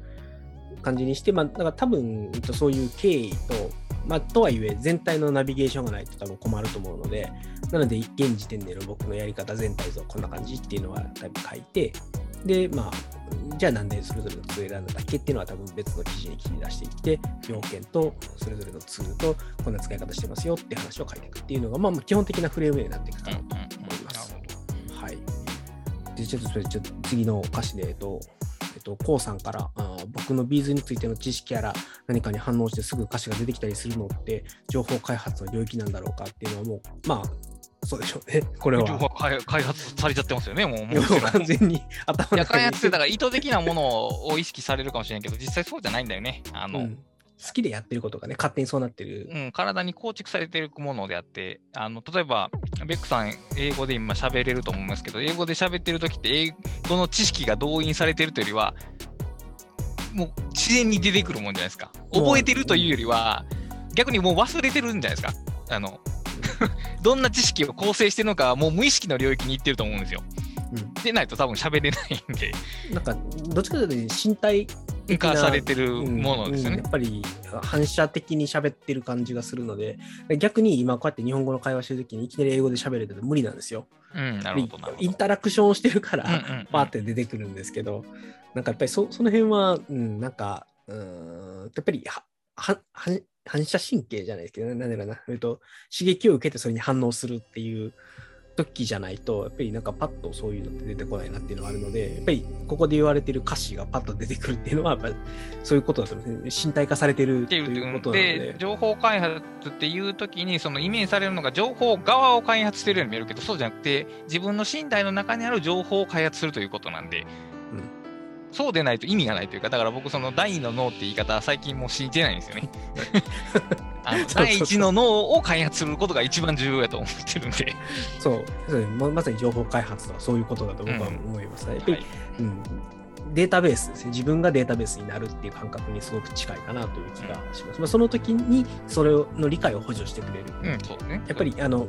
[SPEAKER 1] 感じにして、まあ、だから多分、えっとそういう経緯と、まあ、とはいえ、全体のナビゲーションがないと多分困ると思うので、なので、現時点での僕のやり方全体像、こんな感じっていうのはだいぶ書いて、で、まあ、じゃあなんでそれぞれのツール選んだっけっていうのは多分別の記事に切り出していって、要件とそれぞれのツールとこんな使い方してますよって話を書いていくっていうのが、まあ、まあ基本的なフレームになっていくかなと
[SPEAKER 2] うん
[SPEAKER 1] 思います。はい。で、ちょっとそれ、ちょっと次の歌詞で、えっと、えっと、こうさんから、あー僕のビーズについての知識やら何かに反応してすぐ歌詞が出てきたりするのって、情報開発の領域なんだろうかっていうのはもう、まあ、そうでしょうね。*laughs* これは。
[SPEAKER 2] 情報開開発されちゃってますよね、もう。*laughs* も
[SPEAKER 1] う完全に頭の
[SPEAKER 2] いや、開
[SPEAKER 1] 中に
[SPEAKER 2] 発ってだから意図的なものを意識されるかもしれないけど、実際そうじゃないんだよね。あの、
[SPEAKER 1] うん好きでやってることがね、勝手にそうなってる。
[SPEAKER 2] うん、体に構築されているものであって、あの例えば、ベックさん、英語で今喋れると思いますけど、英語で喋ってるときって、英語の知識が動員されてるというよりは、もう自然に出てくるもんじゃないですか。覚えてるというよりは、逆にもう忘れてるんじゃないですか。あの *laughs* どんな知識を構成してるのか、もう無意識の領域に行ってると思うんですよ。
[SPEAKER 1] うん。
[SPEAKER 2] でないと多分喋れないん。で、
[SPEAKER 1] なん。か、どっちかというと身体
[SPEAKER 2] 化されてる
[SPEAKER 1] うん。
[SPEAKER 2] ものですよね
[SPEAKER 1] うん。や。っぱり反射的に喋ってる感じがするので、逆に今こうやって日本語の会話してるときにいきなり英語で喋れてると無理なん。ですよ。
[SPEAKER 2] うん、なるほど、なるほど。
[SPEAKER 1] インタラクションをしてるから、
[SPEAKER 2] うん。うん。うん。
[SPEAKER 1] パーって出てくるん。ですけど、なん。かやっぱりそその辺は、うん、なん。か、うーん、やっぱりは、は、は反射神経じゃないですけど、なん。だろうな、えっと、刺激を受けてそれに反応するっていう時じゃないと、やっぱりなんかパッとそういうのって出てこないなっていうのがあるので、やっぱりここで言われてる歌詞がパッと出てくるっていうのは、やっぱりそういうことだと思うんですね。身体化されてる
[SPEAKER 2] っ
[SPEAKER 1] ていうことなの
[SPEAKER 2] で
[SPEAKER 1] で。
[SPEAKER 2] 情報開発っていう時にそのイメージされるのが情報側を開発してるように見えるけどそうじゃなくて自分の身体の中にある情報を開発するということなんで、そうでないと意味がないというかだから僕その第二の脳って言い方は最近もう信じてないんですよね。*laughs* 第一の脳を開発することが一番重要やと思ってるんで。
[SPEAKER 1] そうそうままさに情報開発とはそういうことだと僕は思いますね。やっぱり、
[SPEAKER 2] はい
[SPEAKER 1] うん、データベースですね。自分がデータベースになるっていう感覚にすごく近いかなという気がします。まあ、その時にそれの理解を補助してくれる。
[SPEAKER 2] うん、ね。
[SPEAKER 1] やっぱりあの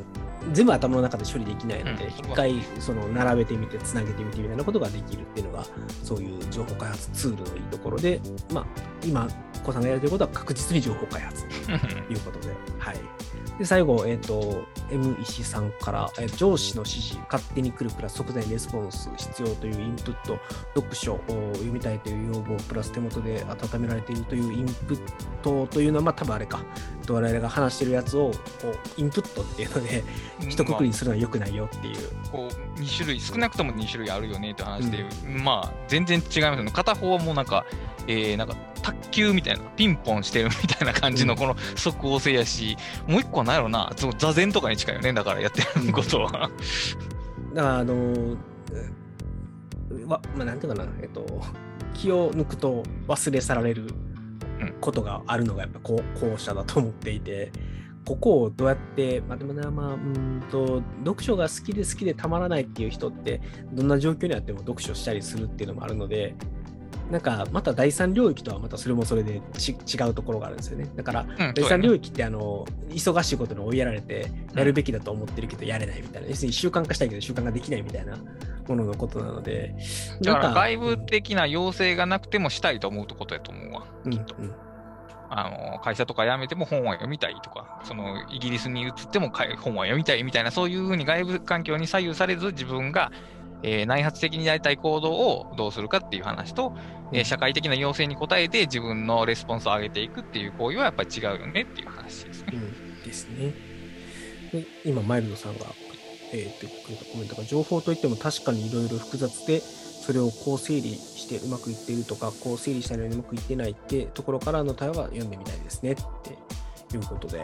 [SPEAKER 1] 全部頭の中で処理できないので、
[SPEAKER 2] うん。
[SPEAKER 1] 一回その並べてみて、つなげてみてみたいなことができるっていうのが、そういう情報開発ツールのいいところで、まあ、今、小さんがやれてることは確実に情報開発。ということで、はい。で、最後、えっ、と、M 石さんから、えー上司の指示、勝手に来るプラス即座にレスポンス必要というインプット、読書を読みたいという要望、プラス手元で温められているというインプットというのは、まあ多分あれか、我々が話してるやつを、こう、インプットっていうので、一括りにするのは良くないよっていう。
[SPEAKER 2] こう2種類少なくとも2種類あるよねって話で、まあ全然違いますよね。片方はもうなんか,、えーなんか卓球みたいなピンポンしてるみたいな感じの
[SPEAKER 1] うん。
[SPEAKER 2] この即応性やし、もう一個は何やろなその座禅とかに近いよねだからやってることは、
[SPEAKER 1] だから、あのーうわ、まあ、なんていうかな、えっと、気を抜くと忘れ去られる
[SPEAKER 2] うん。
[SPEAKER 1] ことがあるのが、やっぱこう後者だと思っていて、ここをどうやって、まあ、でもな、まあ、うーんと、読書が好きで好きでたまらないっていう人って、どんな状況にあっても読書したりするっていうのもあるので、なんか、また第三領域とはまたそれもそれでち違うところがあるんですよね。だから、
[SPEAKER 2] うん
[SPEAKER 1] 第三領域ってあの忙しいことに追いやられてやるべきだと思ってるけどやれないみたいな、要するに習慣化したいけど習慣ができないみたいなもののことなので
[SPEAKER 2] だから外部的な要請がなくてもしたいと思うことやと思うわ
[SPEAKER 1] うん
[SPEAKER 2] きっとあの会社とか辞めても本は読みたいとかそのイギリスに移っても本は読みたいみたいなそういうふうに外部環境に左右されず自分が、えー内発的にやりたい行動をどうするかっていう話と、えー社会的な要請に応えて自分のレスポンスを上げていくっていう行為はやっぱり違うよねっていう話ですね。
[SPEAKER 1] うん。ですね。で今マイルドさんが、えー、ってくれたコメントが情報といっても確かにいろいろ複雑でそれをこう整理してうまくいっているとかこう整理したのにうまくいってないってところからの対話は読んでみたいですねっていうことで、
[SPEAKER 2] う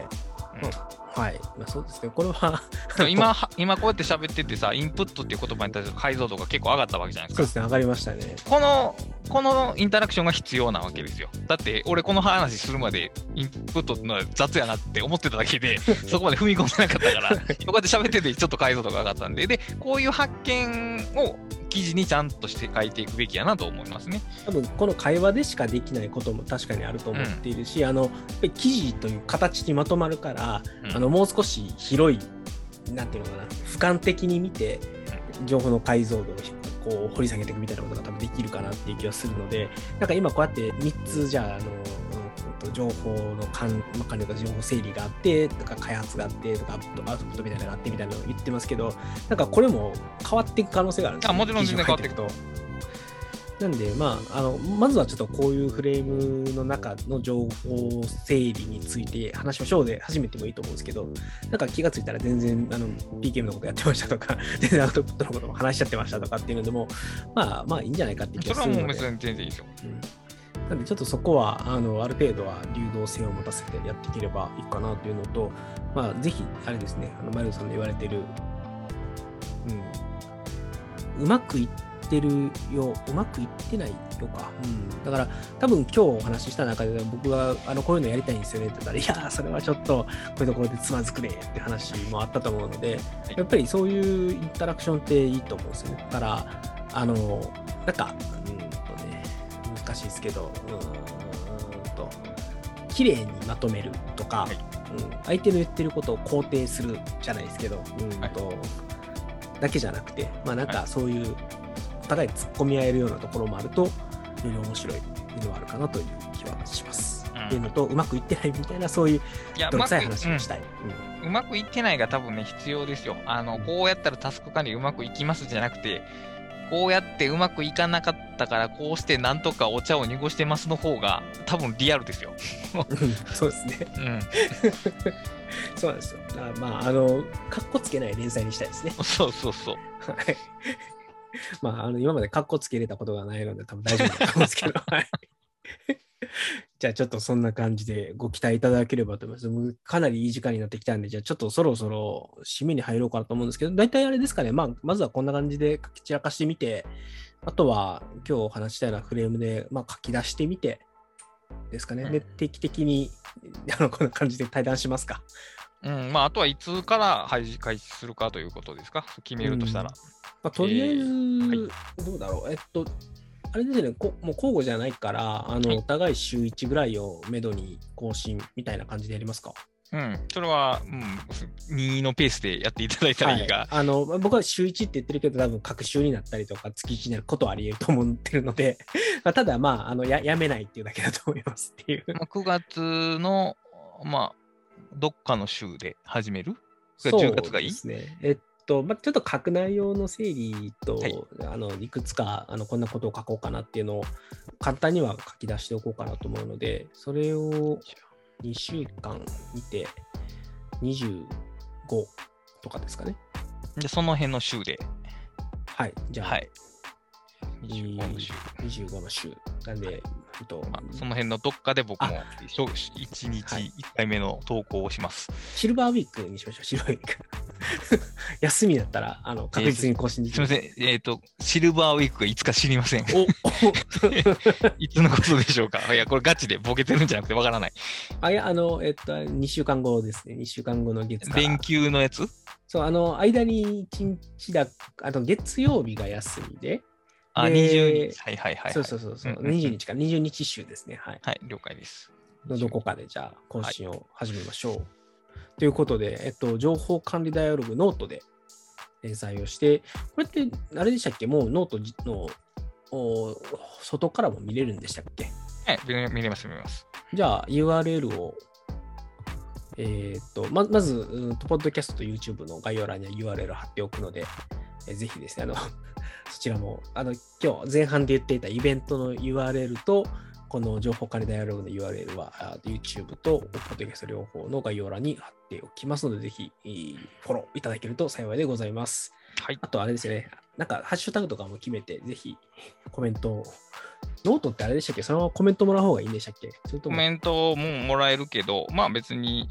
[SPEAKER 2] ん
[SPEAKER 1] はい、まあ、そうですね。これは *laughs*
[SPEAKER 2] 今は、今こうやって喋っててさ、インプットっていう言葉に対する解像度が結構上がったわけじゃないですか。
[SPEAKER 1] そうで。すね。上がりましたね。
[SPEAKER 2] この、このインタラクションが必要なわけですよ。だって、俺この話するまでインプットの雑やなって思ってただけで、*laughs* そこまで踏み込んでなかったから、こうやって喋っててちょっと解像度が上がったんで、で、こういう発見を記事にちゃんとして書いていくべきやなと思いますね。
[SPEAKER 1] 多分この会話でしかできないことも確かにあると思っているし、あのやっぱり記事という形にまとまるから、
[SPEAKER 2] うん
[SPEAKER 1] あのもう少し広いなんていうのかな俯瞰的に見て情報の解像度をこう掘り下げていくみたいなことが多分できるかなっていう気がするのでなんか今こうやって3つじゃああの、情報の管管理とか情報整理があってとか開発があってとかアウトプットみたいなのがあってみたいなのを言ってますけどなんかこれも変わっていく可能性があるんですよ
[SPEAKER 2] あもちろん全然変わっていく
[SPEAKER 1] と。なんで、まあ、あの、まずはちょっとこういうフレームの中の情報整理について話しましょうで始めてもいいと思うんですけど、なんか気がついたら全然、あの、PKM のことやってましたとか、全然アウトプットのことも話しちゃってましたとかっていうのでも、まあ、まあいいんじゃないかっていう気
[SPEAKER 2] それは
[SPEAKER 1] がするので。
[SPEAKER 2] もう別に全然いいですよ。
[SPEAKER 1] うんなんでちょっとそこはあのある程度は流動性を持たせてやっていければいいかなというのと、まあ、ぜひ、あれですね、あのマリオさんの言われてる、うん、うまくいってるよ、うまくいってないよか。うん、だから、多分今日お話しした中で、僕があのこういうのやりたいんですよね。って言ったら、いやー、それはちょっとこういうところでつまずくねって話もあったと思うので、やっぱりそういうインタラクションっていいと思うんですよね。だから、あの、なんか、うんとね、難しいですけど、うーんと、綺麗にまとめるとか、
[SPEAKER 2] はい。
[SPEAKER 1] うん、相手の言ってることを肯定するじゃないですけど、うんと、だけじゃなくて、まあなん
[SPEAKER 2] は
[SPEAKER 1] かそういう、お互い突っ込み合えるようなところもあると、より面白いのはあるかなという気はします。
[SPEAKER 2] うん
[SPEAKER 1] っていうのと、うまくいってないみたいな、そういう泥臭い話をしたい。う
[SPEAKER 2] まくいってないが多分ね、必要ですよ。あの、こうやったらタスク管理うまくいきますじゃなくて、こうやってうまくいかなかったから、こうしてなんとかお茶を濁してますの方が、多分リアルですよ。
[SPEAKER 1] うんそうですね。
[SPEAKER 2] うん。
[SPEAKER 1] そうなんですよ。あまあ、あの、かっこつけない連載にしたいですね。
[SPEAKER 2] そうそうそう。
[SPEAKER 1] はい。*laughs* まあ、あの、今までかっこつけれたことがないので、多分大丈夫だと思うんですけど、*laughs* はい。じゃあ、ちょっとそんな感じでご期待いただければと思います。もうかなりいい時間になってきたんで、じゃあ、ちょっとそろそろ締めに入ろうかなと思うんですけど、大体あれですかね、まあ、まずはこんな感じで書き散らかしてみて、あとは今日お話ししたようなフレームで、まあ、書き出してみて、ですかね。で、
[SPEAKER 2] うん
[SPEAKER 1] 定期的に、あの、こんな感じで対談しますか。
[SPEAKER 2] うん、まあ、あとはいつから配信開始するかということですか、決めるとしたら。
[SPEAKER 1] まあ、とりあえず、
[SPEAKER 2] えー
[SPEAKER 1] どうだろう、えっと、あれですよね、こもう交互じゃないから、あの、
[SPEAKER 2] はい。
[SPEAKER 1] お互い週1ぐらいをめどに更新みたいな感じでやりますか？
[SPEAKER 2] うん、それは、うん、2のペースでやっていただいたらいいが、
[SPEAKER 1] あの僕は週1って言ってるけど、多分各週になったりとか、月1になることはあり得ると思ってるので、*laughs* まあ、ただ、まああのや、やめないっていうだけだと思いますっていう。
[SPEAKER 2] まあ、9月の、まあ、どっかの週で始める？
[SPEAKER 1] そう
[SPEAKER 2] 10月がいい？
[SPEAKER 1] ですね。えっと、まあ、ちょっと書く内容の整理と、
[SPEAKER 2] はい
[SPEAKER 1] あのいくつかあのこんなことを書こうかなっていうのを簡単には書き出しておこうかなと思うので、それを2週間見て、25とかですかね。
[SPEAKER 2] じゃあその辺の週で、
[SPEAKER 1] はい。じゃあ、
[SPEAKER 2] はい。25の週。
[SPEAKER 1] 25の週。なんで、と
[SPEAKER 2] まあ、その辺のどっかで僕も1日
[SPEAKER 1] はい
[SPEAKER 2] 1回目の投稿をします。
[SPEAKER 1] シルバーウィークにしましょう、シルバーウィーク。*laughs* 休みだったら、あの、確実に更新でき
[SPEAKER 2] すみません、えっ、と、シルバーウィークがいつか知りません。
[SPEAKER 1] お *laughs*
[SPEAKER 2] いつのことでしょうかいや、これガチでボケてるんじゃなくてわからない。
[SPEAKER 1] あ、いや、あの、えっと、2週間後ですね。2週間後の月。
[SPEAKER 2] 連休のやつ？
[SPEAKER 1] そう、あの、間に1日だ、あと月曜日が休みで、
[SPEAKER 2] あ、
[SPEAKER 1] で
[SPEAKER 2] 20日。はいはいはい、はい。
[SPEAKER 1] そうそうそうそう、
[SPEAKER 2] うんうんうん
[SPEAKER 1] 20日か、20日週ですね。はい。
[SPEAKER 2] はい、了解です。
[SPEAKER 1] のどこかで、じゃあ、更新を始めましょう。ということで、えっと、情報管理ダイアログノートで連載をして、これって、あれでしたっけ？もうノートのお外からも見れるんでしたっけ？
[SPEAKER 2] はい、見れます、見れます。
[SPEAKER 1] じゃあ URL を、えーっと、ままず、ポッドキャストと YouTube の概要欄には URL を貼っておくので、えーぜひですね、あの、そちらも、あの、今日前半で言っていたイベントの URL と、この情報管理ダイアログの URL は、あ YouTube とポッドキャスト両方の概要欄に貼っておきますので、ぜひ、えーフォローいただけると幸いでございます。
[SPEAKER 2] はい。
[SPEAKER 1] あとあれですよね、なんかハッシュタグとかも決めて、ぜひコメントを。ノートってあれでしたっけ？そのままコメントもらう方がいいんでしたっけ？それとも
[SPEAKER 2] コメントももらえるけど、まあ別に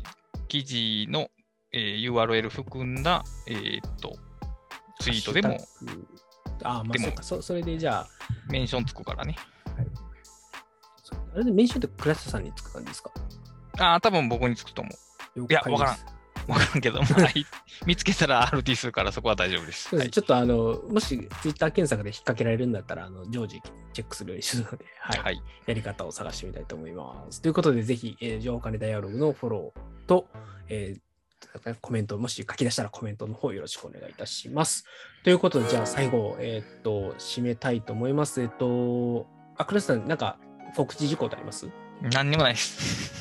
[SPEAKER 2] 記事の、えー URL 含んだ、えーっと、ツイートでも。
[SPEAKER 1] ああ、まあそうかそ、それでじゃあ、
[SPEAKER 2] メンションつくからね。
[SPEAKER 1] あれでメンションって倉下さんにつく感じですか？
[SPEAKER 2] ああ、多分僕につくと思
[SPEAKER 1] い
[SPEAKER 2] やわからんう。*laughs* わからんけど、まあ、い *laughs* 見つけたら RT するからそこは大丈夫です。はい、
[SPEAKER 1] ちょっとあの、もしツイッター検索で引っ掛けられるんだったら、あの常時チェックするようにするので、はい
[SPEAKER 2] はい。
[SPEAKER 1] やり方を探してみたいと思います。ということで、ぜひ、えー情報管理ダイアログのフォローと、えーコメント、もし書き出したらコメントの方よろしくお願いいたします。ということで、じゃあ最後、えーっと、締めたいと思います。えっと、あ、倉下さん、なんか告知事項ってあります？
[SPEAKER 2] 何にもないです。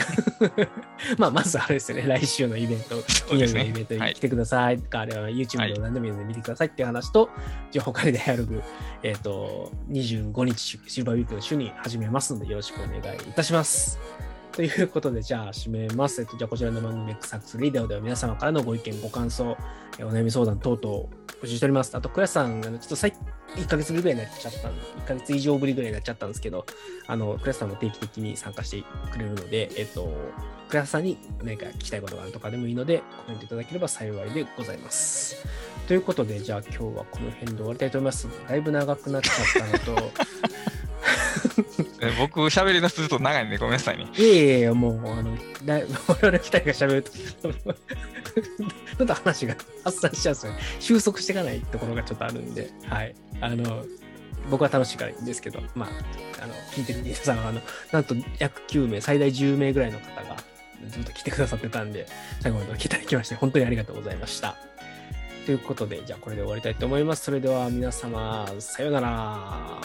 [SPEAKER 2] *laughs*
[SPEAKER 1] まあ、まずあれですよね、来週のイベント、
[SPEAKER 2] う
[SPEAKER 1] 金曜日のイベント
[SPEAKER 2] はい
[SPEAKER 1] に来てくださいとか、あるいは YouTube
[SPEAKER 2] はい
[SPEAKER 1] でも何でもいいので見てくださいっていう話と、情報管理ダイアログ、えっ、と、25日、シルバーウィークの週に始めますので、よろしくお願いいたします。ということで、じゃあ、締めます。えっと、じゃあ、こちらの番組 X サックスリーダーでは皆様からのご意見、ご感想、えお悩み相談等々募集しております。あと、倉さん、あのちょっと最1ヶ月ぶりぐらいになっちゃったんで1ヶ月以上ぶりぐらいになっちゃったんですけど、あの、倉さんも定期的に参加してくれるので、えっと、倉さんに何か聞きたいことがあるとかでもいいので、コメントいただければ幸いでございます。ということで、じゃあ今日はこの辺で終わりたいと思います。だいぶ長くなっちゃったのと、*laughs*
[SPEAKER 2] え僕、喋り出すと長いんでごめんなさいね。
[SPEAKER 1] いえいえいえ、もう、あの、だい我々二人が喋ると、*laughs* ちょっと話が発散しちゃうんですよね。収束していかないところがちょっとあるんで、はい。あの、僕は楽しいからいいんですけど、まあ、あの、聞いてる皆さんは、あの、なんと約9名、最大10名ぐらいの方がずっと来てくださってたんで、最後までお聞きいただきまして、本当にありがとうございました。ということで、じゃあこれで終わりたいと思います。それでは皆様、さようなら。